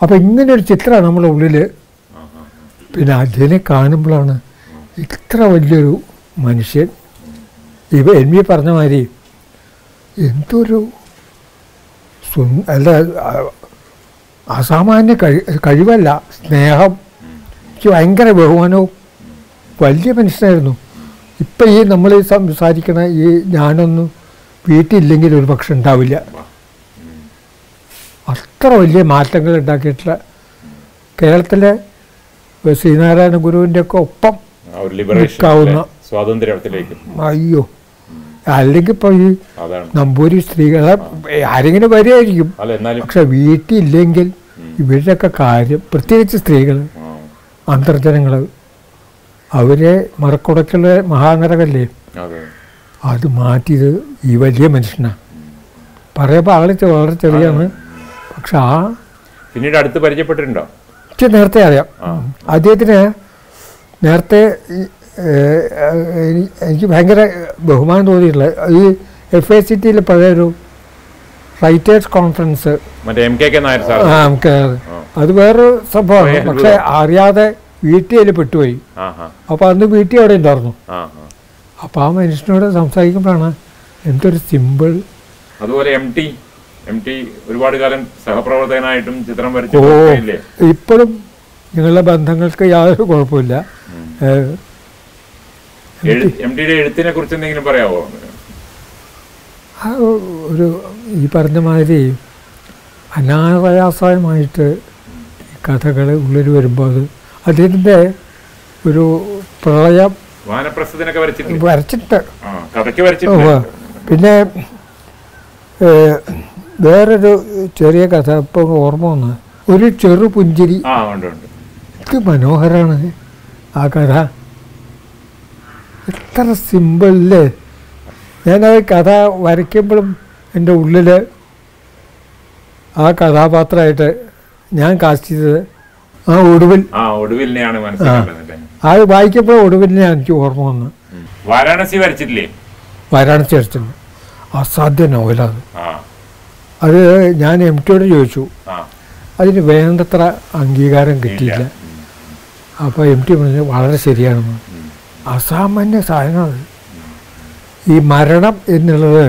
[SPEAKER 1] അപ്പൊ ഓ.
[SPEAKER 2] ഇങ്ങനെ ഒരു ചിത്രമാണ് നമ്മുടെ ഉള്ളിൽ പിന്നെ അതിനെ കാണുമ്പോഴാണ് ഇത്ര വലിയൊരു മനുഷ്യൻ. ഇവ എൻ വി പറഞ്ഞ മാതിരി എന്തൊരു സു അല്ല അസാമാന്യ കഴി കഴിവല്ല സ്നേഹം. എനിക്ക് ഭയങ്കര ബഹുമാനവും. വലിയ മനുഷ്യനായിരുന്നു. ഇപ്പം ഈ നമ്മൾ സംസാരിക്കണ ഈ ഞാനൊന്നും വീട്ടിലില്ലെങ്കിൽ ഒരു പക്ഷെ ഉണ്ടാവില്ല. അത്ര വലിയ മാറ്റങ്ങൾ ഉണ്ടാക്കിയിട്ടുള്ള കേരളത്തിലെ ശ്രീനാരായണ ഗുരുവിന്റെ ഒക്കെ ഒപ്പം നിൽക്കാവുന്ന-
[SPEAKER 1] സ്വാതന്ത്ര്യത്തിലേക്ക്.
[SPEAKER 2] അയ്യോ. അല്ലെങ്കിൽ ഇപ്പോൾ ഈ നമ്പൂരി സ്ത്രീകളെ ആരെങ്കിലും
[SPEAKER 1] വരികയായിരിക്കും.
[SPEAKER 2] പക്ഷെ വീട്ടിലില്ലെങ്കിൽ ഇവരുടെയൊക്കെ കാര്യം പ്രത്യേകിച്ച് സ്ത്രീകൾ. അന്തർജനങ്ങൾ അവരെ മറക്കുടക്കുള്ള മഹാനരകല്ലേ?
[SPEAKER 1] അതെ
[SPEAKER 2] മാറ്റിയത് ഈ വലിയ മനുഷ്യനാണ് പറയുമ്പോൾ ആളെ വളരെ ചെറിയാണ്. പക്ഷെ ആ
[SPEAKER 1] പിന്നീട് അടുത്ത് പരിചയപ്പെട്ടിട്ടുണ്ടോ?
[SPEAKER 2] എനിക്ക് നേരത്തെ അറിയാം. അദ്ദേഹത്തിന് നേരത്തെ എനിക്ക് ഭയങ്കര ബഹുമാനം തോന്നിയിട്ടുള്ള ഈ എഫ് ഐ സി പഴയ പഴയൊരു റൈറ്റേഴ്സ് കോൺഫറൻസ്.
[SPEAKER 1] എം
[SPEAKER 2] അത് വേറൊരു സംഭവമാണ്. പക്ഷെ അറിയാതെ വീട്ടിൽ പെട്ടുപോയി. അപ്പോൾ അന്ന് വീട്ടിൽ അവിടെ ഉണ്ടായിരുന്നു. അപ്പോൾ ആ മനുഷ്യനോട് സംസാരിക്കുമ്പോഴാണ് എന്തൊരു സിമ്പിൾ.
[SPEAKER 1] അതുപോലെ എം ടി എം ടി ഒരുപാട് കാലം സഹപ്രവർത്തകനായിട്ടും ചിത്രം വരച്ചു
[SPEAKER 2] ഇപ്പോഴും നിങ്ങളുടെ ബന്ധങ്ങൾക്ക് യാതൊരു കുഴപ്പമില്ല ഏഹ്,
[SPEAKER 1] എം ടിയുടെ എഴുത്തിനെ കുറിച്ച് എന്തെങ്കിലും പറയാവോ?
[SPEAKER 2] ഒരു ഈ പറഞ്ഞ മാതിരി അനായാസമായിട്ട് കഥകൾ ഉള്ളിൽ വരുമ്പോൾ അത് അദ്ദേഹത്തിന്റെ ഒരു പ്രളയം
[SPEAKER 1] വാനപ്രസ്ഥത്തിനൊക്കെ
[SPEAKER 2] വരച്ചിട്ട്.
[SPEAKER 1] കഥയ്ക്ക്
[SPEAKER 2] ഉവ്വ്. പിന്നെ വേറൊരു ചെറിയ കഥ ഇപ്പോൾ ഓർമ്മ വന്ന്. ഒരു ചെറു പുഞ്ചിരി. ഇത് മനോഹരമാണ് ആ കഥ. എത്ര സിമ്പിളല്ലേ ഞാനത് കഥ വരയ്ക്കുമ്പോഴും എന്റെ ഉള്ളിൽ ആ കഥാപാത്രമായിട്ട് ഞാൻ കാസ്റ്റ് ചെയ്തത് ആ ഒടുവിൽ
[SPEAKER 1] ആ ഒടുവിലിനെയാണ് മനസ്സിലാക്കുന്നത്
[SPEAKER 2] അത് വായിക്കപ്പോ ഒടുവിലിനെ എനിക്ക് ഓർമ്മ വന്ന്.
[SPEAKER 1] വാരാണസി വരച്ചിട്ടില്ലേ?
[SPEAKER 2] വാരാണസി അടിച്ചിട്ടുണ്ട് അസാധ്യ നോവലാണ്
[SPEAKER 1] ആ.
[SPEAKER 2] അത് ഞാൻ എം ടിയോട് ചോദിച്ചു. അതിന് വേണ്ടത്ര അംഗീകാരം കിട്ടിയില്ല.
[SPEAKER 1] അപ്പൊ
[SPEAKER 2] അപ്പോൾ എം ടി പറഞ്ഞു വളരെ ശരിയാണെന്ന്. അസാമാന്യ സാധനമാണ് ഈ മരണം എന്നുള്ളത്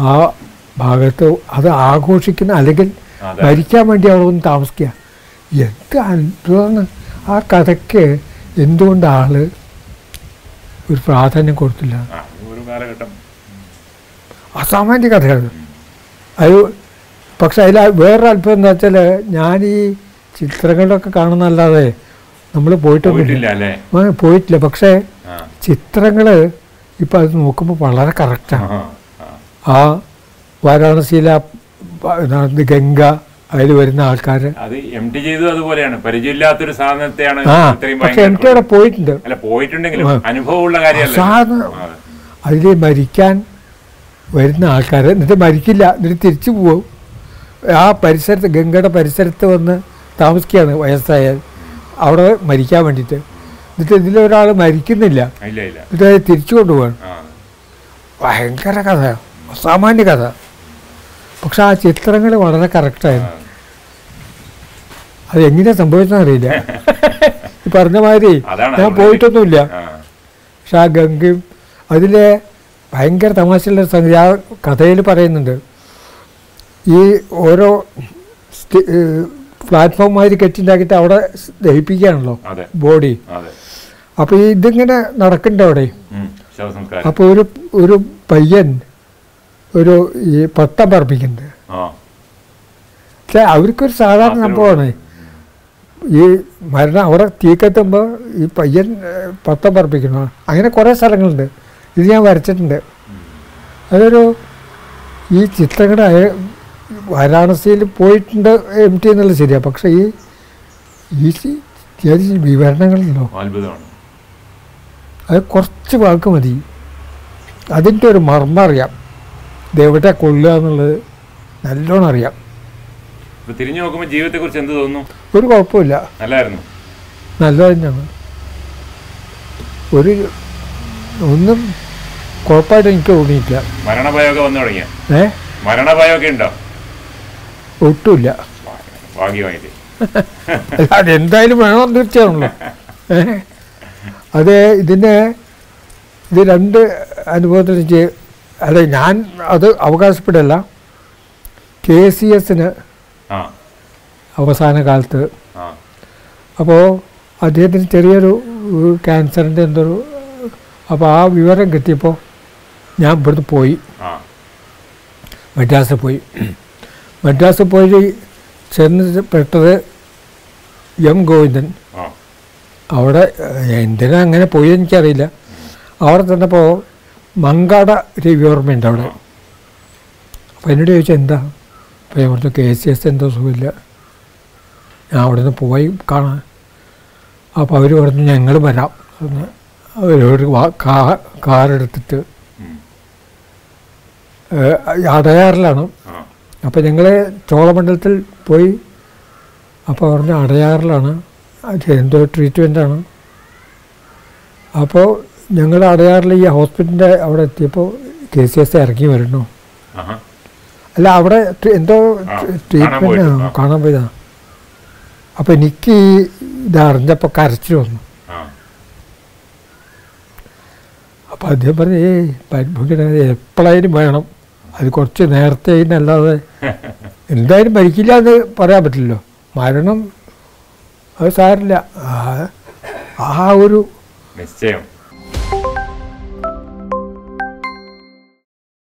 [SPEAKER 2] ആ ഭാഗത്ത് അത് ആഘോഷിക്കുന്ന അല്ലെങ്കിൽ
[SPEAKER 1] ഭരിക്കാൻ
[SPEAKER 2] മരിക്കാൻ വേണ്ടി അവിടെ ഒന്ന് താമസിക്കുക. എന്ത് അത്ഭുതമാണ് ആ കഥയ്ക്ക് എന്തുകൊണ്ട് ആൾ ഒരു പ്രാധാന്യം കൊടുത്തില്ല? അസാമാന്യ കഥയാണ്. അത് പക്ഷെ അതിൽ വേറൊരു അല്പം എന്താ വെച്ചാൽ ഞാൻ ഈ ചിത്രങ്ങളിലൊക്കെ കാണുന്നല്ലാതെ നമ്മൾ പോയിട്ടൊന്നുമില്ല
[SPEAKER 1] പോയിട്ടില്ല
[SPEAKER 2] പക്ഷേ ചിത്രങ്ങൾ ഇപ്പം അത് നോക്കുമ്പോൾ വളരെ കറക്റ്റാണ്
[SPEAKER 1] ആ,
[SPEAKER 2] വാരാണസിയിലെ ഗംഗ അതിൽ വരുന്ന ആൾക്കാർ
[SPEAKER 1] അത് എം ടി ചെയ്തത് അതുപോലെയാണ്. പരിചയമില്ലാത്തൊരു സാധനത്തെയാണ്
[SPEAKER 2] ആ
[SPEAKER 1] ഇത്രയും
[SPEAKER 2] പക്ഷെ എനിക്ക് അവിടെ പോയിട്ടുണ്ട്.
[SPEAKER 1] അല്ല പോയിട്ടുണ്ടെങ്കിലും അനുഭവമുള്ള കാര്യമല്ല.
[SPEAKER 2] അതിൽ മരിക്കാൻ വരുന്ന ആൾക്കാർ എന്നിട്ട് മരിക്കില്ല. എന്നിട്ട് തിരിച്ചു പോകും ആ പരിസരത്ത് ഗംഗയുടെ പരിസരത്ത് വന്ന് താമസിക്കുകയാണ് വയസ്സായാൽ അവിടെ മരിക്കാൻ വേണ്ടിയിട്ട്. എന്നിട്ട് ഇതിലൊരാൾ മരിക്കുന്നില്ല. എന്നിട്ട് അത് തിരിച്ചു കൊണ്ടുപോകണം ഭയങ്കര കഥ അസാമാന്യ കഥ. പക്ഷെ ആ ചിത്രങ്ങൾ വളരെ കറക്റ്റായിരുന്നു അത് എങ്ങനെ സംഭവിച്ചതെന്ന് അറിയില്ല. ഈ പറഞ്ഞ മാതിരി ഞാൻ പോയിട്ടൊന്നുമില്ല. പക്ഷെ ആ ഗംഗയും അതിലെ ഭയങ്കര തമാശയുള്ള സംഗതി ആ കഥയിൽ പറയുന്നുണ്ട്. ഈ ഓരോ പ്ലാറ്റ്ഫോം മാതിരി കെട്ടിണ്ടാക്കിയിട്ട് അവിടെ ദഹിപ്പിക്കുകയാണല്ലോ ബോഡി അപ്പോൾ ഇതിങ്ങനെ നടക്കണ്ടവിടെ? അവിടെ അപ്പോൾ ഒരു ഒരു പയ്യൻ ഒരു ഈ പട്ടം
[SPEAKER 1] പറപ്പിക്കുന്നത്
[SPEAKER 2] പക്ഷെ അവർക്കൊരു സാധാരണ സംഭവമാണ്. ഈ മരണം അവിടെ തീക്കത്തുമ്പോൾ ഈ പയ്യൻ പത്തം പട്ടം പറപ്പിക്കണം അങ്ങനെ കുറേ സ്ഥലങ്ങളുണ്ട്. ഇത് ഞാൻ വരച്ചിട്ടുണ്ട്. അതൊരു ഈ ചിത്രങ്ങളുടെ വാരാണസിയിൽ പോയിട്ടുണ്ട് എം ടി എന്നുള്ളത് ശരിയാണ് പക്ഷേ ഈ ഈ
[SPEAKER 1] അത്ഭുതമാണ്.
[SPEAKER 2] അത് കുറച്ച് വാക്ക് മതി. അതിന്റെ ഒരു മർമ്മം അറിയാം. ഇതെവിടെ കൊള്ളുക എന്നുള്ളത് നല്ലോണം അറിയാം.
[SPEAKER 1] തിരിഞ്ഞു നോക്കുമ്പോൾ ജീവിതത്തെ കുറിച്ച് എന്ത് തോന്നുന്നു?
[SPEAKER 2] ഒരു കുഴപ്പമില്ല.
[SPEAKER 1] നല്ലായിരുന്നു.
[SPEAKER 2] നല്ലത് തന്നെയാണ് ഒരു ഒന്നും കുഴപ്പമായിട്ട് എനിക്ക് തോന്നിയിട്ടില്ല.
[SPEAKER 1] മരണഭയമൊക്കെ വന്നു തുടങ്ങിയ?
[SPEAKER 2] ഏ?
[SPEAKER 1] മരണഭയമൊക്കെ ഉണ്ടോ?
[SPEAKER 2] ഒട്ടുമില്ല.
[SPEAKER 1] ഭാഗ്യമായിട്ട്.
[SPEAKER 2] അല്ല അതെന്തായാലും വേണം തീർച്ചയാണല്ലോ. അത് ഇതിന് ഇത് രണ്ട് അനുഭവത്തിന് അല്ല ഞാൻ അത് അവകാശപ്പെടല്ല. കെ സി എസിന് അവസാന കാലത്ത്. അപ്പോൾ അദ്ദേഹത്തിന് ചെറിയൊരു ക്യാൻസറിന്റെ എന്തൊരു അപ്പോൾ ആ വിവരം കിട്ടിയപ്പോൾ ഞാൻ ഇവിടുന്ന് പോയി.
[SPEAKER 1] ആ.
[SPEAKER 2] മദ്രാസിൽ പോയി. മദ്രാസിൽ പോയി ചെന്ന് പെട്ടത് എം ഗോവിന്ദൻ. അവിടെ എന്തിനാ അങ്ങനെ പോയി എനിക്കറിയില്ല. അവിടെ ചെന്നപ്പോൾ മങ്കാട രവിവർമ്മയുണ്ട് അവിടെ. അപ്പോൾ എന്നോട് ചോദിച്ചാൽ എന്താ? അപ്പോൾ ഞാൻ പറഞ്ഞു കെ സി എസ് എന്തോ സുഖമില്ല. ഞാൻ അവിടെ നിന്ന് പോയി കാണാൻ അപ്പോൾ അവർ പറഞ്ഞു ഞങ്ങൾ വരാം. എന്ന് അവരോട് കാ- കാറെടുത്തിട്ട് അടയാറിലാണ്. അപ്പോൾ ഞങ്ങൾ ചോളമണ്ഡലത്തിൽ പോയി അപ്പോൾ പറഞ്ഞു അടയാറിലാണ്. എന്തോ ട്രീറ്റ്മെന്റാണ് അപ്പോൾ ഞങ്ങൾ അറിയാറില്ല ഈ ഹോസ്പിറ്റലിന്റെ അവിടെ എത്തിയപ്പോൾ കെ സി എസ് ഇറങ്ങി
[SPEAKER 1] ആഹാ.
[SPEAKER 2] അല്ല അവിടെ എന്തോ
[SPEAKER 1] ട്രീറ്റ്മെന്റ് കാണാൻ
[SPEAKER 2] ട്രീറ്റ്മെന്റ്?
[SPEAKER 1] പോയിട്ട്,
[SPEAKER 2] കാണാൻ പോയതാ. അപ്പോൾ എനിക്ക് ഇതറിഞ്ഞപ്പോൾ കരച്ചിൽ വന്നു. അപ്പോൾ അദ്ദേഹം പറഞ്ഞു ഏയ് പരിഭവിക്കണ എപ്പോഴായാലും വേണം. അത് കുറച്ച് നേരത്തെ അല്ലാതെ എന്തായാലും മരിക്കില്ല എന്ന് പറയാൻ പറ്റില്ലല്ലോ. മരണം അത് സാരില്ല ആ- ആ ഒരു
[SPEAKER 1] നിശ്ചയം.